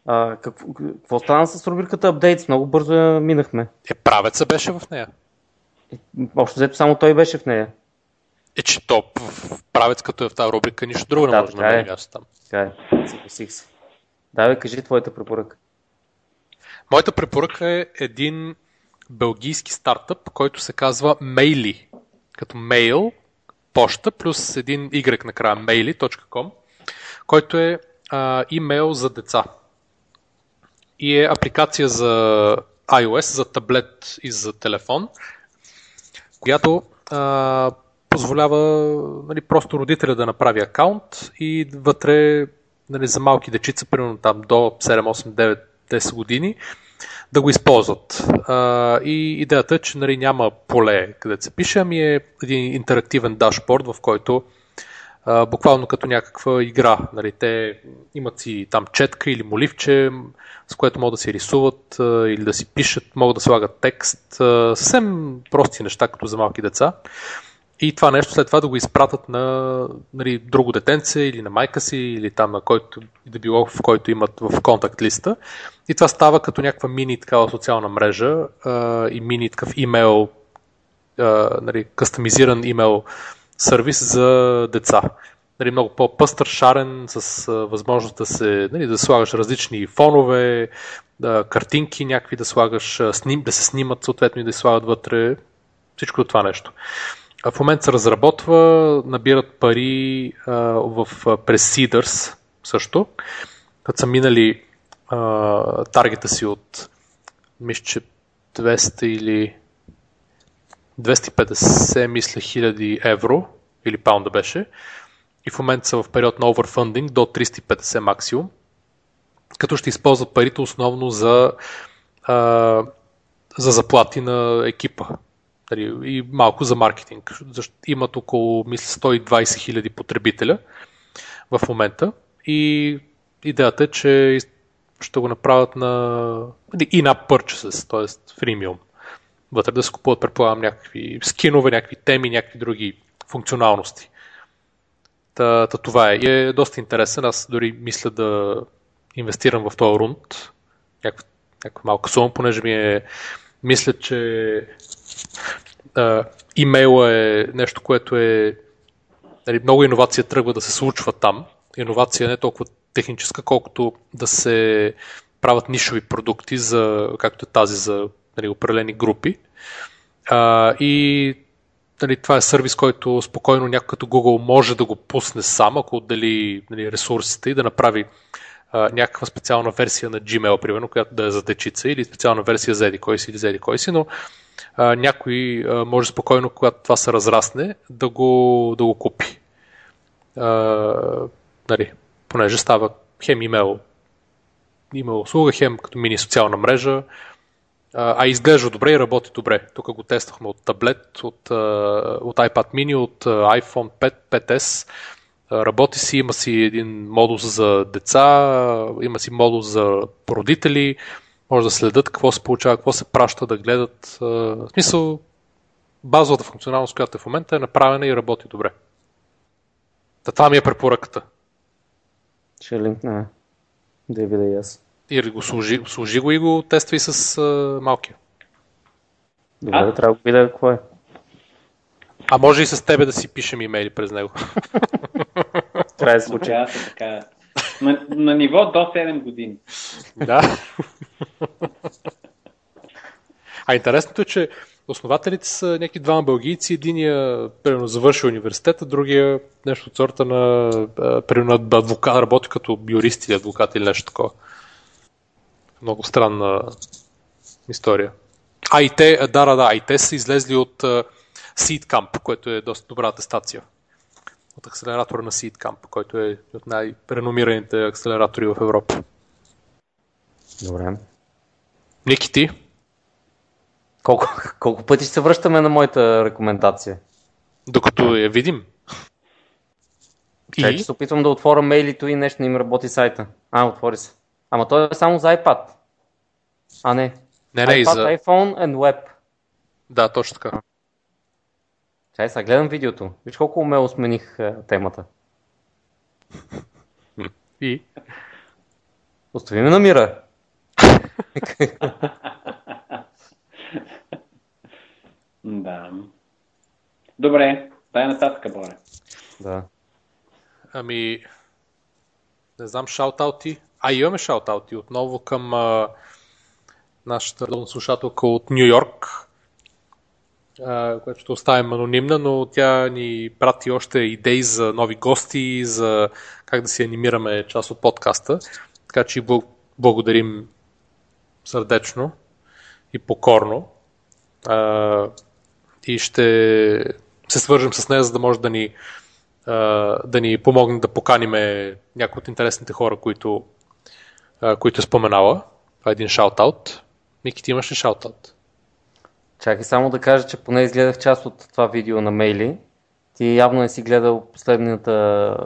А, какво, какво стана с рубриката Updates? Много бързо я минахме.
Е, правеца беше в нея.
Общо взето само той беше в нея.
Е, че то в- правец като е в тази рубрика, нищо друго не
Да,
може да
е.
намери място там.
Така е, съгласих се. Давай, кажи твоята препоръка.
Моята препоръка е един белгийски стартъп, който се казва Maily. Като mail, почта, плюс един Y накрая, maily.com, който е а, имейл за деца. И е апликация за iOS, за таблет и за телефон, която а, позволява нали, просто родителя да направи акаунт и вътре нали, за малки дечица, примерно там до 7, 8, 9, 10 години, да го използват. А, и идеята е, че нали, няма поле къде се пише, ами е един интерактивен дашборд, в който а, буквално като някаква игра. Нали, те имат си там четка или моливче, с което могат да си рисуват а, или да си пишат, могат да слагат текст. А, съвсем прости неща, като за малки деца. И това нещо след това да го изпратят на нали, друго детенце или на майка си, или там на който да било, в който имат в контакт листа. И това става като някаква мини такава социална мрежа а, и мини такъв имейл, а, нали, кастомизиран имейл сервис за деца. Нали, много по-пъстър, шарен, с а, възможност да се нали, да слагаш различни фонове, да, картинки някакви да слагаш, сним, да се снимат съответно и да се слагат вътре. Всичко това нещо. В момента се разработва, набират пари в, през Seeders също, като са минали таргета си от мисля, че 200 или 250, мисля, хиляди евро или паунда беше. И в момента са в период на оверфандинг до 350 максимум, като ще използват парите основно за, а, за заплати на екипа нали, и малко за маркетинг. Защо имат около, мисля, 120 хиляди потребителя в момента и идеята е, че ще го направят на нали, in-app purchases, т.е. freemium. Вътре да се купуват, предполагам, някакви скинове, някакви теми, някакви други функционалности. Та, та това е. И е доста интересен. Аз дори мисля да инвестирам в този рунд. Някаква, някаква малка сума, понеже ми е... Мисля, че а, имейла е нещо, което е нали, много иновация тръгва да се случва там. Иновация не е толкова техническа, колкото да се правят нишови продукти, за, както е тази за нали, определени групи. А, и нали, това е сервис, който спокойно някой като Google може да го пусне сам, ако отдели нали, ресурсите и да направи а, някаква специална версия на Gmail, примерно, която да е за дечица или специална версия за еди кой си или за еди кой си, но а, някой а, може спокойно, когато това се разрасне, да го, да го купи. А, нали, понеже става хем имейл, имейл услуга, хем като мини социална мрежа, а, изглежда добре и работи добре. Тук го тествахме от таблет, от, от iPad mini, от iPhone 5, 5S. Работи си, има си един модус за деца, има си модус за родители, може да следят какво се получава, какво се праща, да гледат. В смисъл, базовата функционалност, която е в момента, е направена и работи добре. Та това ми е препоръката.
Ще линкна да видя и аз.
И го служи, служи го и го тествай с а, малкия.
Добре, а? трябва да го видя какво е.
А може и с тебе да си пишем имейли през него.
Трябва да се
така. На, на ниво до 7 години.
Да. А интересното е, че основателите са някакви двама бългийци. Единия, примерно, завърши университета, другия нещо от сорта на, примерно, адвокат, работи като юрист или адвокат или нещо такова. Много странна история. А и те, да, да, да, и те са излезли от uh, Seed Camp, което е доста добра атестация. От акселератора на SeedCamp, който е от най-реномираните акселератори в Европа.
Добре.
Ники, ти?
Колко, колко пъти ще се връщаме на моята рекомендация?
Докато я видим.
Чай, че се опитвам да отворя мейлито и нещо не им работи сайта. А, отвори се. Ама той е само за iPad. А, не.
Не, не, и
iPad,
за...
iPhone and Web.
Да, точно така.
Чай сега, гледам видеото. Виж колко умело смених е, темата.
И?
Остави ме на мира.
Да. Добре, дай нататък, Боре.
Да.
Ами, не знам, шаутаути. А, имаме шаутаути отново към а, нашата слушателка от Нью Йорк, а, която ще оставим анонимна, но тя ни прати още идеи за нови гости, за как да си анимираме част от подкаста. Така че благодарим сърдечно и покорно. А, и ще се свържем с нея, за да може да ни, а, да ни помогне да поканиме някои от интересните хора, които, а, които е. Това е един шаутаут. Ники, ти имаш ли шаутаут?
Чакай само да кажа, че поне изгледах част от това видео на мейли. Ти явно не си гледал последната,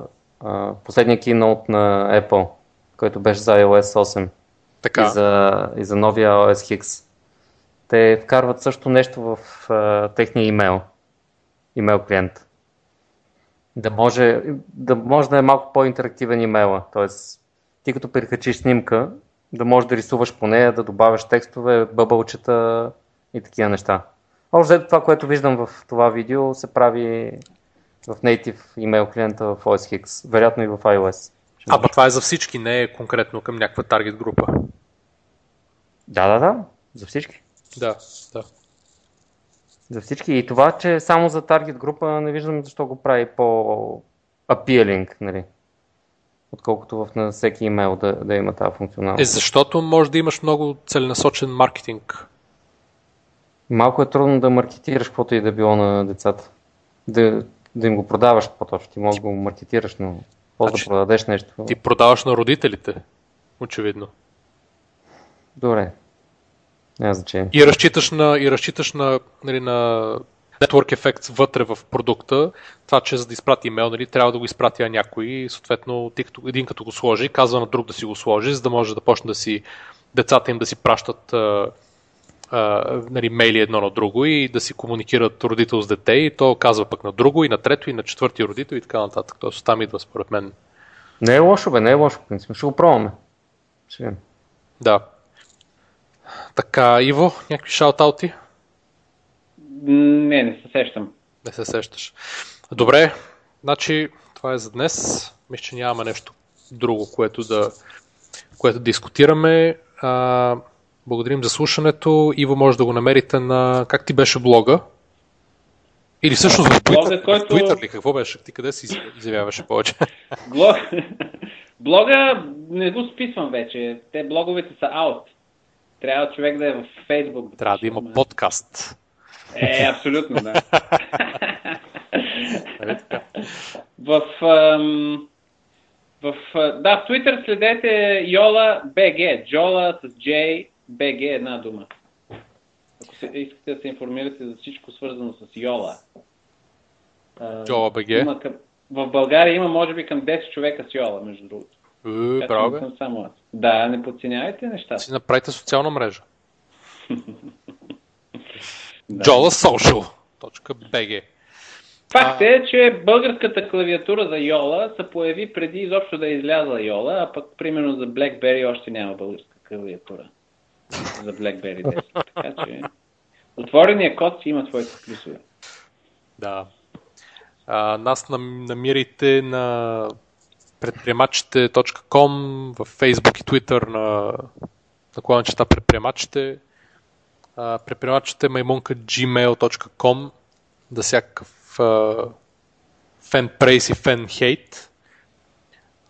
а, последния keynote на Apple, който беше за iOS 8
Така.
и за, и за новия OS X. Те вкарват също нещо в а, техния имейл, имейл клиент. Да може, да може да е малко по-интерактивен имейла. Тоест, ти като прикачиш снимка, да можеш да рисуваш по нея, да добавяш текстове, бъбълчета и такива неща. Общо взето това, което виждам в това видео, се прави в native имейл клиента в OS X, вероятно и в iOS.
Ама това е за всички, не е конкретно към някаква таргет група.
Да, да, да, за всички.
Да, да.
За всички. И това, че е само за таргет група, не виждам защо го прави по-appealing, нали? Отколкото в на всеки имейл да, да има тази
Е,
функционалност.
защото може да имаш много целенасочен маркетинг.
Малко е трудно да маркетираш каквото и да било на децата. Да, да им го продаваш по-точно. Ти можеш да го маркетираш, но после
Значи,
да продадеш нещо.
Ти продаваш на родителите, очевидно.
Добре. Няма значение.
И разчиташ на, и разчиташ на, нали, на network effects вътре в продукта. Това, че за да изпрати имейл, нали, трябва да го изпрати на някой и съответно един като го сложи, казва на друг да си го сложи, за да може да почне да си децата им да си пращат а, нали, мейли едно на друго и да си комуникират родител с дете и то казва пък на друго и на трето и на четвърти родител и така нататък. Тоест там идва според мен.
Не е лошо, бе, не е лошо. в принцип. Ще го пробваме. Ще видим.
Да. Така, Иво, някакви шаутаути?
Не, не се сещам.
Не се сещаш. Добре, значи това е за днес. Мисля, че нямаме нещо друго, което да, което да дискутираме. А, благодарим за слушането. Иво може да го намерите на... Как ти беше блога? Или всъщност в
Блога,
Twitter,
който-
в Twitter ли? Какво беше? Ти къде си изявяваше повече?
Блог... Блога не го списвам вече. Те блоговете са аут. Трябва човек да е в Фейсбук.
Трябва да има подкаст.
Е, абсолютно, да.
Нали
в, ам, в, да, в Twitter следете Йола БГ. Джола с J, БГ една дума. Ако се, искате да се информирате за всичко свързано с Йола. А,
Джола БГ.
Има към, в България има може би към 10 човека с Йола, между другото.
Е, браво,
не
бе.
съм само аз. Да, не подценявайте нещата.
Си направите социална мрежа.
Да.
jolasocial.bg
Факт е, че българската клавиатура за Йола се появи преди изобщо да е излязла Йола, а пък примерно за BlackBerry още няма българска клавиатура. За BlackBerry 10. Така че отворения код си има своите плюсове.
Да. А, нас нам, намирайте на предприемачите.com в Facebook и Twitter на наклона чета предприемачите. А, предприемачите маймунка gmail.com за всякакъв фен прейс и фен хейт.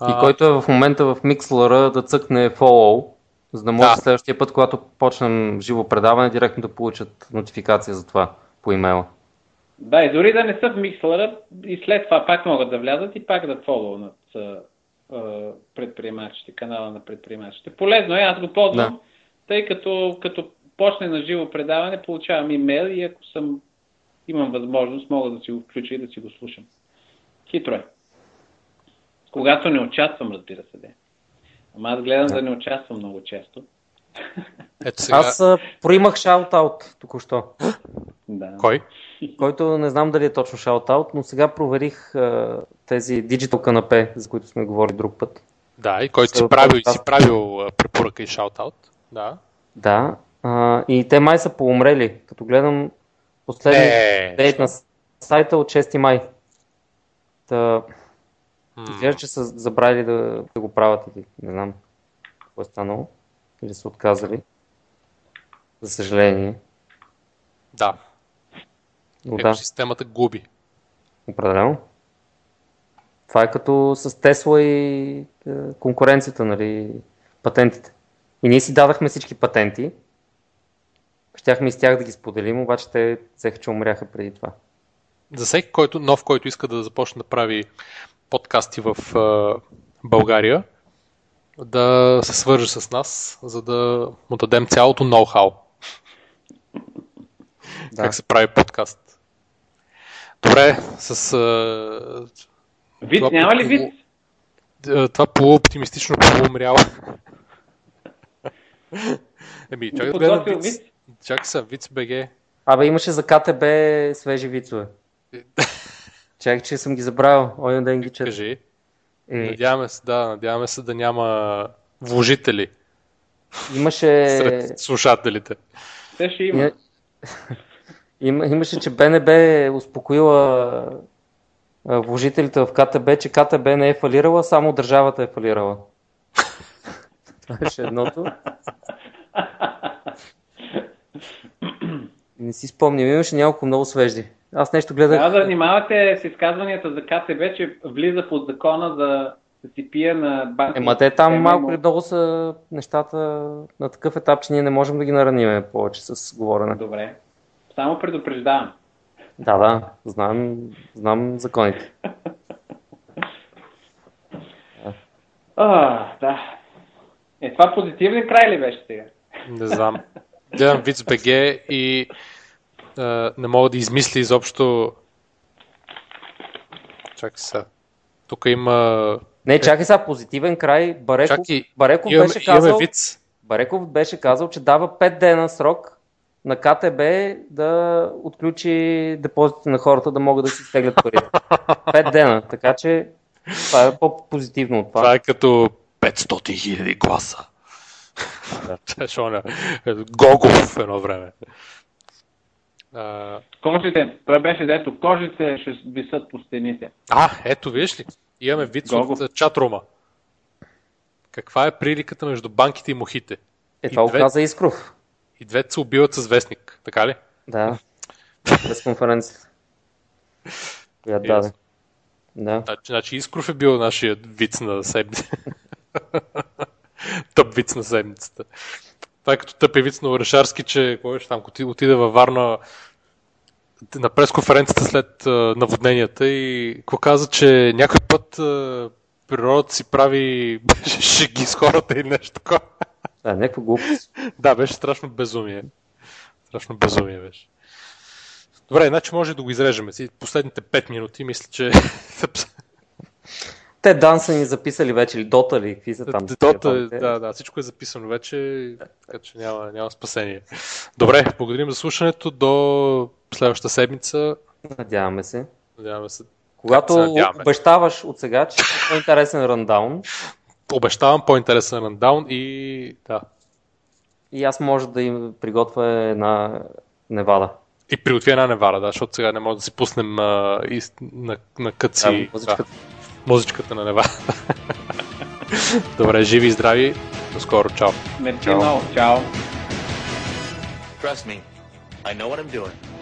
И който е в момента в Mixlr да цъкне follow, за да може
Да.
следващия път, когато почнем живо предаване, директно да получат нотификация за това по имейла.
Да, и дори да не са в микслера, и след това пак могат да влязат и пак да а, предприемачите, канала на предприемачите. Полезно е, аз го ползвам,
Да.
тъй като като почне на живо предаване, получавам имейл и ако съм, имам възможност, мога да си го включа и да си го слушам. Хитро е. Когато не участвам, разбира се, де. Ама аз гледам да не участвам много често.
Ето сега.
Аз а, проимах шаут-аут току-що,
Да.
Кой?
който не знам дали е точно шаут-аут, но сега проверих а, тези диджитал канапе, за които сме говорили друг път.
Да, и който си
Са
правил, си правил препоръка и шаут-аут. Да.
Да, а, и те май са поумрели, като гледам последния дейт на сайта от 6 май. Та, изглежда, че са забравили да, да го правят или не знам какво е станало. Или са отказали. За съжаление.
Да.
Но да,
Екосистемата губи.
определено. Това е като с Тесла и е, конкуренцията, нали, патентите. И ние си дадахме всички патенти. Щяхме и с тях да ги споделим, обаче те взеха, че умряха преди това.
За всеки който, нов, който иска да започне да прави подкасти в а, България, да се свърже с нас, за да му дадем цялото ноу-хау.
Да.
Как се прави подкаст. Добре, с а,
Вид,
Това
няма ли вид?
това полуоптимистично полуумряло. Еми, чакай да гледам Виц.
вид?
Чакай са, Виц БГ.
Абе, имаше за КТБ свежи вицове. Чакай, че съм ги забравил. Ой, ден ги чета.
Кажи.
Е,
Надяваме се, да, надяваме се да няма вложители
имаше,
сред слушателите.
Те ще има.
Има, имаше, че БНБ е успокоила вложителите в КТБ, че КТБ не е фалирала, само държавата е фалирала. Това беше едното. Не си спомням, имаше няколко много свежди. Аз нещо гледах.
Трябва да внимавате с изказванията за КТБ, че влиза под закона за да си пие на банки.
Ема те там малко или много са нещата на такъв етап, че ние не можем да ги нараниме повече с говорене.
Добре. Само предупреждавам.
Да, да, знам, знам законите.
А, да. Е, това позитивен край ли беше сега?
Не знам. Гледам Виц БГ и а, не мога да измисля изобщо. Чакай сега. Тук има.
Не, чакай сега, позитивен край. Бареков,
Чакай,
Бареков,
имаме,
беше
имаме
казал,
Виц.
Бареков беше казал, че дава 5 дена срок на КТБ да отключи депозитите на хората да могат да си стеглят парите. 5 дена, така че това е по-позитивно от това.
Това е като 500 хиляди гласа. Чеш, оня, Гогов едно време. А,
Кожите, това беше дето, кожите ще висят по стените.
а, ето виж ли, имаме
Гогов.
от чатрума. Каква е приликата между банките и мухите?
Е, това
две-
каза Искров.
И двете се убиват с вестник, така ли?
Да, през конференцията. Която
Ясно.
даде. Да.
Значи, значи Искров е бил нашия виц на седмицата. Тъп виц на седмицата. Това е като тъп е виц на Орешарски, че кой там, отиде- във Варна на пресконференцията след наводненията и какво каза, че някой път природата си прави шеги с хората или нещо такова.
Да, някаква глупост.
Да, беше страшно безумие. Страшно безумие беше. Добре, значи може да го изрежем. Си последните 5 минути, мисля, че
Те дан са ни записали вече, или Дота ли, какви са там?
Дота,
телефоните?
да, да, всичко е записано вече, така че няма, няма спасение. Добре, благодарим за слушането. До следващата седмица.
Надяваме се.
Надяваме се.
Когато
се надяваме.
обещаваш от сега, че е по-интересен рандаун
Обещавам по-интересен рандаун и да.
и аз може да им приготвя една Невада.
И приготви една невара, да, защото сега не може да си пуснем а, и, на, на къци
Да, музичката.
Да, музичката на невара. Добре, живи и здрави. До скоро. Чао.
Мерси много. Чао.
Trust me, I know what I'm doing.